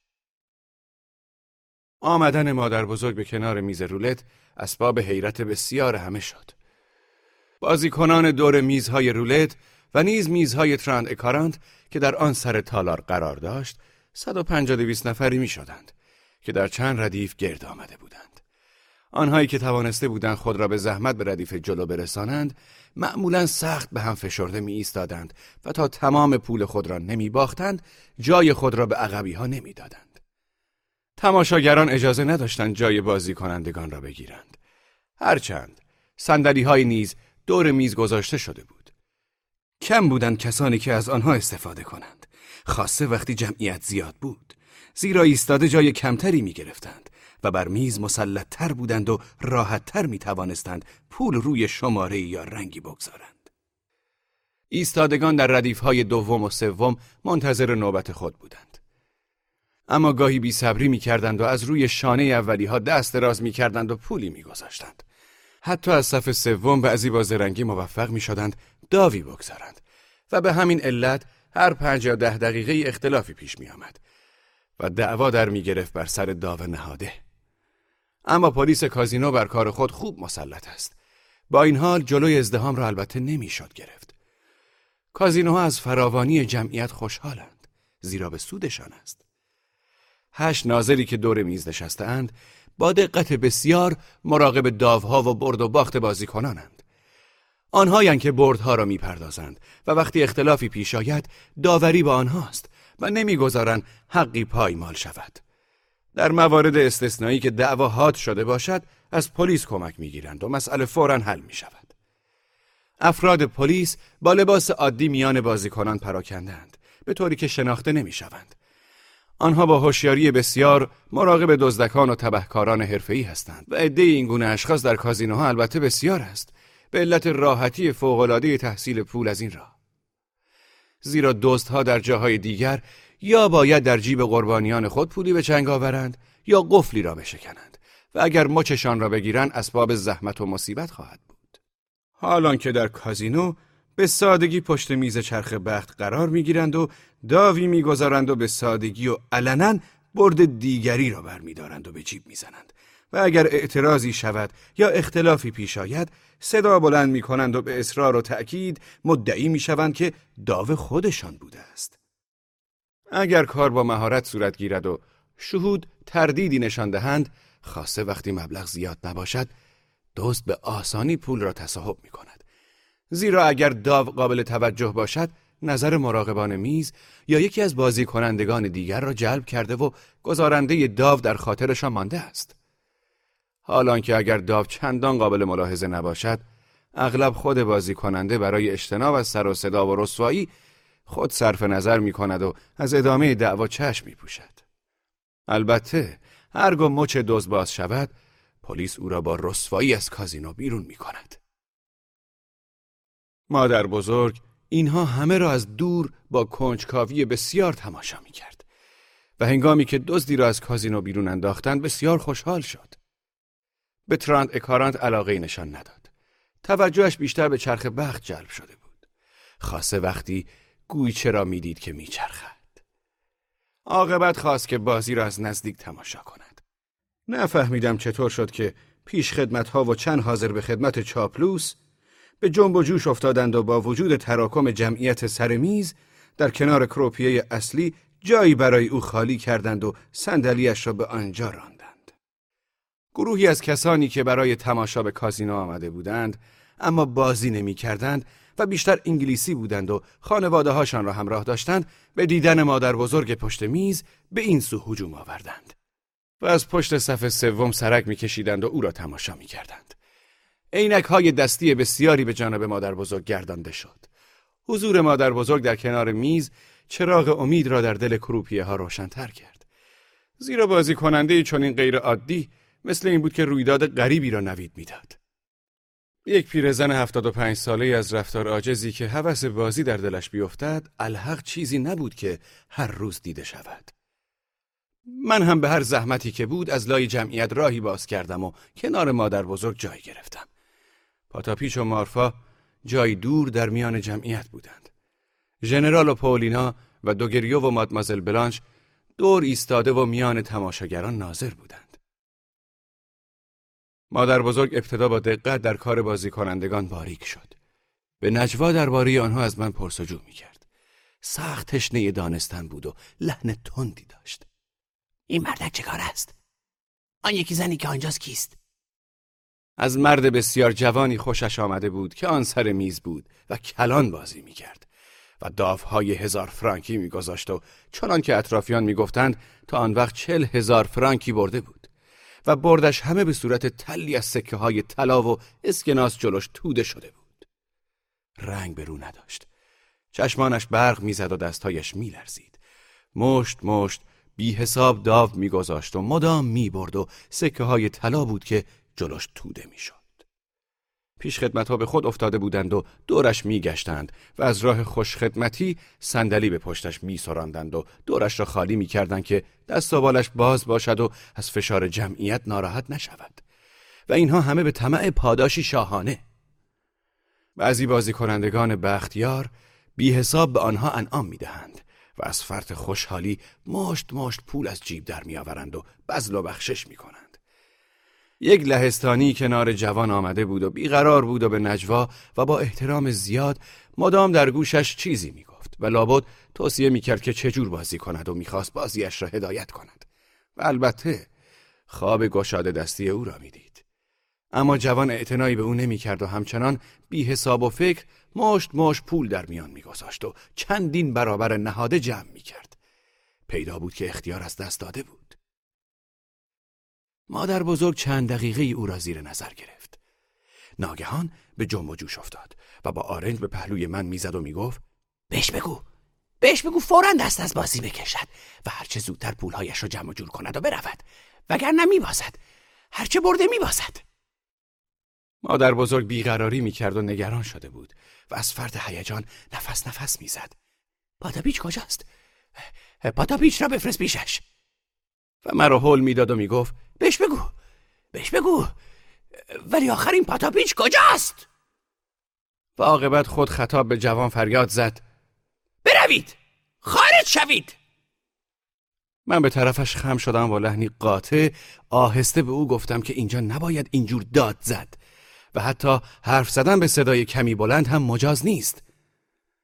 آمدن مادر بزرگ به کنار میز رولت اسباب حیرت بسیار همه شد بازیکنان دور میزهای رولت و نیز میزهای تراند اکارانت که در آن سر تالار قرار داشت 150 دویست نفری می شدند که در چند ردیف گرد آمده بودند. آنهایی که توانسته بودند خود را به زحمت به ردیف جلو برسانند معمولا سخت به هم فشرده می ایستادند و تا تمام پول خود را نمی باختند جای خود را به عقبی ها نمی دادند. تماشاگران اجازه نداشتند جای بازی کنندگان را بگیرند. هرچند سندلی های نیز دور میز گذاشته شده بود. کم بودند کسانی که از آنها استفاده کنند. خاصه وقتی جمعیت زیاد بود. زیرا ایستاده جای کمتری می گرفتند و بر میز مسلطتر بودند و راحتتر می توانستند پول روی شماره یا رنگی بگذارند. ایستادگان در ردیف های دوم و سوم منتظر نوبت خود بودند. اما گاهی بی صبری می کردند و از روی شانه اولی ها دست دراز می کردند و پولی می گذاشتند. حتی از صف سوم بعضی با زرنگی موفق می شدند داوی بگذارند و به همین علت هر پنج یا ده دقیقه اختلافی پیش می آمد و دعوا در می گرفت بر سر داو نهاده. اما پلیس کازینو بر کار خود خوب مسلط است. با این حال جلوی ازدهام را البته نمی‌شد گرفت. کازینوها از فراوانی جمعیت خوشحالند زیرا به سودشان است. هشت ناظری که دور میز نشستهاند با دقت بسیار مراقب داوها و برد و باخت بازیکنانند. آنهایند که بردها را می‌پردازند و وقتی اختلافی پیش آید داوری با آنهاست و نمی‌گذارند حقی پایمال شود. در موارد استثنایی که دعوا حاد شده باشد از پلیس کمک می‌گیرند و مسئله فورا حل می شود. افراد پلیس با لباس عادی میان بازیکنان پراکندند به طوری که شناخته نمی شوند. آنها با هوشیاری بسیار مراقب دزدکان و تبهکاران حرفه‌ای هستند و عده این گونه اشخاص در کازینوها البته بسیار است. به علت راحتی فوق‌العاده تحصیل پول از این راه. زیرا دزدها در جاهای دیگر یا باید در جیب قربانیان خود پولی به چنگ آورند یا قفلی را بشکنند و اگر مچشان را بگیرند اسباب زحمت و مصیبت خواهد بود. حالان که در کازینو به سادگی پشت میز چرخ بخت قرار می‌گیرند و داوی می‌گذارند و به سادگی و علنا برد دیگری را برمیدارند و به جیب می‌زنند. و اگر اعتراضی شود یا اختلافی پیش آید صدا بلند می کنند و به اصرار و تأکید مدعی می شوند که داو خودشان بوده است. اگر کار با مهارت صورت گیرد و شهود تردیدی نشان دهند خاصه وقتی مبلغ زیاد نباشد دوست به آسانی پول را تصاحب می کند زیرا اگر داو قابل توجه باشد نظر مراقبان میز یا یکی از بازی کنندگان دیگر را جلب کرده و گزارنده داو در خاطرشان مانده است حالان که اگر داو چندان قابل ملاحظه نباشد اغلب خود بازی کننده برای اجتناب از سر و صدا و رسوایی خود صرف نظر می کند و از ادامه دعوا چشم می پوشد. البته هرگاه مچ دوز باز شود پلیس او را با رسوایی از کازینو بیرون می کند. مادر بزرگ اینها همه را از دور با کنجکاوی بسیار تماشا می کرد و هنگامی که دزدی را از کازینو بیرون انداختند بسیار خوشحال شد. به ترانت اکارانت علاقه نشان نداد. توجهش بیشتر به چرخ بخت جلب شده بود. خاصه وقتی گویچه را می‌دید که میچرخد. عاقبت خواست که بازی را از نزدیک تماشا کند. نفهمیدم چطور شد که پیش خدمت ها و چند حاضر به خدمت چاپلوس به جنب و جوش افتادند و با وجود تراکم جمعیت سر میز در کنار کروپیه اصلی جایی برای او خالی کردند و صندلیاش را به آنجا راندند. گروهی از کسانی که برای تماشا به کازینو آمده بودند اما بازی نمی کردند و بیشتر انگلیسی بودند و خانواده هاشان را همراه داشتند به دیدن مادر بزرگ پشت میز به این سو هجوم آوردند و از پشت صف سوم سرک میکشیدند و او را تماشا می‌کردند عینک های دستی بسیاری به جانب مادر بزرگ گردانده شد حضور مادر بزرگ در کنار میز چراغ امید را در دل کروپیه ها روشنتر کرد زیرا بازی کننده چنین غیر عادی مثل این بود که رویداد غریبی را نوید می‌داد یک پیرزن هفتاد و پنج ساله از رفتار عاجزی که هوس بازی در دلش بیفتد الحق چیزی نبود که هر روز دیده شود. من هم به هر زحمتی که بود از لای جمعیت راهی باز کردم و کنار مادر بزرگ جای گرفتم. پاتاپیچ و مارفا جای دور در میان جمعیت بودند. ژنرال و پولینا و دوگریو و مادمازل بلانش دور ایستاده و میان تماشاگران ناظر بودند. مادر بزرگ ابتدا با دقت در کار بازی کنندگان باریک شد. به نجوا درباره آنها از من پرسجو می کرد. سخت تشنه دانستن بود و لحن تندی داشت. این مردک چه کار است؟ آن یکی زنی که آنجاست کیست؟ از مرد بسیار جوانی خوشش آمده بود که آن سر میز بود و کلان بازی می کرد و دافهای هزار فرانکی میگذاشت و چنان که اطرافیان می‌گفتند تا آن وقت چل هزار فرانکی برده بود. و بردش همه به صورت تلی از سکه های طلا و اسکناس جلوش توده شده بود. رنگ به رو نداشت. چشمانش برق می‌زد و دستهایش میلرزید. مشت مشت بی حساب داو میگذاشت و مدام می‌برد و سکه های طلا بود که جلوش توده می‌شد. پیش خدمت ها به خود افتاده بودند و دورش میگشتند و از راه خوشخدمتی صندلی به پشتش میسراندند و دورش را خالی می‌کردند که دست و بالش باز باشد و از فشار جمعیت ناراحت نشود. و اینها همه به طمع پاداشی شاهانه. بعضی بازی کنندگان بختیار بی حساب به آنها انعام می‌دهند و از فرط خوشحالی مشت مشت پول از جیب در میآورند و بزل و بخشش می‌کنند. یک لهستانی کنار جوان آمده بود و بیقرار بود و به نجوا و با احترام زیاد مدام در گوشش چیزی می‌گفت و لابد توصیه می‌کرد که چجور بازی کند و می‌خواست بازیش را هدایت کند. و البته خواب گشاده دستی او را می‌دید. اما جوان اعتنایی به او نمی‌کرد و همچنان بی حساب و فکر مشت مشت پول در میان میگذاشت و چندین برابر نهاده جمع می‌کرد. پیدا بود که اختیار از دست داده بود. مادر بزرگ چند دقیقه او را زیر نظر گرفت. ناگهان به جنب و جوش افتاد و با آرنج به پهلوی من می‌زد و می‌گفت بهش بگو بهش بگو فورا دست از بازی بکشد و هرچه زودتر پولهایش را جمع و جور کند و برود وگرنه میبازد هرچه برده میبازد. مادر بزرگ بیقراری می‌کرد و نگران شده بود و از فرد هیجان نفس نفس می‌زد. پاتاپیچ کجاست؟ پاتاپیچ را بفرست پیشش. و مرا حل می‌داد و می‌گفت بهش بگو. بهش بگو. ولی آخر این پاتاپیچ کجاست؟ و عاقبت خود خطاب به جوان فریاد زد. بروید. خارج شوید. من به طرفش خم شدم با لحنی قاطع. آهسته به او گفتم که اینجا نباید اینجور داد زد. و حتی حرف زدن به صدای کمی بلند هم مجاز نیست.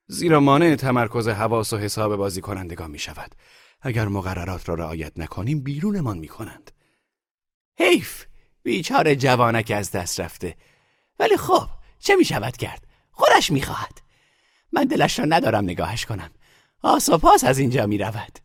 زیرا مانع تمرکز حواس و حساب بازی کنندگان می شود اگر مقررات را رعایت نکنیم بیرونمان می کنند حیف! بیچاره جوانک از دست رفته. ولی خب چه می شود کرد؟ خودش می خواهد من دلش را ندارم نگاهش کنم. آس و پاس از اینجا می رود